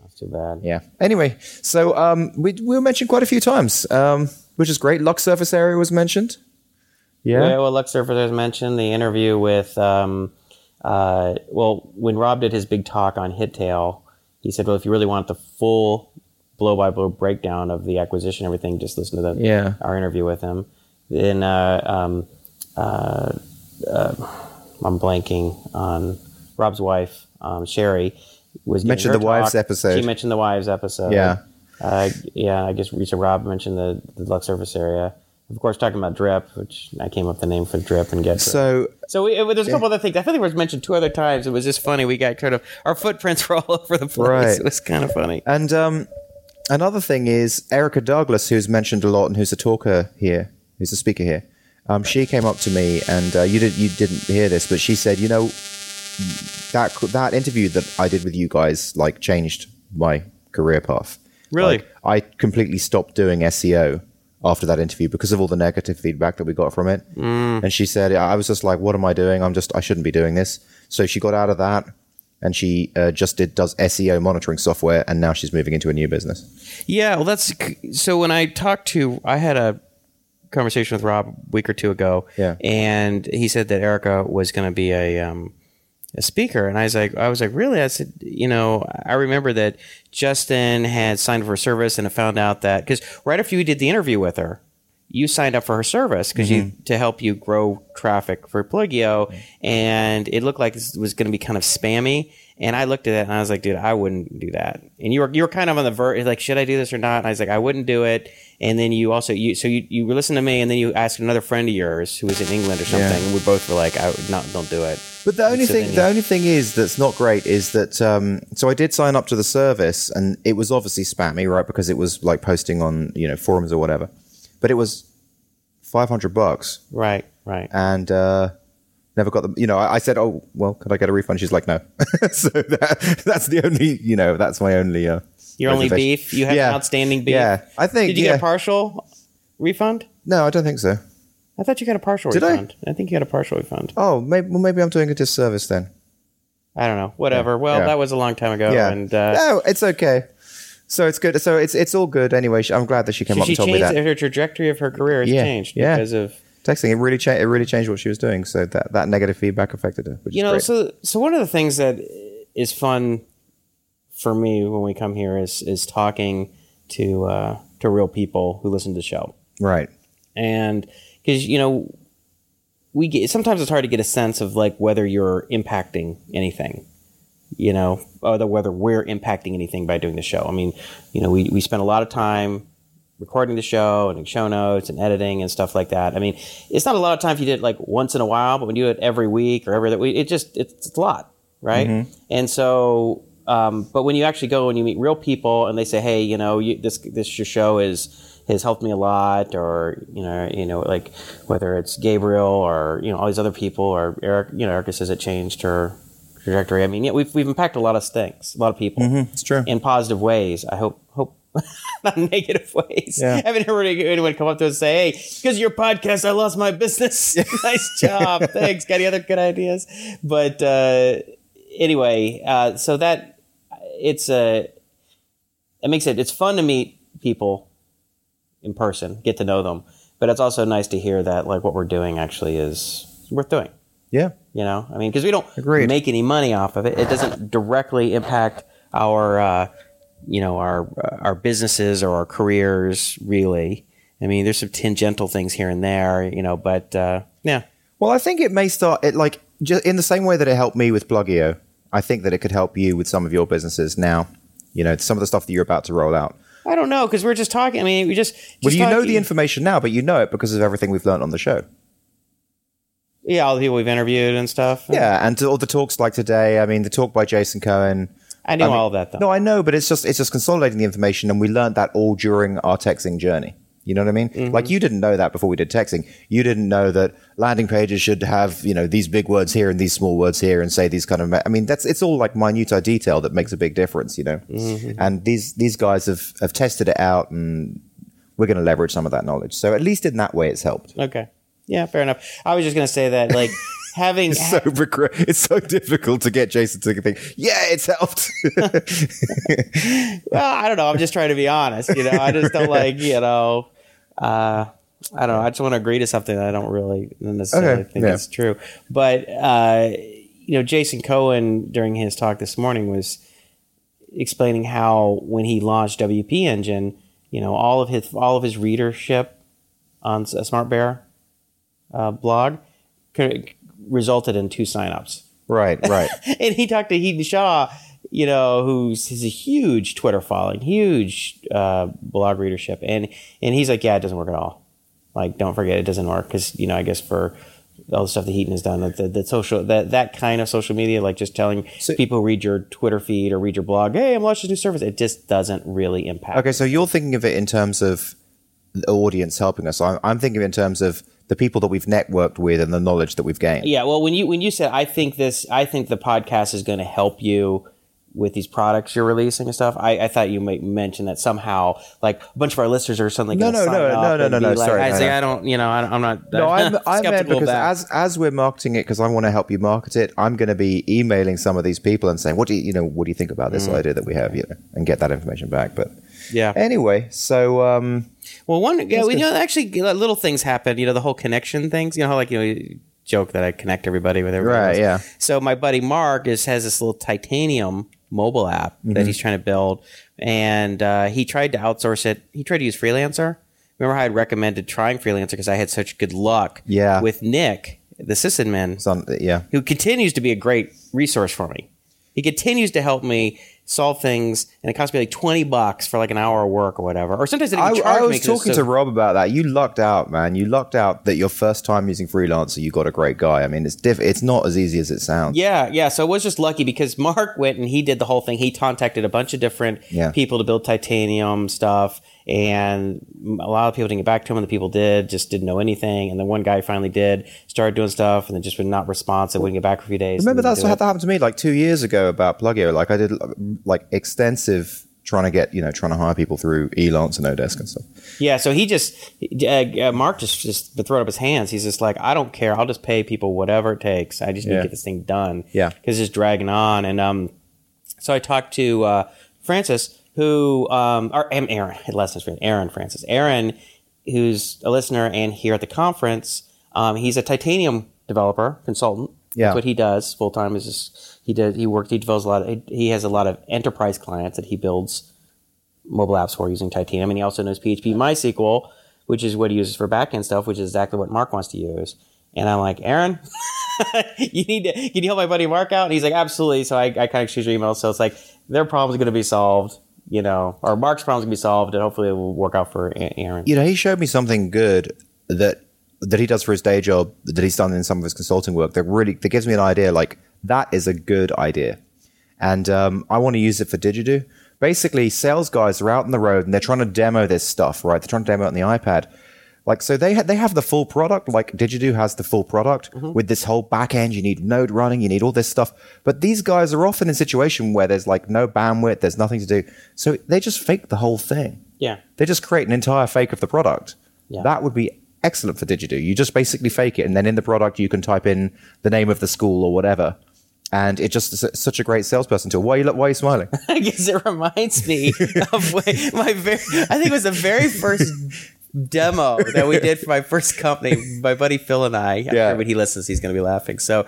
That's too bad. Yeah. Anyway, so um, we, we were mentioned quite a few times, um, which is great. Luck surface area was mentioned. Yeah. Well, Luck surface was mentioned the interview with. Um, uh, well, when Rob did his big talk on Hittail, he said, "Well, if you really want the full blow by blow breakdown of the acquisition, everything, just listen to the Yeah. our interview with him." Then uh, um, uh, uh, I'm blanking on Rob's wife, um, Sherry, was Mentioned the wives episode. She mentioned the wives episode. Yeah. Uh, yeah, I guess Risa Rob mentioned the, the Luck Surface area. Of course, talking about drip, which I came up with the name for drip and get. So So we, it, there's a couple other things. I think it was mentioned two other times. It was just funny. We got kind of our footprints were all over the place. Right. It was kind of funny. And um, another thing is Erica Douglass, who's mentioned a lot and who's a talker here, who's a speaker here. Um, she came up to me and uh, you did you didn't hear this, but she said, you know, that that interview that I did with you guys like changed my career path. Really? Like, I completely stopped doing SEO after that interview because of all the negative feedback that we got from it. Mm. And she said, I was just like, what am I doing? I'm just I shouldn't be doing this. So she got out of that and she uh, just did does SEO monitoring software, and now she's moving into a new business. Yeah, well, that's so. When I talked to, I had a conversation with Rob a week or two ago. Yeah. and he said that Erica was going to be a um, a speaker, and I was like, I was like, really? I said, you know, I remember that Justin had signed for service, and I found out that because right after you did the interview with her. You signed up for her service because you mm-hmm. to help you grow traffic for Plugio, and it looked like this was going to be kind of spammy. And I looked at it and I was like, dude, I wouldn't do that. And you were you were kind of on the verge, like, should I do this or not? And I was like, I wouldn't do it. And then you also you so you you listened to me, and then you asked another friend of yours who was in England or something, Yeah. and we both were like, I would not don't do it. But the only So thing, then the only thing is that's not great is that. Um, so I did sign up to the service, and it was obviously spammy, right? Because it was like posting on you know forums or whatever. But it was five hundred bucks, Right, right. and uh, never got the. You know, I, I said, "Oh, well, could I get a refund?" She's like, "No." so that, that's the only. You know, that's my only. Uh, Your only beef? You have Yeah. an outstanding beef? Yeah, I think. Did you yeah. get a partial refund? no, I don't think so. I thought you got a partial Did I? refund. I? think you got a partial refund. Oh, maybe well, maybe I'm doing a disservice then. I don't know. Whatever. Well, Yeah. that was a long time ago. Yeah. And uh, no, it's okay. So it's good. So it's it's all good anyway. I'm glad that she came so up she and told me that. her trajectory of her career has changed because of TechZing it really changed it really changed what she was doing. So that that negative feedback affected her you know great. so so one of the things that is fun for me when we come here is is talking to uh, to real people who listen to the show. Right. And because you know we get sometimes it's hard to get a sense of like whether you're impacting anything you know or whether we're impacting anything by doing the show. I mean you know we, we spend a lot of time recording the show and show notes and editing and stuff like that. I mean it's not a lot of time if you did it like once in a while but when you do it every week or every other week it just it's, it's a lot right? And so um, but when you actually go and you meet real people and they say hey you know you, this this your show is has helped me a lot or you know you know like whether it's gabriel or you know all these other people or eric you know erica says it changed her trajectory? I mean yeah we've, we've impacted a lot of things a lot of people it's true. in positive ways. I hope hope not negative ways. Yeah. i haven't heard anyone come up to us and say hey because of your podcast i lost my business. Nice job. Thanks. Got any other good ideas? But uh anyway uh so that it's uh, it makes it it's fun to meet people in person get to know them but it's also nice to hear that like what we're doing actually is worth doing. Yeah. You know? I mean because we don't Agreed. make any money off of it. It doesn't directly impact our uh, you know our our businesses or our careers really. I mean there's some tangential things here and there you know but uh, yeah. Well i think it may start it like just in the same way that it helped me with plugio i think that it could help you with some of your businesses now you know some of the stuff that you're about to roll out. I don't know because we're just talking i mean we just, just well you know the information now but you know it because of everything we've learned on the show. Yeah all the people we've interviewed and stuff. Yeah and all the talks like today i mean the talk by jason cohen i knew I mean- all that though No, I know, but it's just it's just consolidating the information, and we learned that all during our TechZing journey. You know what I mean? Mm-hmm. Like you didn't know that before we did TechZing. You didn't know that landing pages should have you know these big words here and these small words here, and say these kind of. I mean, that's it's all like minute detail that makes a big difference. You know, Mm-hmm. and these these guys have have tested it out, and we're going to leverage some of that knowledge. So at least in that way, it's helped. Okay. Yeah, fair enough. I was just gonna say that, like, having So regret- it's so difficult to get Jason to think, yeah, it's helped. well, I don't know. I'm just trying to be honest. You know, I just don't like, you know, uh, I don't know. I just want to agree to something that I don't really necessarily Okay, think yeah. is true. But uh, you know, Jason Cohen during his talk this morning was explaining how when he launched WP Engine, you know, all of his all of his readership on a Smart Bear uh, blog resulted in two signups. Right, right. and he talked to Hiten Shah, you know, who's has a huge Twitter following, huge uh, blog readership, and and he's like, yeah, it doesn't work at all. Like, don't forget, it doesn't work because you know, I guess for all the stuff that Heaton has done, that the, the social that that kind of social media, like just telling So- people who read your Twitter feed or read your blog, hey, I'm launching this new service, it just doesn't really impact. Okay, so you're thinking of it in terms of the audience helping us. I'm, I'm thinking in terms of the people that we've networked with and the knowledge that we've gained. Yeah, well, when you when you said I think this, I think the podcast is going to help you with these products you're releasing and stuff. I, I thought you might mention that somehow, like a bunch of our listeners are suddenly No, going to no, sign no, up no, no, no, no, like, sorry, I no, say no. I don't, you know, I, I'm not. No, I'm, I meant because as as we're marketing it, because I want to help you market it, I'm going to be emailing some of these people and saying, "What do you, you know? What do you think about this Mm. idea that we have?" You know, and get that information back. But yeah. anyway, so um, Well, one, yeah, well, you know, actually, little things happen. You know, the whole connection things. You know, how like you know, you joke that I connect everybody with everybody. Right, else. yeah. So my buddy Mark is has this little titanium mobile app Mm-hmm. that he's trying to build, and uh, he tried to outsource it. He tried to use Freelancer. Remember how I had recommended trying Freelancer because I had such good luck. Yeah. With Nick, the sysadmin, some, yeah, who continues to be a great resource for me. He continues to help me solve things, and it cost me like twenty bucks for like an hour of work or whatever. Or sometimes they I, charge I was talking so- to Rob about that. You lucked out, man. You lucked out that your first time using freelancer, you got a great guy. I mean, it's diff- It's not as easy as it sounds. Yeah, yeah. So I was just lucky because Mark went and he did the whole thing. He contacted a bunch of different Yeah. people to build titanium stuff, and a lot of people didn't get back to him. And the people did just didn't know anything. And then one guy finally did, started doing stuff, and then just would not responsive, wouldn't get back for a few days. Remember that's what it. happened to me like two years ago about Plugio. Like I did like extensive trying to get you know trying to hire people through Elance and Odesk and stuff. Yeah, so he just uh, uh, Mark just just throw up his hands. He's just like, I don't care. I'll just pay people whatever it takes. I just need Yeah. to get this thing done. Yeah. because it's dragging on. And um, so I talked to uh, Francis, who um, or um, Aaron, last name's Aaron Francis. Aaron, who's a listener and here at the conference, um, he's a titanium developer consultant. Yeah. That's what he does full time. Is just he did he works. he develops a lot. Of, he, has a lot of enterprise clients that he builds mobile apps for using Titanium, and he also knows PHP MySQL, which is what he uses for backend stuff, which is exactly what Mark wants to use. And I'm like, Aaron, you need to can you help my buddy Mark out? And he's like, absolutely. So I, I kind of exchange your email. So it's like their problem's going to be solved, you know, or Mark's problem's to be solved, and hopefully it will work out for Aaron. You know, he showed me something good that that he does for his day job that he's done in some of his consulting work that really that gives me an idea. Like that is a good idea, and um, I want to use it for digedu. Basically, sales guys are out on the road and they're trying to demo this stuff, right? They're trying to demo it on the iPad. Like so, they ha- they have the full product. Like digedu has the full product with this whole back end. You need Node running. You need all this stuff. But these guys are often in a situation where there's like no bandwidth. There's nothing to do. So they just fake the whole thing. Yeah. They just create an entire fake of the product. Yeah. That would be excellent for digedu. You just basically fake it, and then in the product you can type in the name of the school or whatever. And it just is such a great salesperson tool. Why are you, why are you smiling? I guess it reminds me of my very, I think it was the very first demo that we did for my first company. My buddy Phil and I, Yeah. sure when he listens, he's going to be laughing. So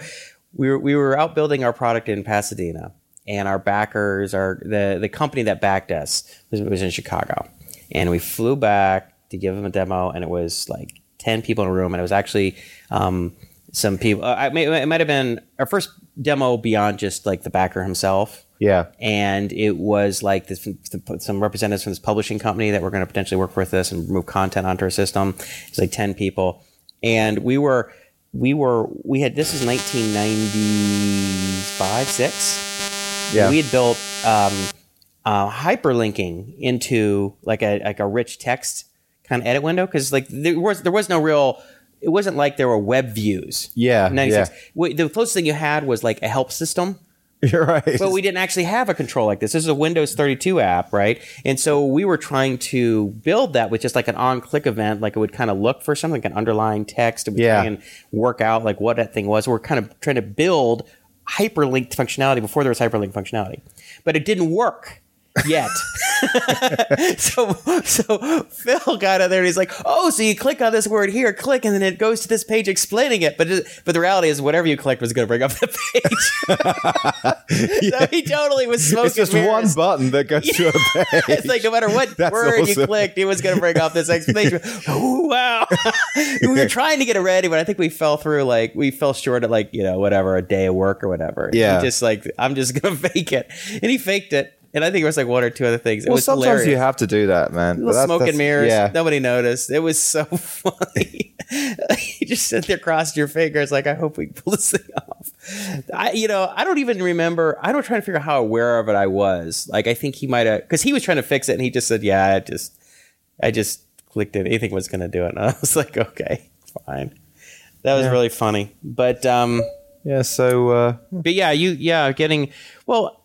we were, we were out building our product in Pasadena and our backers are the, the company that backed us was, was in Chicago and we flew back to give them a demo and it was like 10 people in a room and it was actually, um, some people, uh, I may, it might have been our first demo beyond just like the backer himself Yeah. and it was like this, some representatives from this publishing company that were going to potentially work with us and move content onto our system. It's like ten people, and we were we were we had this is 1995 six. Yeah. we had built um, uh, hyperlinking into like a like a rich text kind of edit window because like there was there was no real. It wasn't like there were web views. Yeah, 96. yeah. Wait, The closest thing you had was like a help system You're right. but we didn't actually have a control like this. This is a Windows 32 app, right? And so we were trying to build that with just like an on-click event, like it would kind of look for something, like an underlying text, and Yeah. try and work out like what that thing was. We're kind of trying to build hyperlinked functionality before there was hyperlinked functionality, but it didn't work. Yet. so so Phil got out there and he's like, "Oh, so you click on this word here, click, and then it goes to this page explaining it." But it, but the reality is, whatever you clicked was going to bring up the page. so he totally was smoking. It's just one button that goes to a page. It's like no matter what That's word you clicked, it was going to bring up this explanation. Ooh, wow! we were trying to get it ready, but I think we fell through. Like we fell short at like you know whatever a day of work or whatever. Yeah. He just like I'm just going to fake it, and he faked it. And I think it was like one or two other things. It well, was sometimes hilarious. you have to do that, man. Little that's- smoke and mirrors. Yeah. Nobody noticed. It was so funny. you just sit there, crossed your fingers, like I hope we pull this thing off. I, you know, I don't even remember. I don't try to figure out how aware of it I was. Like I think he might have, because he was trying to fix it, and he just said, "Yeah, I just, I just clicked it. Anything was going to do it." And I was like, "Okay, fine." That was Yeah. really funny, but um, Yeah. So uh, but yeah, you yeah, getting well.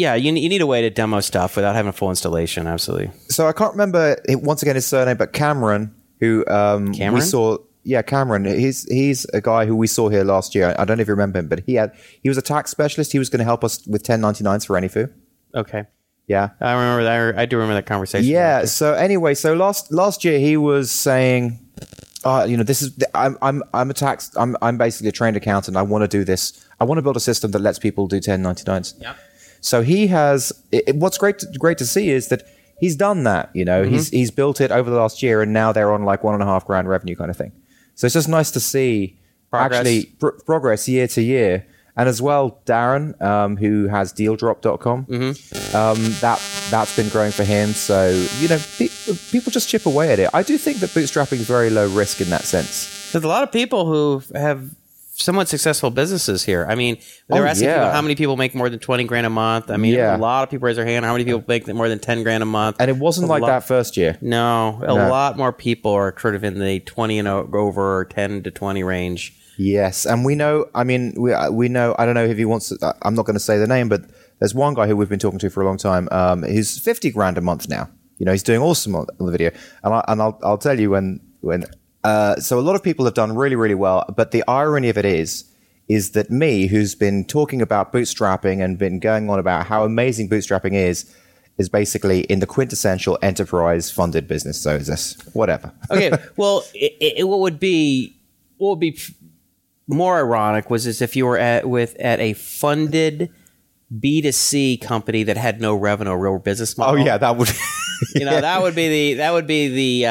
Yeah, you, you need a way to demo stuff without having a full installation. Absolutely. so I can't remember it, once again his surname, but Cameron, who um, we saw. Yeah, Cameron. He's he's a guy who we saw here last year. I don't know if you remember him, but he had he was a tax specialist. He was going to help us with 1099s for AnyFu. Okay. Yeah. I remember that. I do remember that conversation. Yeah. So anyway, so last last year he was saying, uh, you know, this is I'm I'm I'm a tax I'm I'm basically a trained accountant. I want to do this. I want to build a system that lets people do 1099s. Yep. So he has. It, what's great to, great to see is that he's done that. You know, he's he's built it over the last year, and now they're on like one and a half grand revenue kind of thing. So it's just nice to see Progress. actually pr- progress year to year. And as well, Darren, um, who has dealdrop.com, um, that, that's been growing for him. So, you know, pe- people just chip away at it. I do think that bootstrapping is very low risk in that sense. There's a lot of people who have somewhat successful businesses here. I mean, they're Oh, asking yeah. people how many people make more than 20 grand a month. I mean, Yeah. a lot of people raise their hand. How many people make more than 10 grand a month? And it wasn't A like lot- that first year. No, a No. lot more people are sort of in the 20 and over or 10 to 20 range. Yes, and we know. I mean, we uh, we know. I don't know if he wants. To, uh, I'm not going to say the name, but there's one guy who we've been talking to for a long time. Um, who's fifty grand a month now. You know, he's doing awesome on, on the video, and I, and I'll I'll tell you when when. Uh, so a lot of people have done really really well, but the irony of it is. Is that me, who's been talking about bootstrapping and been going on about how amazing bootstrapping is, is basically in the quintessential enterprise funded business. So is this whatever? Okay, well, it, it, what would be what would be more ironic was as if you were at with at a funded B 2 C company that had no revenue, real business model. Oh yeah, that would. you know that would be the that would be the uh,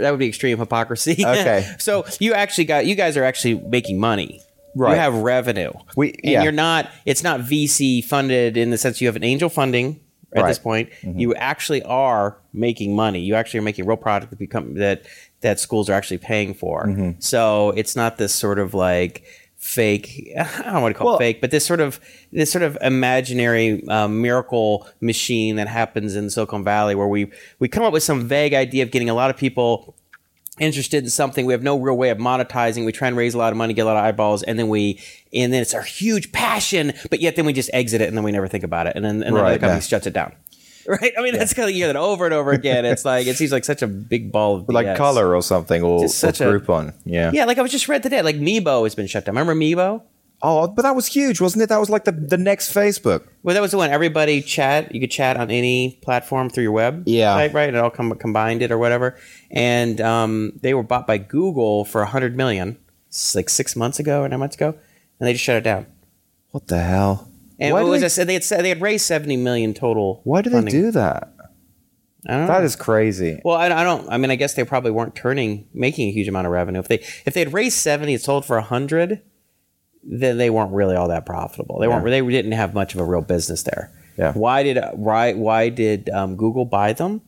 that would be extreme hypocrisy. Okay. so you actually got you guys are actually making money. Right. You have revenue. We- and yeah. you're not. It's not VC funded in the sense you have an angel funding at Right. this point. You actually are making money. You actually are making real product that become that that schools are actually paying for. So it's not this sort of like fake. I don't want to call Well- it fake, but this sort of this sort of imaginary um, miracle machine that happens in Silicon Valley, where we we come up with some vague idea of getting a lot of people interested in something. We have no real way of monetizing. We try and raise a lot of money, get a lot of eyeballs, and then we and then it's our huge passion, but yet then we just exit it and then we never think about it, and then and then Right, the company yeah. shuts it down. Right? I mean, that's kind of you hear that over and over again. It's like it seems like such a big ball of like color or something or, or Just such a- Groupon. Yeah. Yeah, like I was just read today, like Meebo has been shut down. Remember Meebo? Oh, but that was huge, wasn't it? That was like the, the next Facebook. Well, that was the one. Everybody chat. You could chat on any platform through your web. Yeah. Right. And it all com- combined it or whatever. And um, they were bought by Google for a hundred million, like six months ago or nine months ago, and they just shut it down. What the hell? And why what do was they, I said? They had said they had raised seventy million total. why do they funding. do that? I don't know. That is crazy. Well, I, I don't. I mean, I guess they probably weren't turning, making a huge amount of revenue. If they if they had raised seventy, and sold for hundred, then they weren't really all that profitable. They weren't. They didn't have much of a real business there. Yeah. Why did why why did um, Google buy them?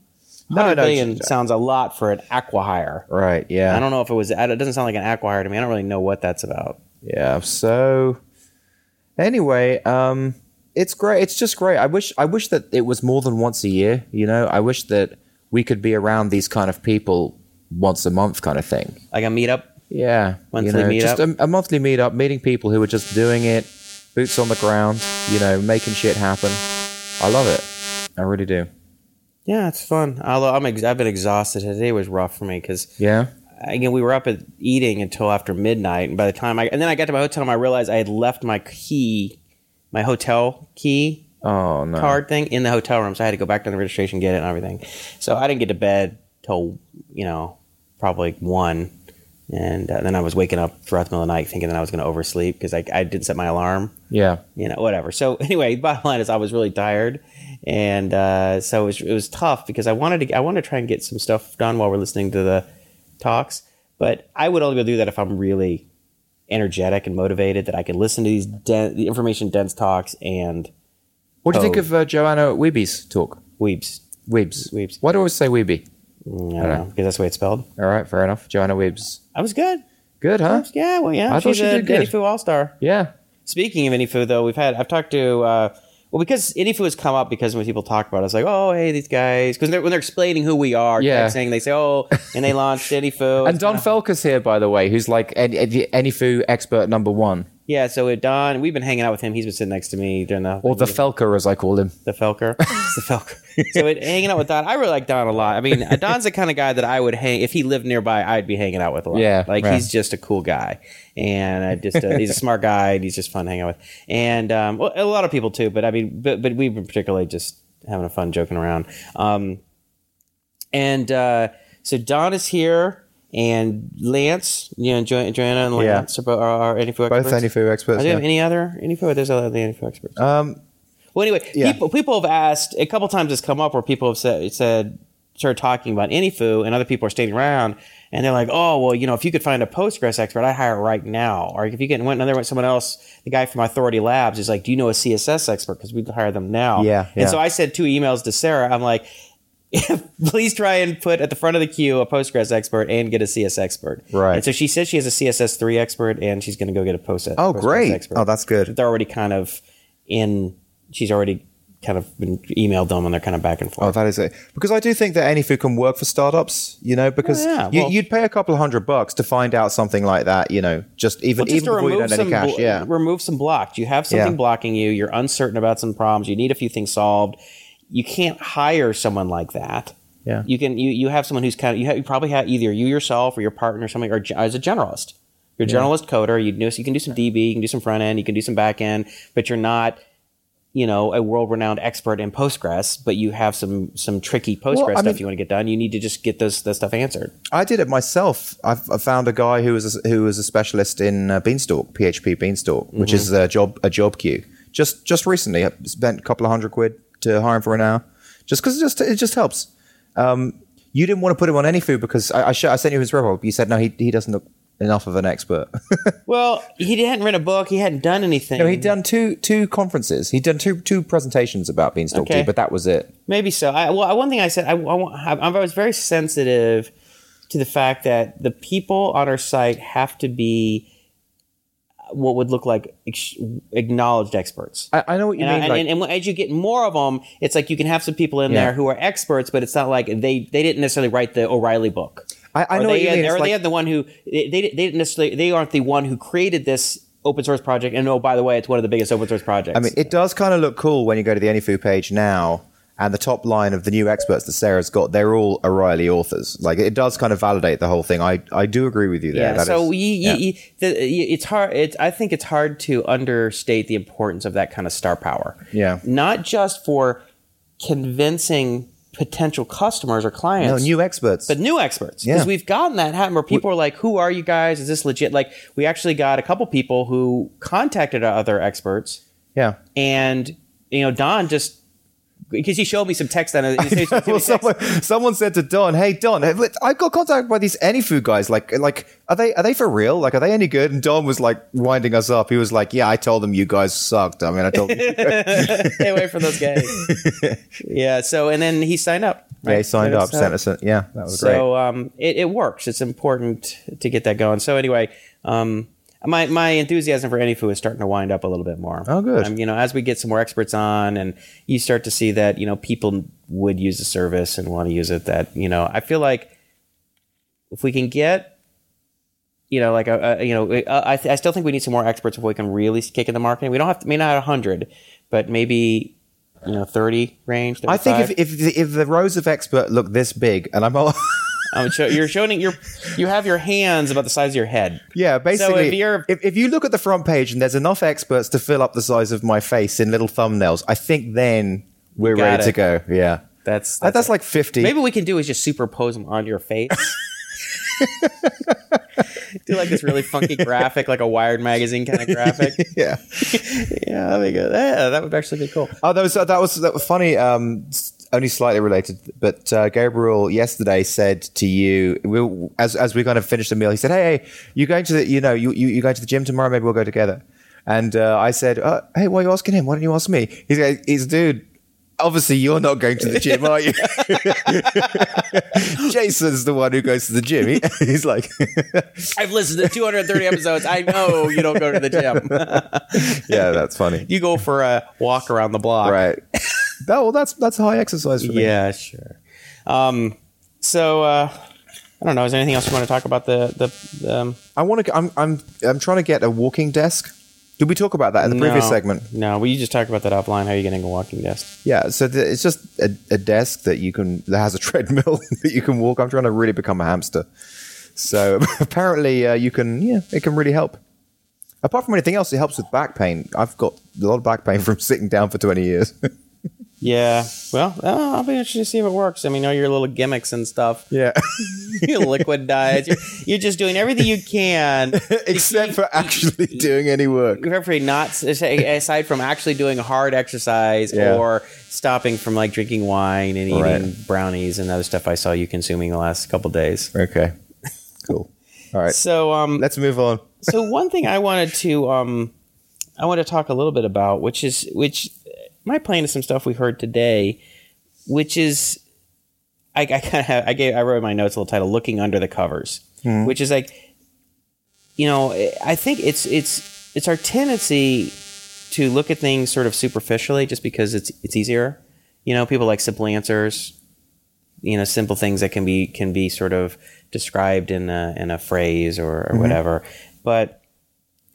No, Hundred no, million j- sounds a lot for an acquihire. Right. Yeah. I don't know if it was. It doesn't sound like an acquihire to me. I don't really know what that's about. Yeah. So anyway, um, it's great. It's just great. I wish. I wish that it was more than once a year. You know, I wish that we could be around these kind of people once a month, kind of thing. Like a meetup. Yeah, Monthly you know, just meetup? a, a monthly meetup, meeting people who are just doing it, boots on the ground, you know, making shit happen. I love it. I really do. Yeah, it's fun. Although I'm ex- I've been exhausted. Today was rough for me because Yeah. Again we were up at eating until after midnight, and by the time I and then I got to my hotel room, I realized I had left my key, my hotel key Oh no. card thing in the hotel room, so I had to go back to the registration, get it, and everything. So I didn't get to bed till you know probably one, and uh, then I was waking up throughout the middle of the night thinking that I was going to oversleep because I, I didn't set my alarm. Yeah. You know, whatever. So anyway, bottom line is I was really tired, and uh, so it was, it was tough because I wanted to I wanted to try and get some stuff done while we're listening to the talks, but I would only do that if I'm really energetic and motivated that I can listen to these den- the information dense talks and What do you think Oh. of uh, Joanna Wiebe's talk? weeps. Weebs. Weebs. Why do I always say Weeby? I don't know because that's the way it's spelled. All right, fair enough. Joanna Weebs. I was good. Good, huh? Yeah, well, yeah. I thought she a did good. Anyfu All Star. Yeah. Speaking of Anyfu, though, we've had I've talked to uh, well because Anyfu has come up because when people talk about it, it's like, oh, hey, these guys because when they're explaining who we are, Yeah. saying they say, oh, and they launched Anyfu, And Don Felker's here, by the way, who's like Anyfu expert number one. Yeah. So with Don, we've been hanging out with him. He's been sitting next to me during the Or the Felker, as I call him. the Felker. It's the Felker. so it, hanging out with Don, I really like Don a lot. I mean, Don's the kind of guy that I would hang if he lived nearby. I'd be hanging out with a lot. Yeah, like right. he's just a cool guy, and I just uh, he's a smart guy, and he's just fun hanging out with. And um, well, a lot of people too, but I mean, but but we've been particularly just having a fun joking around. Um, and uh, so Don is here. And Lance, you know, jo- Joanna and Yeah. Lance are, bo- are, are Anyfu Both experts. Anyfu experts. Are there yeah. any other? Or there's other Anyfu experts. Um, Well, anyway, Yeah. people people have asked a couple times. It's come up where people have said said started talking about AnyFu, and other people are standing around, and they're like, "Oh, well, you know, if you could find a Postgres expert, I'd hire right now." Or if you get went another one, someone else, the guy from Authority Labs is like, "Do you know a CSS expert? Because we'd hire them now." Yeah, yeah. And so I sent two emails to Sarah. I'm like. Please try and put at the front of the queue a Postgres expert and get a CS expert. Right. And so she says she has a CSS three expert and she's going to go get a post. oh, Postgres great. expert Oh, that's good. they're already kind of in. She's already kind of been emailed them, and they're kind of back and forth. Oh, that is it. Because I do think that Anyfu can work for startups, you know, because Oh, yeah, you, well- you'd pay a couple of hundred bucks to find out something like that, you know, just even, Well, just even before you don't any cash. blo- yeah. remove some blocks. You have something Yeah. blocking you. You're uncertain about some problems. You need a few things solved. You can't hire someone like that. Yeah. You can. You, you have someone who's kind of. You, have, you probably have either you yourself or your partner or something, or as a generalist. You're a generalist coder. You know, so you can do some DB, you can do some front end, you can do some back end, but you're not. You know, a world-renowned expert in Postgres, but you have some some tricky Postgres I stuff mean- you want to get done. You need to just get those that stuff answered. I did it myself. I've, I found a guy who was a, who was a specialist in uh, Beanstalk, PHP Beanstalk, which Mm-hmm. is a job a job queue. Just just recently, I spent a couple of hundred quid to hire him for an hour, just because it just it just helps. Um, you didn't want to put him on AnyFu because I, I, sh- I sent you his but You said no, he he doesn't look enough of an expert. Well, he hadn't written a book. He hadn't done anything. no, he'd done two two conferences. He'd done two two presentations about Beanstalk, Okay. but that was it. Maybe so. I, well, one thing I said, I, I, I was very sensitive to the fact that the people on our site have to be what would look like ex- acknowledged experts. I, I know what you and, mean. and, like, and, and when- as you get more of them, it's like you can have some people in Yeah. there who are experts, but it's not like they, they didn't necessarily write the O'Reilly book. I, I know what they, you uh, mean. Or It's they like- have the one who they, they, didn't necessarily they aren't the one who created this open source project. And oh, by the way, it's one of the biggest open source projects. I mean, it does kind of look cool when you go to the AnyFu page now, and the top line of the new experts that Sarah's got, they're all O'Reilly authors. Like, it does kind of validate the whole thing. I, I do agree with you there. Yeah, That so is- we, yeah. you, the, you, it's hard. It's, I think it's hard to understate the importance of that kind of star power. Yeah. not just for convincing potential customers or clients. no, new experts. but new experts. Because Yeah. we've gotten that happen where people are like, "Who are you guys? Is this legit?" Like, we actually got a couple people who contacted other experts, yeah. and you know, Don just because he showed me some text and it. well, someone, someone said to Don, "Hey Don, I got contacted by these AnyFu guys. Like, like, are they are they for real? Like, are they any good?" And Don was like winding us up. He was like, "Yeah, I told them you guys sucked. I mean, I told them." Stay away from those guys. yeah. So and then he signed up. yeah, he signed up, sent us. Yeah, that was great. So um, it, it works. It's important to get that going. So anyway, um, my my enthusiasm for AnyFu is starting to wind up a little bit more. Oh, good. Um, you know, as we get some more experts on, and you start to see that you know people would use the service and want to use it. That you know, I feel like if we can get you know, like a, a you know, uh, I, I still think we need some more experts before we can really kick in the marketing. We don't have to, may not hundred, but maybe you know, thirty range. I think if, if the, if the rows of expert look this big, and I'm all, Um, show, you're showing your you have your hands about the size of your head. Yeah, basically, if you're- if, if you look at the front page and there's enough experts to fill up the size of my face in little thumbnails, I think then we're ready to go. Yeah, That's that's, that's like fifty. Maybe we can do is just superimpose them on your face. do like this really funky graphic, like a Wired magazine kind of graphic. yeah. yeah, that'd be good. Yeah, that would actually be cool. Oh, that was that was that was funny. Um, only slightly related, but uh, Gabriel yesterday said to you, we as as we kind of finished the meal, he said, "Hey, hey, you going to the you know you you, you going to the gym tomorrow? Maybe we'll go together." And uh, I said, uh, "Hey, why are you asking him? Why don't you ask me?" He's like, "He's dude." Obviously, you're not going to the gym, are you? Jason's the one who goes to the gym. He, he's like, I've listened to 230 episodes. I know you don't go to the gym. yeah, that's funny, you go for a walk around the block. right? That, well, that's that's high exercise for me. Yeah, sure. Um, so uh, I don't know. Is there anything else you want to talk about the the? the um, I want to. I'm I'm I'm trying to get a walking desk. Did we talk about that in the previous segment? No, we just talked about that offline. How are you getting a walking desk? Yeah, so th- it's just a, a desk that you can that has a treadmill that you can walk. I'm trying to really become a hamster. So apparently, uh, you can. Yeah, it can really help. Apart from anything else, it helps with back pain. I've got a lot of back pain from sitting down for 20 years. Yeah. Well, uh, I'll be interested to see if it works. I mean, all your little gimmicks and stuff. yeah, your liquid diets. You're, you're just doing everything you can, except for actually doing any work. Preferably not aside from actually doing hard exercise Yeah. or stopping from like drinking wine and eating Right. brownies and other stuff I saw you consuming the last couple days. Okay, cool. All right, So, um, let's move on. so one thing I wanted to um, I want to talk a little bit about, which is which might play into some stuff we heard today, which is I, I kind of I gave I wrote in my notes a little title "Looking Under the Covers," hmm. which is like you know eh, I think it's it's it's our tendency to look at things sort of superficially just because it's it's easier. You know, people like simple answers, you know, simple things that can be can be sort of described in a in a phrase or, or mm-hmm. whatever. But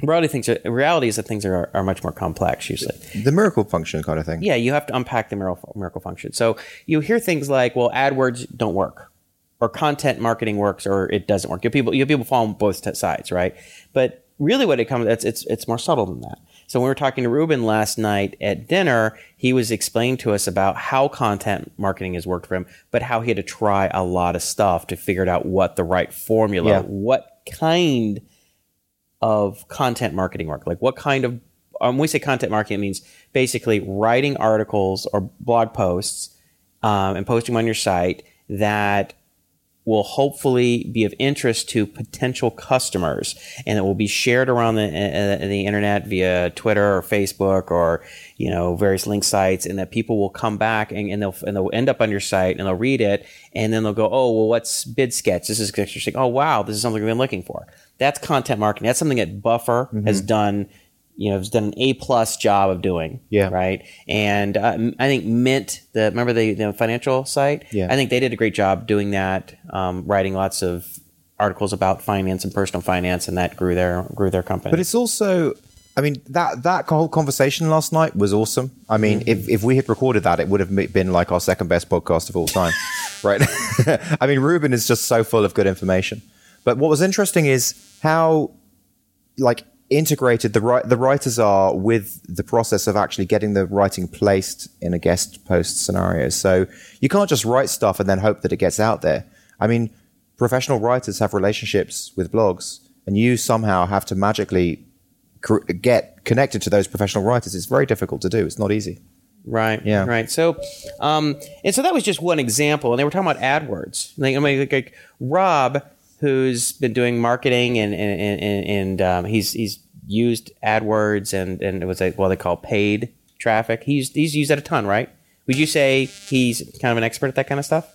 reality things are, reality is that things are are much more complex usually. The miracle function kind of thing. Yeah, you have to unpack the miracle, miracle function. So you hear things like, well, AdWords don't work, or content marketing works, or it doesn't work. You people, you people fall on both sides, right? But really, what it comes, it's it's it's more subtle than that. So when we were talking to Ruben last night at dinner, he was explaining to us about how content marketing has worked for him, but how he had to try a lot of stuff to figure out what the right formula, Yeah. what kind of content marketing work? Like what kind of um, when we say content marketing, it means basically writing articles or blog posts um, and posting them on your site that will hopefully be of interest to potential customers and it will be shared around the, uh, the internet via Twitter or Facebook or you know various link sites and that people will come back and, and they'll and they'll end up on your site and they'll read it and then they'll go oh well what's BidSketch? This is interesting oh wow this is something we've been looking for. That's content marketing. That's something that Buffer has done you know has done an A plus job of doing Yeah. right and uh, I think Mint the remember the, the financial site Yeah. I think they did a great job doing that, um, writing lots of articles about finance and personal finance, and that grew their grew their company. But it's also, I mean, that that whole conversation last night was awesome. I mean, if, if we had recorded that, it would have been like our second best podcast of all time, right? I mean, Ruben is just so full of good information. But what was interesting is how, like, integrated the wri- the writers are with the process of actually getting the writing placed in a guest post scenario. So you can't just write stuff and then hope that it gets out there. I mean, professional writers have relationships with blogs, and you somehow have to magically cr- get connected to those professional writers. It's very difficult to do. It's not easy. right, Yeah. right. So, um, and so that was just one example, and they were talking about AdWords. Like, I mean, like, like Rob, who's been doing marketing, and and and, and um, he's he's used AdWords and and it was like what they call paid traffic. He's he's used that a ton, right? Would you say he's kind of an expert at that kind of stuff?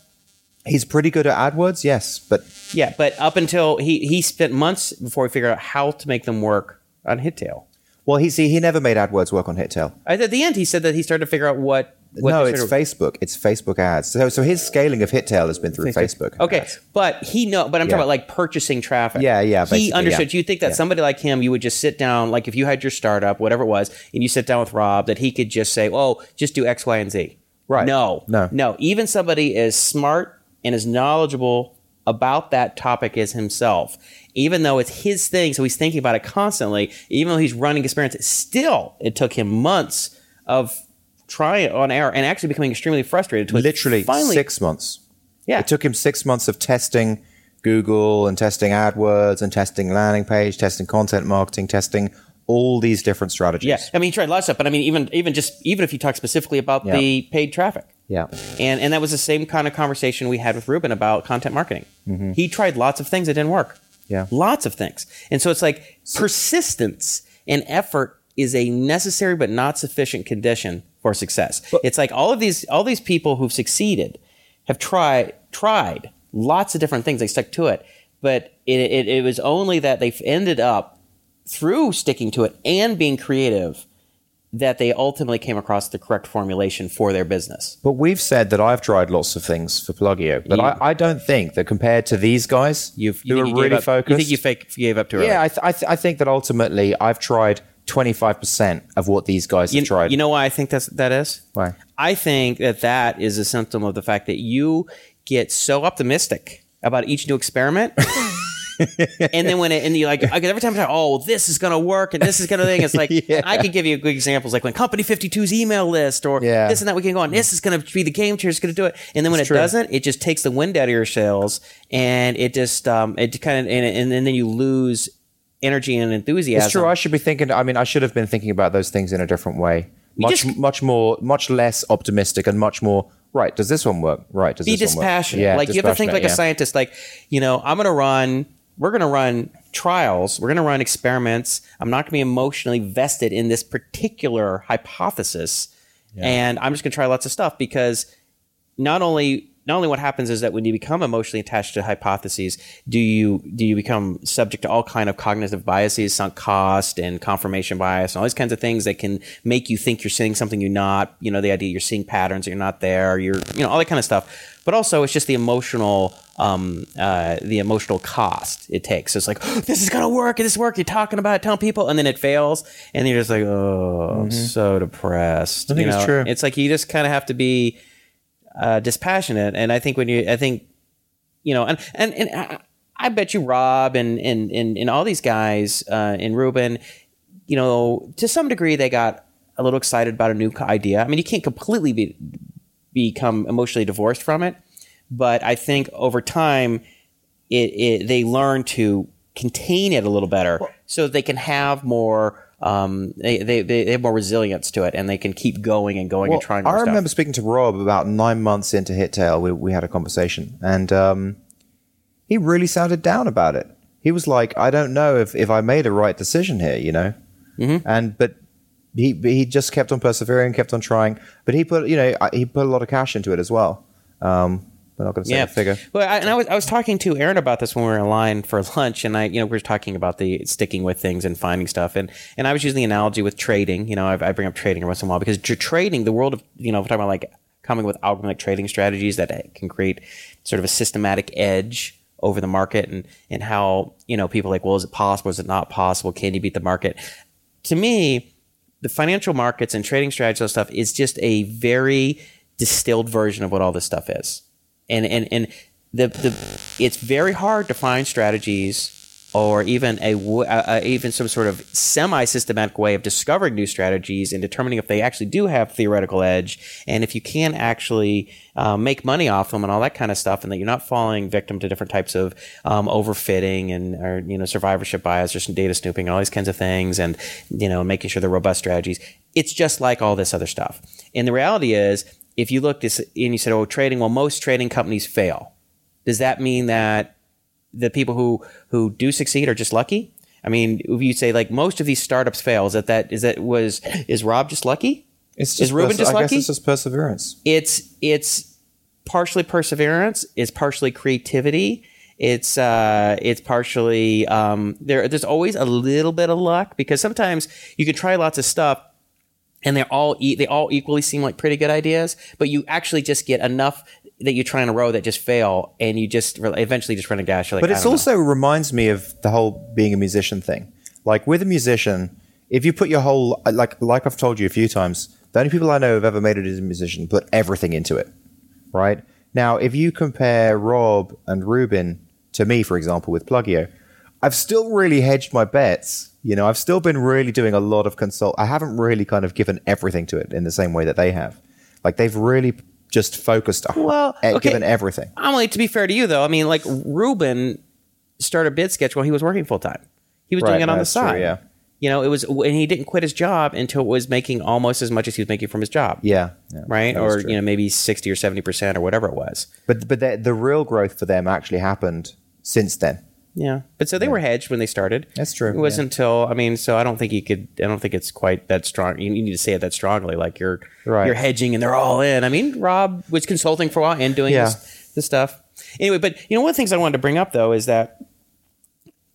He's pretty good at AdWords, yes, but Yeah, but up until he he spent months before he figured out how to make them work on HitTail. well, he see he never made AdWords work on HitTail. At the end, he said that he started to figure out what. No, it's Facebook. It's Facebook ads. So, so his scaling of HitTail has been through Facebook. Okay, ads. but he know, but I'm Yeah. talking about like purchasing traffic. Yeah, yeah, He understood. yeah. You think that Yeah. somebody like him, you would just sit down, like if you had your startup, whatever it was, and you sit down with Rob, that he could just say, "Oh, just do X, Y, and Z." Right. No, No. no. Even somebody as smart and as knowledgeable about that topic as himself, even though it's his thing. So he's thinking about it constantly. Even though he's running experiments, still it took him months of trying on error and actually becoming extremely frustrated. To Literally finally, six months. Yeah. It took him six months of testing Google and testing AdWords and testing landing page, testing content marketing, testing all these different strategies. Yeah, I mean, he tried lots of stuff, but I mean, even even just even if you talk specifically about Yeah. the paid traffic, Yeah. and and that was the same kind of conversation we had with Ruben about content marketing. He tried lots of things that didn't work. Mm-hmm. Yeah. lots of things, and so it's like persistence and effort is a necessary but not sufficient condition for success. it's like all of these all these people who've succeeded have tried tried lots of different things. They stuck to it, but it, it, it was only that they've ended up through sticking to it and being creative that they ultimately came across the correct formulation for their business. But we've said that I've tried lots of things for Plugio, but You- I, I don't think that compared to these guys You've, who you are you really up, focused. You think you fake, gave up too early? yeah, I, th- I, th- I think that ultimately I've tried 25% of what these guys have you, tried. you know why I think that's, that is? Why? I think that that is a symptom of the fact that you get so optimistic about each new experiment. and then when it, and you like, every time I say, oh, this is going to work and this is going to thing, it's like, Yeah. I could give you good examples like when Company 52's email list or Yeah. this and that we can go on, this is going to be the game changer, it's going to do it. And then when It's it true. doesn't, it just takes the wind out of your sails and it just, um, it kind of, and, and then you lose energy and enthusiasm. It's true. I should be thinking. I mean, I should have been thinking about those things in a different way. Much, just- much more, much less optimistic, and much more. Right? Does this one work? Right? Does be this one work? dispassionate. Yeah, like you have to think like yeah. a scientist. Like you know, I'm going to run. We're going to run trials. We're going to run experiments. I'm not going to be emotionally vested in this particular hypothesis, and I'm just going to try lots of stuff because not only not only what happens is that when you become emotionally attached to hypotheses, do you do you become subject to all kind of cognitive biases, sunk cost, and confirmation bias, and all these kinds of things that can make you think you're seeing something you're not. You know, the idea you're seeing patterns that you're not there. You're you know all that kind of stuff. But also, it's just the emotional um, uh, the emotional cost it takes. It's like this is gonna work, this work. You're talking about it, telling people, and then it fails, and you're just like, oh, I'm so depressed. Mm-hmm. I think you it's true. It's like you just kind of have to be uh, dispassionate. And I think when you, I think, you know, and and and I, I bet you Rob and and and, and all these guys uh, and Ruben, you know, to some degree they got a little excited about a new idea. I mean, you can't completely be become emotionally divorced from it, but I think over time, it, it they learn to contain it a little better, so that they can have more. Um, they, they they have more resilience to it, and they can keep going and going Well, and trying. I More stuff. remember speaking to Rob about nine months into HitTail. We, we had a conversation, and um, he really sounded down about it. He was like, "I don't know if, if I made a right decision here," you know. Mm-hmm. And but he he just kept on persevering, kept on trying. But he put you know he put a lot of cash into it as well. Um, we're not going to say yeah. the figure. Well, I, and I was I was talking to Aaron about this when we were in line for lunch, and I you know we were talking about the sticking with things and finding stuff, and and I was using the analogy with trading. You know, I, I bring up trading every once in a while because tr- trading, the world of you know, we're talking about like coming with algorithmic trading strategies that uh, can create sort of a systematic edge over the market, and and how you know people are like, well, is it possible? Is it not possible? Can you beat the market? To me, the financial markets and trading strategies and stuff is just a very distilled version of what all this stuff is. And and and the the it's very hard to find strategies or even a, even some sort of semi systematic way of discovering new strategies and determining if they actually do have theoretical edge and if you can actually uh, make money off them and all that kind of stuff and that you're not falling victim to different types of um, overfitting and or you know survivorship bias or some data snooping and all these kinds of things and you know making sure they're robust strategies. It's just like all this other stuff. And the reality is if you look this and you said oh trading well most trading companies fail does that mean that the people who who do succeed are just lucky? I mean, if you say like most of these startups fail, is that that is that was is Rob just lucky? It's is Ruben perse- just lucky? I guess it's just perseverance. It's it's partially perseverance. It's partially creativity. It's uh, it's partially um, there. There's always a little bit of luck because sometimes you can try lots of stuff and they're all e- they all equally seem like pretty good ideas, but you actually just get enough that you try in a row that just fail, and you just re- eventually just run a dash. Like, But it don't know. also reminds me of the whole being a musician thing. Like with a musician, if you put your whole like like I've told you a few times, the only people I know who've ever made it as a musician put everything into it. Right? Now, if you compare Rob and Ruben to me, for example, with Plugio, I've still really hedged my bets. You know, I've still been really doing a lot of consult. I haven't really kind of given everything to it in the same way that they have. Like they've really just focused, on Well, okay. given everything. I'm like to be fair to you though. I mean, like Ruben started BidSketch while he was working full time. He was Right, doing it on the that's true, side. yeah. You know, it was and he didn't quit his job until it was making almost as much as he was making from his job. Yeah, yeah, Right, or you know, maybe sixty or seventy percent or whatever it was. but but the, the real growth for them actually happened since then. Yeah, but so they were hedged when they started. That's true, It wasn't until I mean, so I don't think you could. I don't think it's quite that strong. You need to say it that strongly, like you're Right. you're hedging and they're all in. I mean, Rob was consulting for a while and doing Yeah. this, this stuff. Anyway, but you know, one of the things I wanted to bring up though is that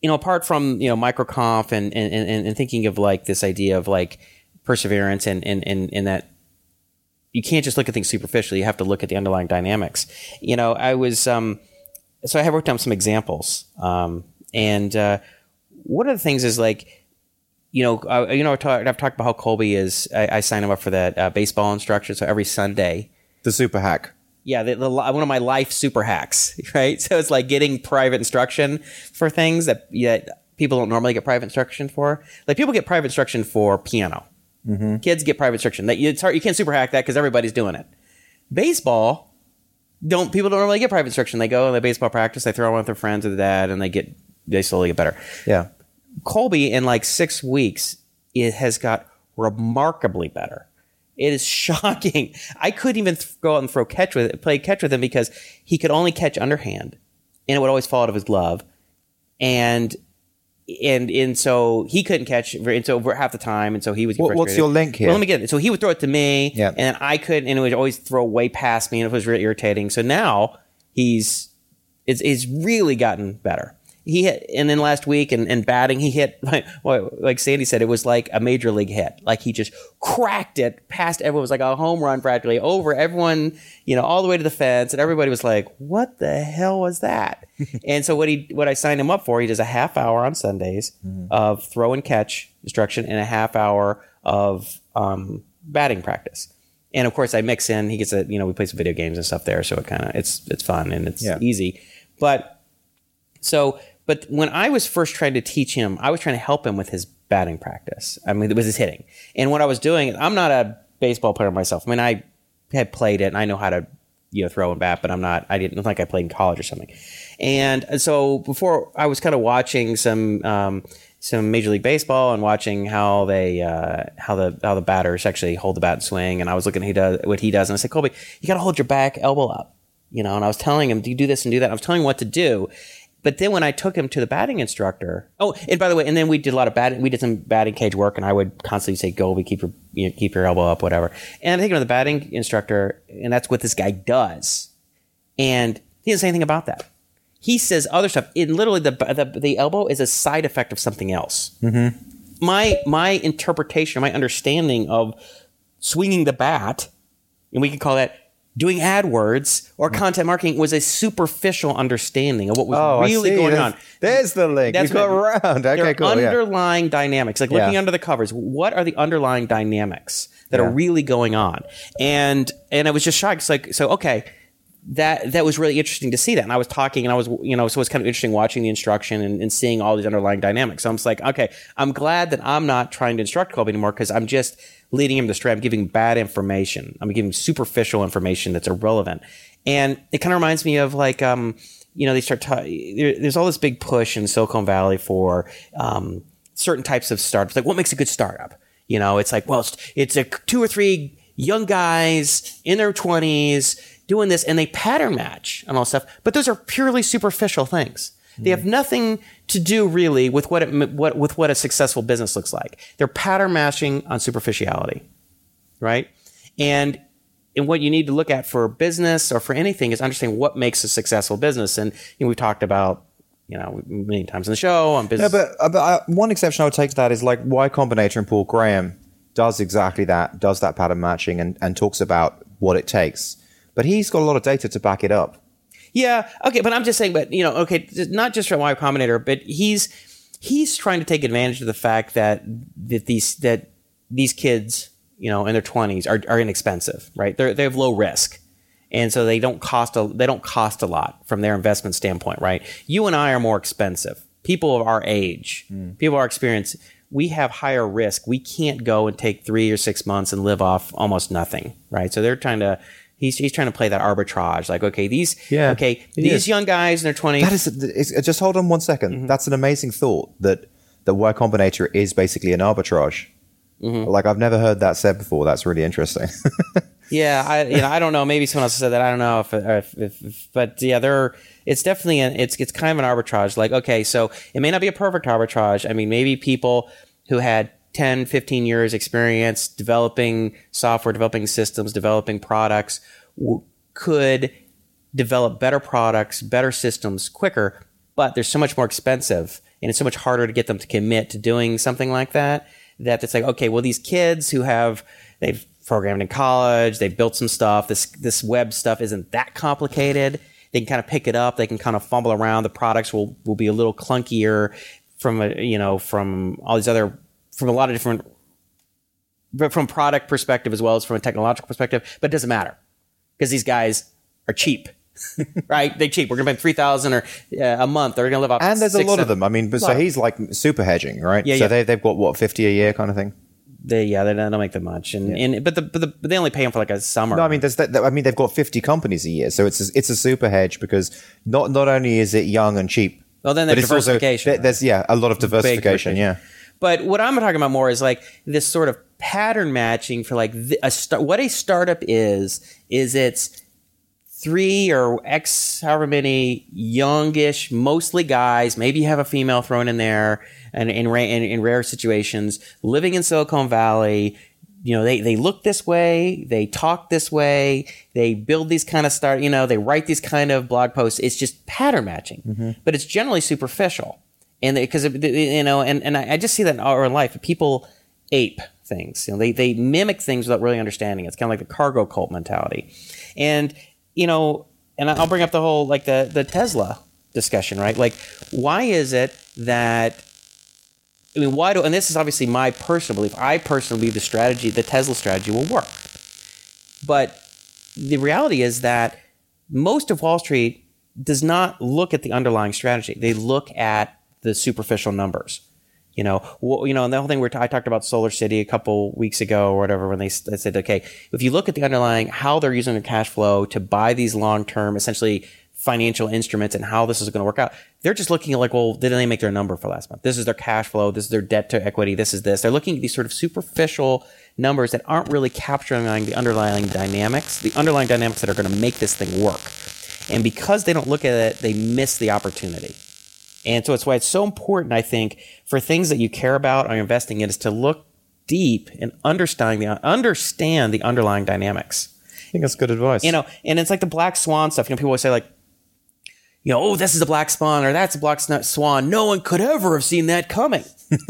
you know, apart from you know MicroConf and and, and, and thinking of like this idea of like perseverance and and and, and that you can't just look at things superficially. You have to look at the underlying dynamics. You know, I was um, so I have worked on some examples, um, and uh, one of the things is like, you know, uh, you know, I've talked, I've talked about how Colby is. I, I signed him up for that uh, baseball instruction. So every Sunday, The super hack. yeah, the, the, one of my life super hacks, right? So it's like getting private instruction for things that that people don't normally get private instruction for. Like people get private instruction for piano. Kids get private instruction. That it's hard. You can't super hack that because everybody's doing it. Baseball, don't people don't normally get private instruction. They go and they baseball practice. They throw in with their friends or the dad, and they get they slowly get better. Yeah. Colby in like six weeks it has got remarkably better. It is shocking. I couldn't even th- go out and throw catch with play catch with him because he could only catch underhand, and it would always fall out of his glove, and and and so he couldn't catch, and so for half the time, and so he was. What- what's your link here? Well, let me get it. So he would throw it to me, Yeah. and I couldn't, and it would always throw way past me, and it was really irritating. So now he's it's, it's really gotten better. He hit, and then last week and, and batting, he hit like, well, like Sandy said, it was like a major league hit. Like he just cracked it past everyone. It was like a home run practically over everyone, you know, all the way to the fence, and everybody was like, "What the hell was that?" and so what he what I signed him up for, he does a half hour on Sundays of throw and catch instruction and a half hour of um, batting practice. And of course, I mix in. He gets a you know we play some video games and stuff there, so it kind of it's it's fun and it's Yeah. easy. But so, but when I was first trying to teach him, I was trying to help him with his batting practice. I mean, it was his hitting. And what I was doing, I'm not a baseball player myself. I mean, I had played it and I know how to, you know, throw and bat, but I'm not, I didn't think I played in college or something. And so before I was kind of watching some, um, some Major League Baseball and watching how they uh, how the how the batters actually hold the bat and swing, and I was looking at he does what he does, and I said, Colby, you got to hold your back elbow up, you know. And I was telling him, do you do this and do that? I was telling him what to do, but then when I took him to the batting instructor, oh, and by the way, and then we did a lot of batting. We did some batting cage work, and I would constantly say, "Go, keep your you know, keep your elbow up, whatever." And I him to the batting instructor, and that's what this guy does. And he doesn't say anything about that. He says other stuff. It literally the the, the elbow is a side effect of something else. Mm-hmm. My my interpretation, my understanding of swinging the bat, and we could call that doing AdWords or mm. content marketing was a superficial understanding of what was Oh, really going There's- on. There's the link. That's You've got around. Okay, There are cool. yeah. underlying dynamics, like looking Yeah. under the covers. What are the underlying dynamics that Yeah. are really going on? And and I was just shocked. It's like so okay. That that was really interesting to see that, and I was talking, and I was you know, so it was kind of interesting watching the instruction and, and seeing all these underlying dynamics. So I'm just like, okay, I'm glad that I'm not trying to instruct Colby anymore because I'm just leading him astray. I'm giving bad information. I'm giving superficial information that's irrelevant, and it kind of reminds me of like um, you know, they start ta- there, there's all this big push in Silicon Valley for um, certain types of startups. Like, what makes a good startup? You know, it's like, well, it's, it's a two or three young guys in their twenties doing this, and they pattern match and all stuff. But those are purely superficial things. They have nothing to do really with what it what with what a successful business looks like. They're pattern matching on superficiality, right? And and what you need to look at for business or for anything is understand what makes a successful business. And you know, we've talked about you know many times in the show on Yeah, but, uh, but uh, one exception I would take to that is like Y Combinator and Paul Graham does exactly that, does that pattern matching and, and talks about what it takes. But he's got a lot of data to back it up. Yeah, okay, but I'm just saying, but you know, okay, not just from Y Combinator, but he's he's trying to take advantage of the fact that that these that these kids, you know, in their 20s are, are inexpensive, right? They're they have low risk, and so they don't cost a they don't cost a lot from their investment standpoint, right? You and I are more expensive. People of our age, hmm. people of our experience, we have higher risk. We can't go and take three or six months and live off almost nothing, right? So they're trying to. He's, he's trying to play that arbitrage, like okay, these Yeah, okay, these is. young guys in their twenties. That is it's, just hold on one second. Mm-hmm. That's an amazing thought that that Y Combinator is basically an arbitrage. Mm-hmm. Like I've never heard that said before. That's really interesting. Yeah, I you know I don't know. Maybe someone else said that. I don't know if, if, if, if but yeah, they're it's definitely an, it's it's kind of an arbitrage. Like okay, so it may not be a perfect arbitrage. I mean, maybe people who had 10, 15 years experience developing software, developing systems, developing products w- could develop better products, better systems quicker, but they're so much more expensive and it's so much harder to get them to commit to doing something like that that it's like, okay, well, these kids who have, they've programmed in college, they've built some stuff, this, this web stuff isn't that complicated. They can kind of pick it up. They can kind of fumble around. The products will, will be a little clunkier from a, you know, from all these other, from a lot of different but from product perspective as well as from a technological perspective. But it doesn't matter because these guys are cheap, right? They're cheap. We're gonna pay three thousand or uh, a month. They're gonna live off. and there's a six, lot of them. I mean, but so he's like super hedging, right? Yeah, so yeah. They, they've got what fifty a year kind of thing. They yeah, they don't make that much, and, and but the, but the but they only pay them for like a summer. No, I mean, there's that, I mean, they've got fifty companies a year, so it's a, it's a super hedge because not not only is it young and cheap. Well, then there's it's also- diversification, there- there's yeah, a lot of diversification. diversification. Yeah. But what I'm talking about more is like this sort of pattern matching for like a start. What a startup is is it's three or X however many youngish, mostly guys. Maybe you have a female thrown in there, and in, ra- in, in rare situations, living in Silicon Valley. You know, they, they look this way, they talk this way, they build these kind of start, you know, they write these kind of blog posts. It's just pattern matching, mm-hmm. but it's generally superficial and because you know, and and I, just see that in our life. People ape things. You know, they they mimic things without really understanding. It's kind of like the cargo cult mentality, and you know, and I'll bring up the whole like the the Tesla discussion, right? Like, why is it that I mean, why do? And this is obviously my personal belief. I personally believe the strategy, the Tesla strategy, will work. But the reality is that most of Wall Street does not look at the underlying strategy. They look at the superficial numbers. You know, wh- you know, and the whole thing where I talked about SolarCity a couple weeks ago or whatever, when they, they said, okay, if you look at the underlying how they're using their cash flow to buy these long term, essentially financial instruments and how this is going to work out, they're just looking at like, well, did they make their number for last month? This is their cash flow. This is their debt to equity. This is this. They're looking at these sort of superficial numbers that aren't really capturing the underlying dynamics, the underlying dynamics that are going to make this thing work. And because they don't look at it, they miss the opportunity. And so it's why it's so important, I think, for things that you care about or investing in is to look deep and understand the understand the underlying dynamics. I think that's good advice. You know, and it's like the black swan stuff. You know, people always say like, you know, oh, this is a black swan or that's a black swan. No one could ever have seen that coming.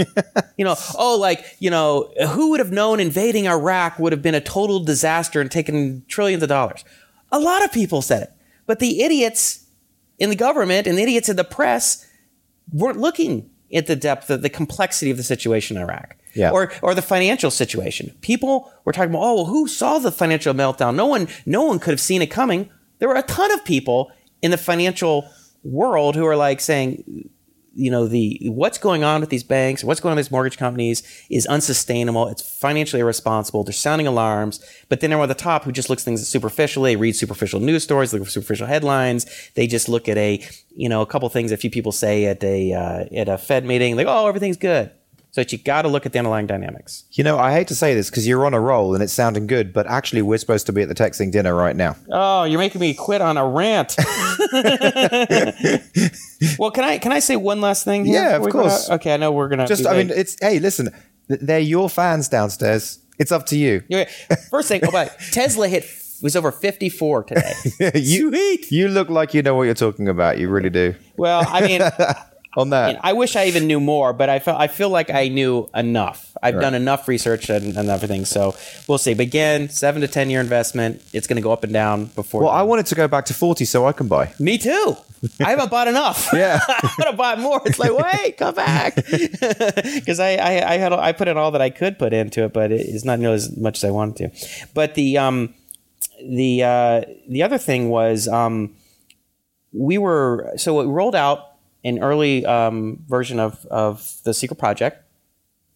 you know, oh, like, you know, who would have known invading Iraq would have been a total disaster and taken trillions of dollars? A lot of people said it. But the idiots in the government and the idiots in the press weren't looking at the depth of the complexity of the situation in Iraq. Yeah. Or or the financial situation. People were talking about, oh, well, who saw the financial meltdown? No one, no one could have seen it coming. There were a ton of people in the financial world who are like saying, you know, the what's going on with these banks, what's going on with these mortgage companies is unsustainable. It's financially irresponsible. They're sounding alarms. But then everyone at the top who just looks things superficially, read superficial news stories, look for superficial headlines. They just look at a, you know, a couple things a few people say at a uh, at a Fed meeting, like, oh, everything's good. So you got to look at the underlying dynamics. you know, I hate to say this because you're on a roll and it's sounding good, but actually, we're supposed to be at the TechZing dinner right now. Oh, you're making me quit on a rant. well, can I can I say one last thing? Here Yeah, of before we go course. Okay, I know we're gonna Just, I mean, it's hey, listen, they're your fans downstairs. It's up to you. Yeah, First thing, oh, Tesla hit was over 54 today. you, Sweet. you look like you know what you're talking about. You really do. Well, I mean, On that, I wish I even knew more, but I felt I feel like I knew enough. I've done enough research and, and everything, so we'll see. But again, seven to ten year investment. It's going to go up and down before. well, I wanted to go back to 40 so I can buy. Me too. I haven't bought enough. Yeah. I want to buy more. It's like, wait, come back, because I, I I had I put in all that I could put into it, but it's not nearly as much as I wanted to. But the um, the uh, the other thing was um, we were so we rolled out an early um, version of of the secret project.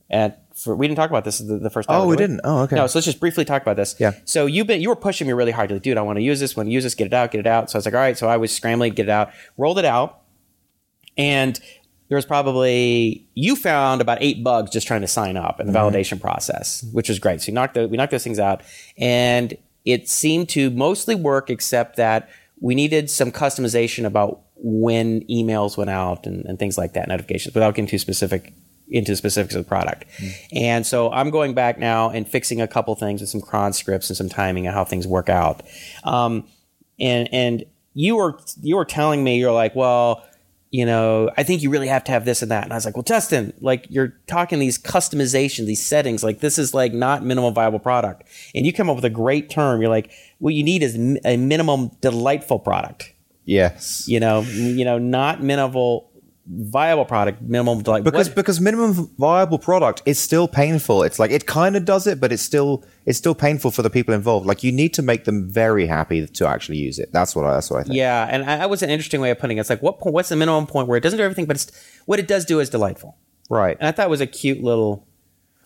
At for, we didn't talk about this the, the first time. Oh, we did didn't. Oh, okay. No, so let's just briefly talk about this. Yeah. So you've been you were pushing me really hard. You're like, dude, I want to use this. Want to use this? Get it out. Get it out. So I was like, all right. So I was scrambling, to get it out. Rolled it out, and there was probably you found about eight bugs just trying to sign up in the mm-hmm. validation process, which was great. So you knocked the, we knocked those things out, and it seemed to mostly work, except that we needed some customization about when emails went out and, and things like that, notifications, without getting too specific into specifics of the product. And so I'm going back now and fixing a couple things with some cron scripts and some timing and how things work out. Um, and and you were you were telling me you're like, well, you know, I think you really have to have this and that. And I was like, well, Justin, like you're talking these customization, these settings, like this is like not minimum viable product. And you come up with a great term. You're like, what you need is a minimum delightful product. Yes. You know, you know, not minimal viable product, minimum delightful. because What- because minimum viable product is still painful. It's like it kind of does it, but it's still it's still painful for the people involved. Like you need to make them very happy to actually use it. That's what I, that's what I think. Yeah, and I- that was an interesting way of putting it. It's like what what's the minimum point where it doesn't do everything, but it's what it does do is delightful. Right. And I thought it was a cute little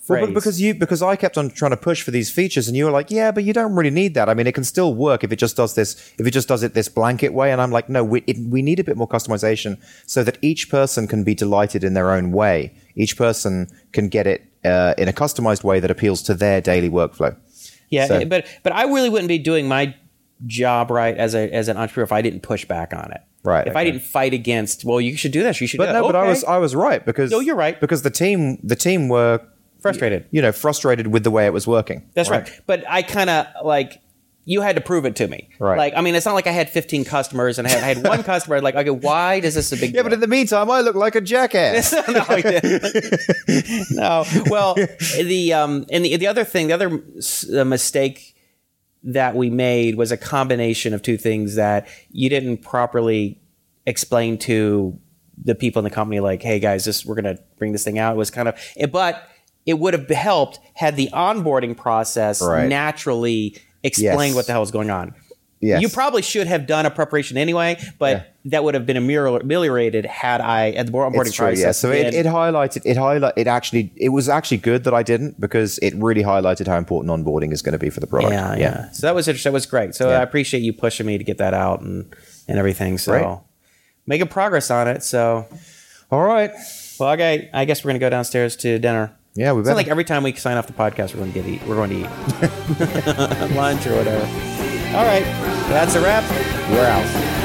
phrase. but because you because I kept on trying to push for these features, and you were like, "Yeah, but you don't really need that. I mean, it can still work if it just does this. If it just does it this blanket way." And I'm like, "No, we it, we need a bit more customization so that each person can be delighted in their own way. Each person can get it uh, in a customized way that appeals to their daily workflow." yeah, so- but but I really wouldn't be doing my job right as a as an entrepreneur if I didn't push back on it. Right, If I didn't fight against, well, you should do this. You should. But no, but I was I was right because No, you're right. because the team the team were frustrated. you know frustrated with the way it was working. That's right. But I kind of like you had to prove it to me. Right. Like I mean, it's not like I had 15 customers and I had, I had one customer. Like, okay, why does this a big? Yeah, but in the meantime, I look like a jackass. no, no. Well, the um, and the the other thing, the other uh, mistake that we made was a combination of two things that you didn't properly explain to the people in the company. Like, hey guys, this we're gonna bring this thing out. It was kind of, but it would have helped had the onboarding process Right. naturally explained Yes. what the hell is going on. Yes. You probably should have done a preparation anyway, but Yeah. that would have been ameliorated had I at the onboarding It's true, process. yeah. So it, it highlighted it highlight it actually it was actually good that I didn't because it really highlighted how important onboarding is going to be for the product. Yeah, yeah, So that was interesting. That was great. So Yeah. I appreciate you pushing me to get that out and and everything. So Great. making progress on it. So All right. well, okay. I guess we're gonna go downstairs to dinner. Yeah, we It's better. not like every time we sign off the podcast, we're going to get eat. We're going to eat lunch or whatever. All right, that's a wrap. We're out.